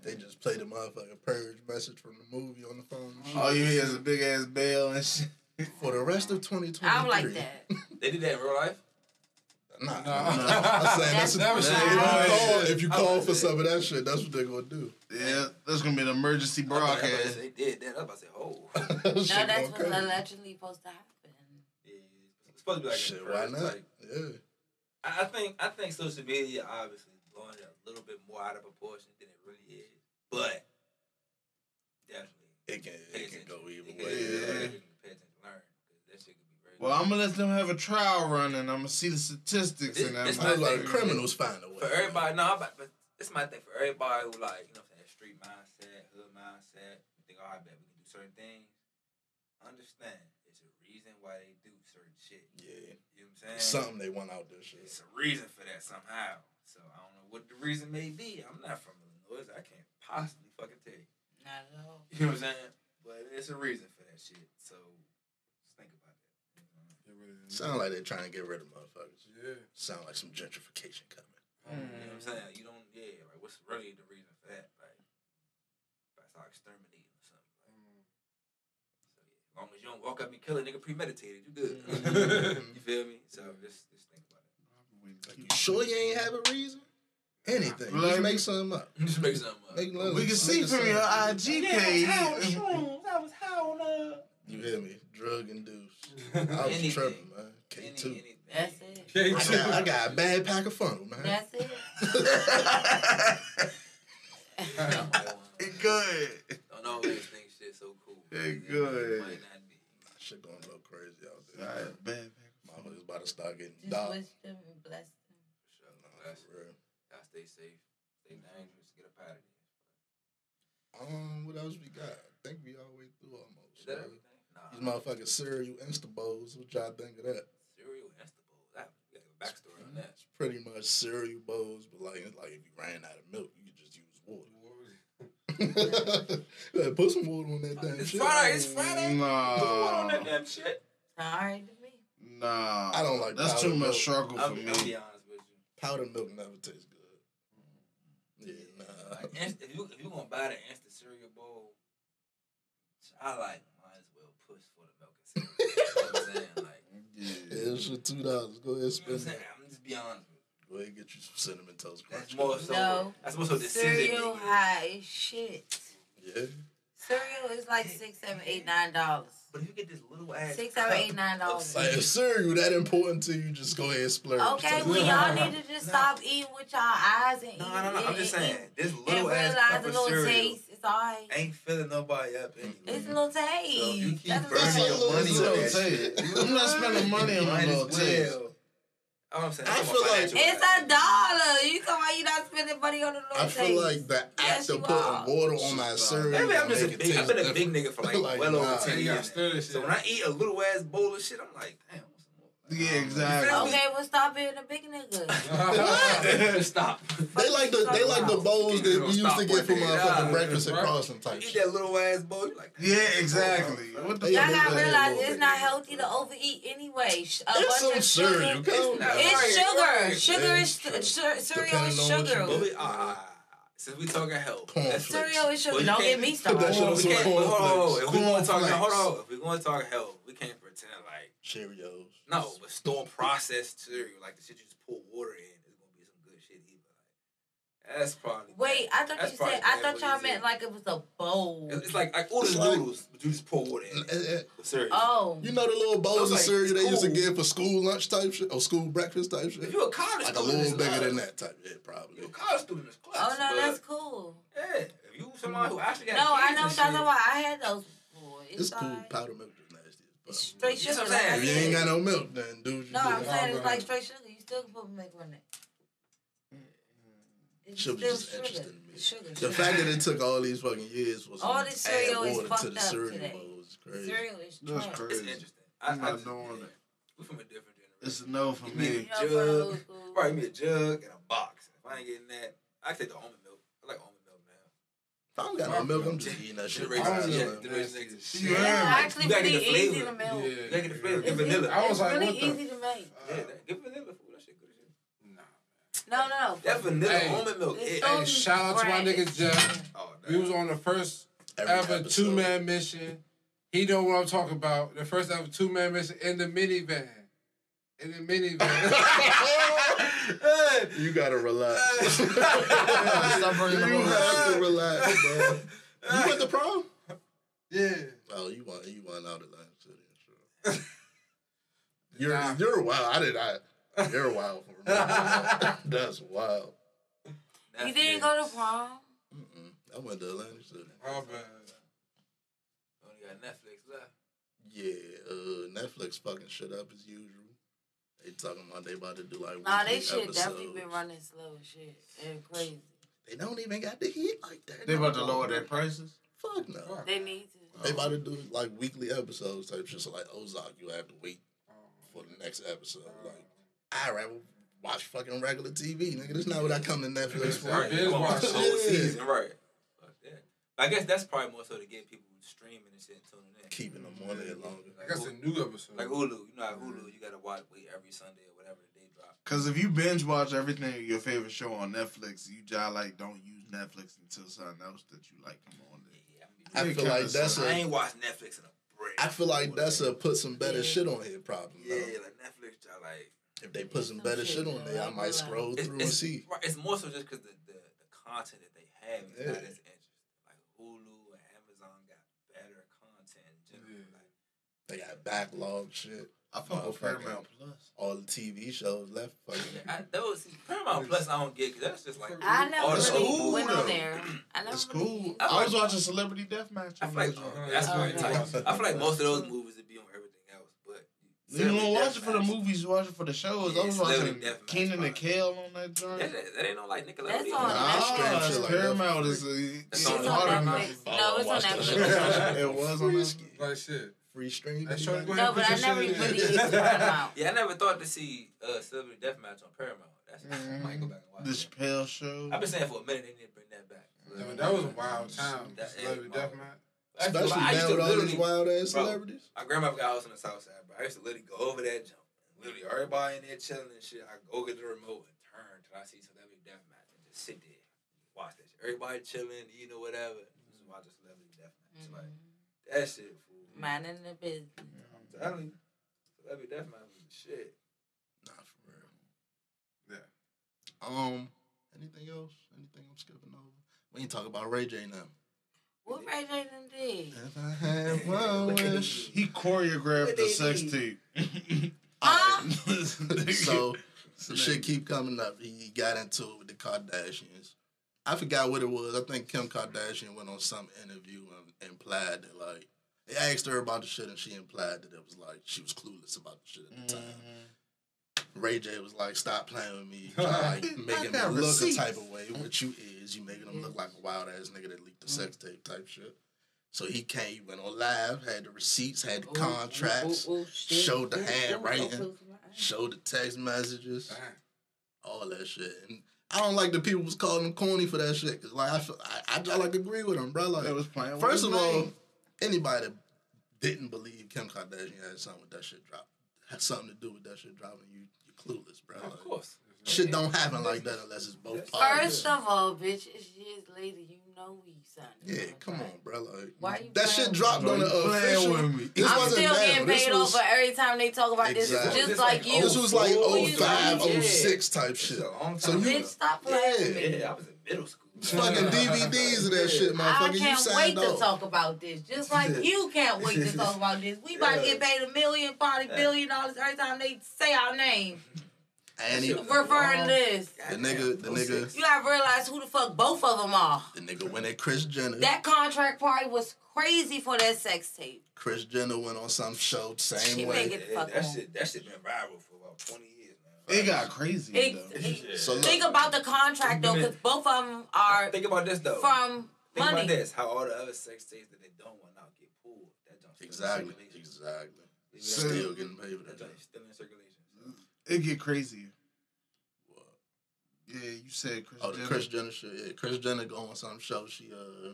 They just played the motherfucking purge message from the movie on the phone. and. All you hear is a big ass bell and shit. For the rest of 2023. I'm like that. They did that in real life. Nah, <laughs> I'm saying that's, That's what, what if you call, if you call for saying. some of that shit, that's what they're gonna do. Yeah, that's gonna be an emergency I thought- I thought broadcast. They did that. Up. I was about to say, oh. <laughs> That No, that's going what's allegedly supposed to happen. Yeah, it's supposed to be like Shit, a why not? like- Yeah. I I think I think social media obviously is blowing it a little bit more out of proportion than it really is, but definitely It can it can go either It can- way. yeah, Yeah. definitely Pay attention, learn, 'cause that shit could be very. Well, I'm gonna let them have a trial run and I'm gonna see the statistics This- and I'm this I my like thing. criminals find a way. for everybody. No, but but it's my thing for everybody who like you know what I'm saying street mindset, hood mindset. You think, oh, I bet we can do certain things. Understand, it's a reason why they do certain shit. Yeah. You know what I'm saying? Something they want out this shit. It's a reason for that somehow. So I don't know what the reason may be. I'm not from Illinois. I can't possibly fucking tell you. Not at all. You know what I'm saying? But it's a reason for that shit. So just think about that. Sound like they're trying to get rid of motherfuckers. Yeah. Sound like some gentrification coming. Mm. You know what I'm mm. saying? You don't, yeah, like what's really the reason for that? Like, that's how exterminating or something. Like, mm. so yeah, as long as you don't walk up and kill a nigga premeditated, you good. <laughs> you feel me? So just, just think about it. You sure you ain't have a reason? Anything. Like- Just make something up. <laughs> Just make something up. Make We can see from your IG page. You hear me? Drug induced. I was Anything. tripping, man. K Any- two. anything. That's it. I got, I got a bad pack of funnel, man. That's it. <laughs> It good. Don't always think shit so cool. Hey, You good. it Might not be. Shit gonna go crazy out All there. right, bad. Motherfuckers about to start getting Just docked. wish them and bless them. For sure. Nah, That's, for real. y'all stay safe. Stay dangerous. Get up out of there. Um, what else we got? I think we all the way through almost. Is that Uh, everything? Nah. These motherfucking cereal Insta bowls. What y'all think of that? Cereal Instable. That we a backstory on that. It's pretty much cereal bowls, but like like if you ran out of milk, you could just use water. <laughs> Yeah, Put some water on that damn It's shit. Friday. It's Friday. Put water on that damn shit. Alright to me. nah. I don't like That's too powdered much milk. struggle for I'll, be- I'll be me. honest with you. Powdered milk never tastes good. Yeah, nah. Like, if you if you gonna buy the instant cereal bowl, I like you know what I'm saying? Like, Yeah, it's for two dollars. Go ahead, you know what I'm spend saying? it. I'm just be honest with. Go ahead, get you some cinnamon toast crunch. That's more so. No. That's more so Cereal decision. high as shit. Yeah. Cereal is like six, seven, eight, nine dollars. But if you get this little ass Six, seven, eight, nine dollars. Like if cereal that important to you, just go ahead and splurge. Okay, So- well y'all need to just stop eating with y'all eyes and eat. No, no, no. I'm just saying eat- this And little ass realize cup of little cereal taste. It's alright. ain't filling nobody up anyway. It's a little taste. So you keep That's burning your I'm money It's a on little that taste. shit, I'm not spending <laughs> money on might a little taste. Oh, I'm saying, I feel like- It's a dollar. You talking about you not spending money on the little I feel like the act Yes, of putting water on my cereal. Maybe I'm just a big, I've been a big nigga for like, <laughs> Like, well over ten years. So when I eat a little ass bowl of shit, I'm like, damn. What's some? Yeah, exactly. Okay, well stop being a big nigga. <laughs> Just stop. They like the they like the bowls that we used to get from Stop. motherfucking breakfast and Right. crossing type Eat that little ass bowl. You like, Yeah, exactly. What the They- Y'all gotta realize it's not healthy to overeat anyway. A It's bunch some of cereal. sugar. Come not. It's Right, sugar. right. Sugar is cereal is Depending on what you sugar. we, uh, since we talking health, Corn that's- flakes. Cereal is sugar. Well, Don't get me <laughs> put started. we can't. Hold on, hold on. If we going to talk, hold on. If we going to talk health, we can't pretend like Cheerios. no, but store processed cereal, like the shit you just pour water in, is gonna be some good shit either. Like That's probably. Wait, I thought That's you said I thought y'all meant like it was a bowl. It's it's like like all the like- noodles, but you just pour water in. It. cereal. Oh, You know the little bowls Those of like cereal they used to cool. give for school lunch type shit or school breakfast type shit. If you a college Like a little bigger than that type. Yeah, probably. You a college student, it's clutch. oh no, but, that's cool. Yeah, if you somebody who actually got No, I kids know and what you're talking shit. I had those before. It's cool. alright. Powder milk is nasty. It's But straight You know sugar. what I'm like if you ain't got no milk, then do what you No, do. I'm saying it's like man. straight sugar. You still can put milk on it. Mm-hmm. It's Shit was still just sugar. interesting to me. Sugar. The sugar. fact that it took all these fucking years was All this cereal is fucked up cereal today. bowl is crazy. cereal is That's trash. crazy. it's interesting. I, I'm I not just, doing yeah. it. We're from a different generation. It's a no for You me. need You a for the old jug. school. Right, give me a jug and a box. If I ain't getting that, I take the almond milk. I like almond milk now. If I don't got no milk, I'm just eating that shit. Generation I don't Z, know. generation shit. You Yeah, actually You pretty easy to milk. Yeah. You gotta get the flavor. It's, Get vanilla. I was like, really what the- easy to make. Yeah, that, get vanilla food. That shit good as shit. Nah. No, no. That vanilla Hey. almond milk. It's It, so- Hey, shout out to my nigga Jeff. oh, We was on the first Every ever episode. two man mission. He know what I'm talking about. The first ever two man mission in the minivan. In the minivan. <laughs> <laughs> You gotta relax. <laughs> Stop bringing you up. have to relax, bro. You went to prom? yeah. Oh, you want you want out of Atlantic City, sure. <laughs> You're Nah. you're wild. I did I. You're wild for me. <laughs> That's wild. You didn't go to prom? Mm-mm. I went to Atlantic City. Oh, man. Only got Netflix left. Yeah, uh, Netflix fucking shit up as usual. They talking about they about to do like Nah, they shit episodes. definitely been running slow shit. They're crazy. They don't even got the heat like that. They no about to lower their prices. Fuck no. They need to. They about to do like weekly episodes type shit. So like Ozark, you have to wait for the next episode. Like I rather watch fucking regular TV, nigga. That's not what I come to Netflix for. Right. binge Come on, watch the whole season, right? Fuck that. I guess that's probably more so to get people streaming and shit and tuning in. Keeping them on there longer. I guess a new episode. Like Hulu, you know how Hulu, you gotta watch wait every Sunday or whatever the day drop. Cause if you binge watch everything your favorite show on Netflix, you just like don't use Netflix until something else that you like come on there. Yeah, I'm I feel like that's I a. ain't watched Netflix in a break. I feel like that's a put some better Yeah. shit on here problem. yeah, though. like Netflix, I like. If they put some Some better shit, shit on yeah, there, I might scroll It's, through and see. right, it's more so just because the, the, the content that they have is not as interesting. Like Hulu and Amazon got better content in general. Yeah. Like, They got backlog shit. I fuck with Paramount Plus. All the TV shows left. Fucking. <laughs> I, those Paramount Plus, I don't get because that's just like I never all the It's really old cool, went though. on there. <clears throat> I never It's really- cool. I I like- was watching Celebrity Deathmatch. I feel like those, that's Oh, very tight. I feel like most of those movies would be on everything else, but You don't watch it for the movies, you watch it for the shows. Yeah, I was watching Deathmatch, Kenan and. Kel on that joint. That, that, that ain't no like Nickelodeon. That's on Nah, Straight it's like Paramount that. is a, That's it's on It's on Netflix. No, it's on Netflix. It was on Netflix. Like shit. Free stream. Hey, shorty, go No, but I your never really used Paramount. <laughs> Yeah, I never thought to see uh, Celebrity Deathmatch on Paramount. That's I might go back and watch The that. Chappelle show. I've been saying for a minute they need to bring that back. Yeah, but that was a wild time. That- Celebrity yeah, Deathmatch. Especially I used now to with all these literally- wild ass celebrities. My grandma got a house on the south side, bro. I used to literally go over that jump. Literally, everybody in there chilling and shit. I go get the remote and turn till I see Celebrity Deathmatch and just sit there, watch that shit. Everybody chilling, eating or whatever, just watch a Celebrity Deathmatch. Like that shit, fool. Man in the business. I'm telling you, Celebrity Deathmatch was the shit. Nah, for real. Yeah. Um, anything else? Anything I'm skipping over? We ain't talk about Ray J now. What Ray J done did? If I had one <laughs> wish. He choreographed the sex tape. <laughs> Huh? <laughs> so the shit keep coming up. He got into it with the Kardashians. I forgot what it was. I think Kim Kardashian went on some interview and implied that like they asked her about the shit and she implied that it was like she was clueless about the shit at the time. Mm-hmm. Ray J was like, "Stop playing with me, <laughs> like making me look receipts. a type of way." Which you is, you making him look mm. like a wild ass nigga that leaked the mm. sex tape type shit. So he came, he went on live, had the receipts, had the contracts, Ooh, ooh, ooh, showed the Ooh, ooh, handwriting, ooh, ooh, ooh. showed the text messages, all that shit. And I don't like the people was calling him corny for that shit. Cause like I, feel, I, I, I like agree with him, bro. Like They was playing first of all. Anybody that didn't believe Kim Kardashian had something with that shit drop, had something to do with that shit dropping, you you clueless, bro. Of course. Shit don't happen like that unless it's both parties. First of all, bitch, it's years later. You know we signed. a Yeah, come on, bro. Like Why you that playing shit with dropped me? on the Bro, you playing official. with me. This I'm wasn't still getting paid was over every time they talk about this. Exactly. Just This like like you. this was like Who oh you 05, 06 type shit. So you- ago. Bitch, stop playing with me. Yeah, I was in middle school. Fucking DVDs of that shit, motherfucker. You can't signed wait to off. talk about this. Just like you can't wait to talk about this. We about to get paid a million, probably billion dollars every time they say our name. And he, Referring to this. the nigga, the nigga, You gotta realize who the fuck both of them are. the nigga went at Kris Jenner. That contract party was crazy for that sex tape. Kris Jenner went on some show She same make way. it- Yeah, fuck that shit, that shit been viral for about 20 years now. It got crazy It- though. it- So look, think about the contract though, because both of them are Think about this though. from Think money. about this: how all the other sex tapes that they don't want out get pulled. That junk still in exactly, exactly. Leave it So- at Still getting paid for That that. still in circulation. It get crazy. Yeah, you said Kris Oh, the Jenner. Kris Jenner shit. Yeah, Kris Jenner go on some show. She uh,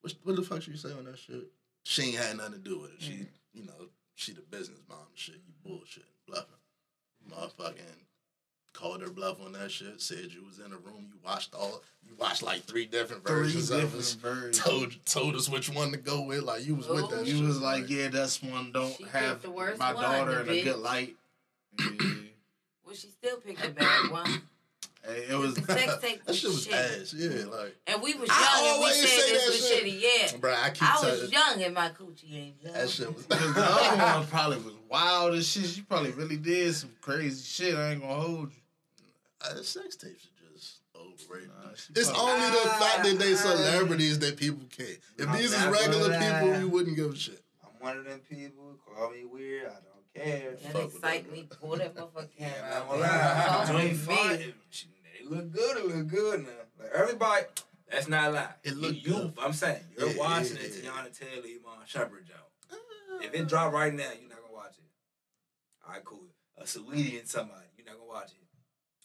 what, what the fuck she say on that shit? She ain't had nothing to do with it. She, you know, she the business mom shit. You bullshit, bluffing, motherfucking. Called her bluff on that shit. Said you was in a room. You watched all. You watched like three different Three versions of different us. versions. Told told us which one to go with. Like you was with that. You shit. was like, yeah, that's one. Don't She have the worst my one, daughter the in a good light. <clears throat> Yeah. Well, she still picked the bad one. Hey, it was. Sex <laughs> tape that was shit was shit. ass. Yeah, like, And we was I young and we always said say this was shit. shitty. Yeah. bro, I keep I telling was young and my coochie ain't young. that shit was. <laughs> <laughs> the other one probably was wild as shit. She probably really did some crazy shit. I ain't gonna hold you. Uh, sex tapes are just overrated. Nah, she It's probably- only the fact that they celebrities that people care. If I'm these is regular people, lie. we wouldn't give a shit. I'm one of them people. Call me weird. I don't care. That excite me. Pull that motherfucking Yeah, camera man, out. I'm there. lie. Talk to Joint fine. me. She- They look good. It look good now. Like everybody, that's not a lie. It You- look you. I'm saying you're Yeah, watching yeah, it. yeah. Teyana Taylor, Iman Shumpert joke. Uh. If it drop right now, you're not gonna watch it. All right, cool. A Saweetie and somebody, you're not gonna watch it.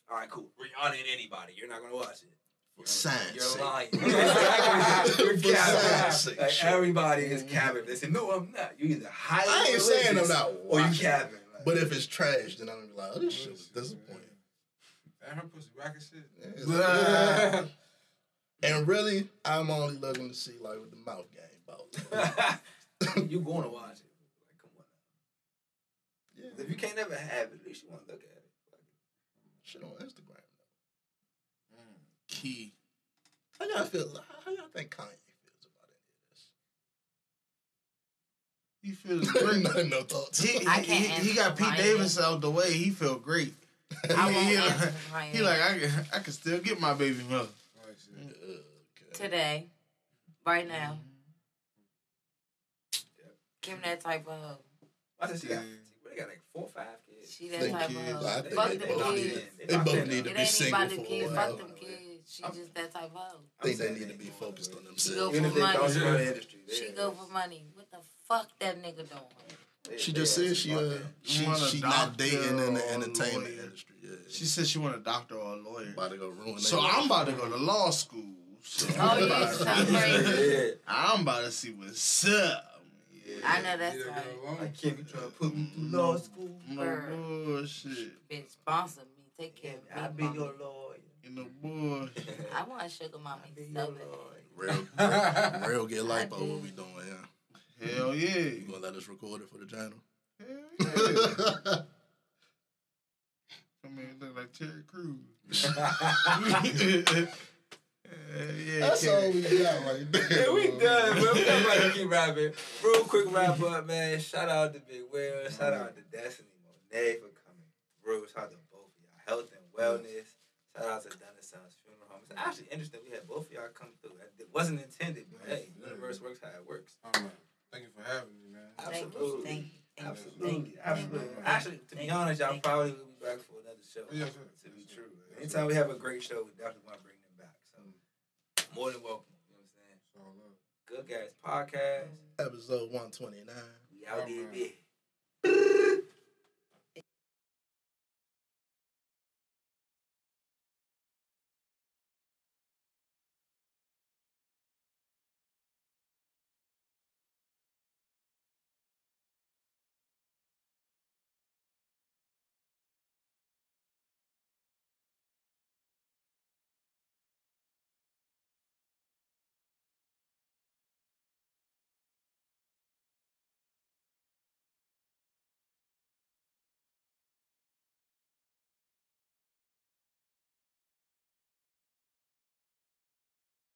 All right, cool. Rihanna and anybody, you're not gonna watch it. For science You're sake. lying. <laughs> For You're science capping. Like shit. everybody is mm-hmm. capping. They say, no, I'm not. You either highly I ain't saying I'm not or you capping. Like, But if it's trash, then I'm gonna be like, oh, this shit was disappointing. That her pussy rocket shit. Yeah, it's like- <laughs> and really, I'm only looking to see like what the mouth game about. <laughs> <laughs> you going to watch it? Like, come on. yeah, If you can't ever have it, at least you want to look at it. shit on Instagram. Mm. Key. How y'all feel? How, how y'all think Kanye feels about it? He feels any <laughs> great. of this? no, no thoughts. He, I he, can't he, he got Pete Davis out the way. He feel great. I he, won't he, answer Ryan. he like I can, I can still get my baby mother. Like shit. okay. today, right now. Give him that type of hoe. I just got, Yeah. they got like four or five kids. She that Think type kids. of I hoe. think Fuck they them both kids. They both need to be single for a kids. while. Fuck them kids. She just that type of hoe. I think they I'm need to be they focused on themselves. She go Even if they for money. support the industry. She go for money. What the fuck that nigga doing? they- She they just ass said she uh she she not dating in the entertainment industry. Yeah, She said she want a doctor or a lawyer. about to go ruin. So I'm about to go to law school. So Oh, I'm, yeah, about you to, crazy. I'm about to see what's up. I know that's Leave that right. girl alone. Like, Kim, you trying to put me through law mm-hmm. school? No Bird. bullshit. Bitch, sponsor me. Take care of me. I'll be your lawyer. You know bullshit. <laughs> I want a sugar mommy I'll be so your lawyer. real <laughs> real get lipo. do. What we doing? Yeah, Hell yeah. you gonna let us record it for the channel? Hell yeah. <laughs> I mean, look like Terry Crews. Yeah, That's Terry- all we got right <laughs> there. Yeah, we done, man. We got to keep rapping. Real quick wrap up, man. Shout out to Big Will. Shout out to Destinee Monet for coming. Real shout out to both of y'all. Health and wellness. Shout out to Dunn and Sons Funeral Home. It's actually interesting we had both of y'all come through. It wasn't intended, but hey, the universe works how it works. Oh, man. Thank you for having me, man. Absolutely. Thank you. Thank you. Absolutely. Thank. Absolutely. You. Actually, to be honest, y'all probably will be back for another show. Yes, sir. To be true. Anytime we have a great show, we definitely want to bring them back. So, more than welcome. You know what I'm saying? Good Gas Podcast. Episode 129. We out there. <laughs>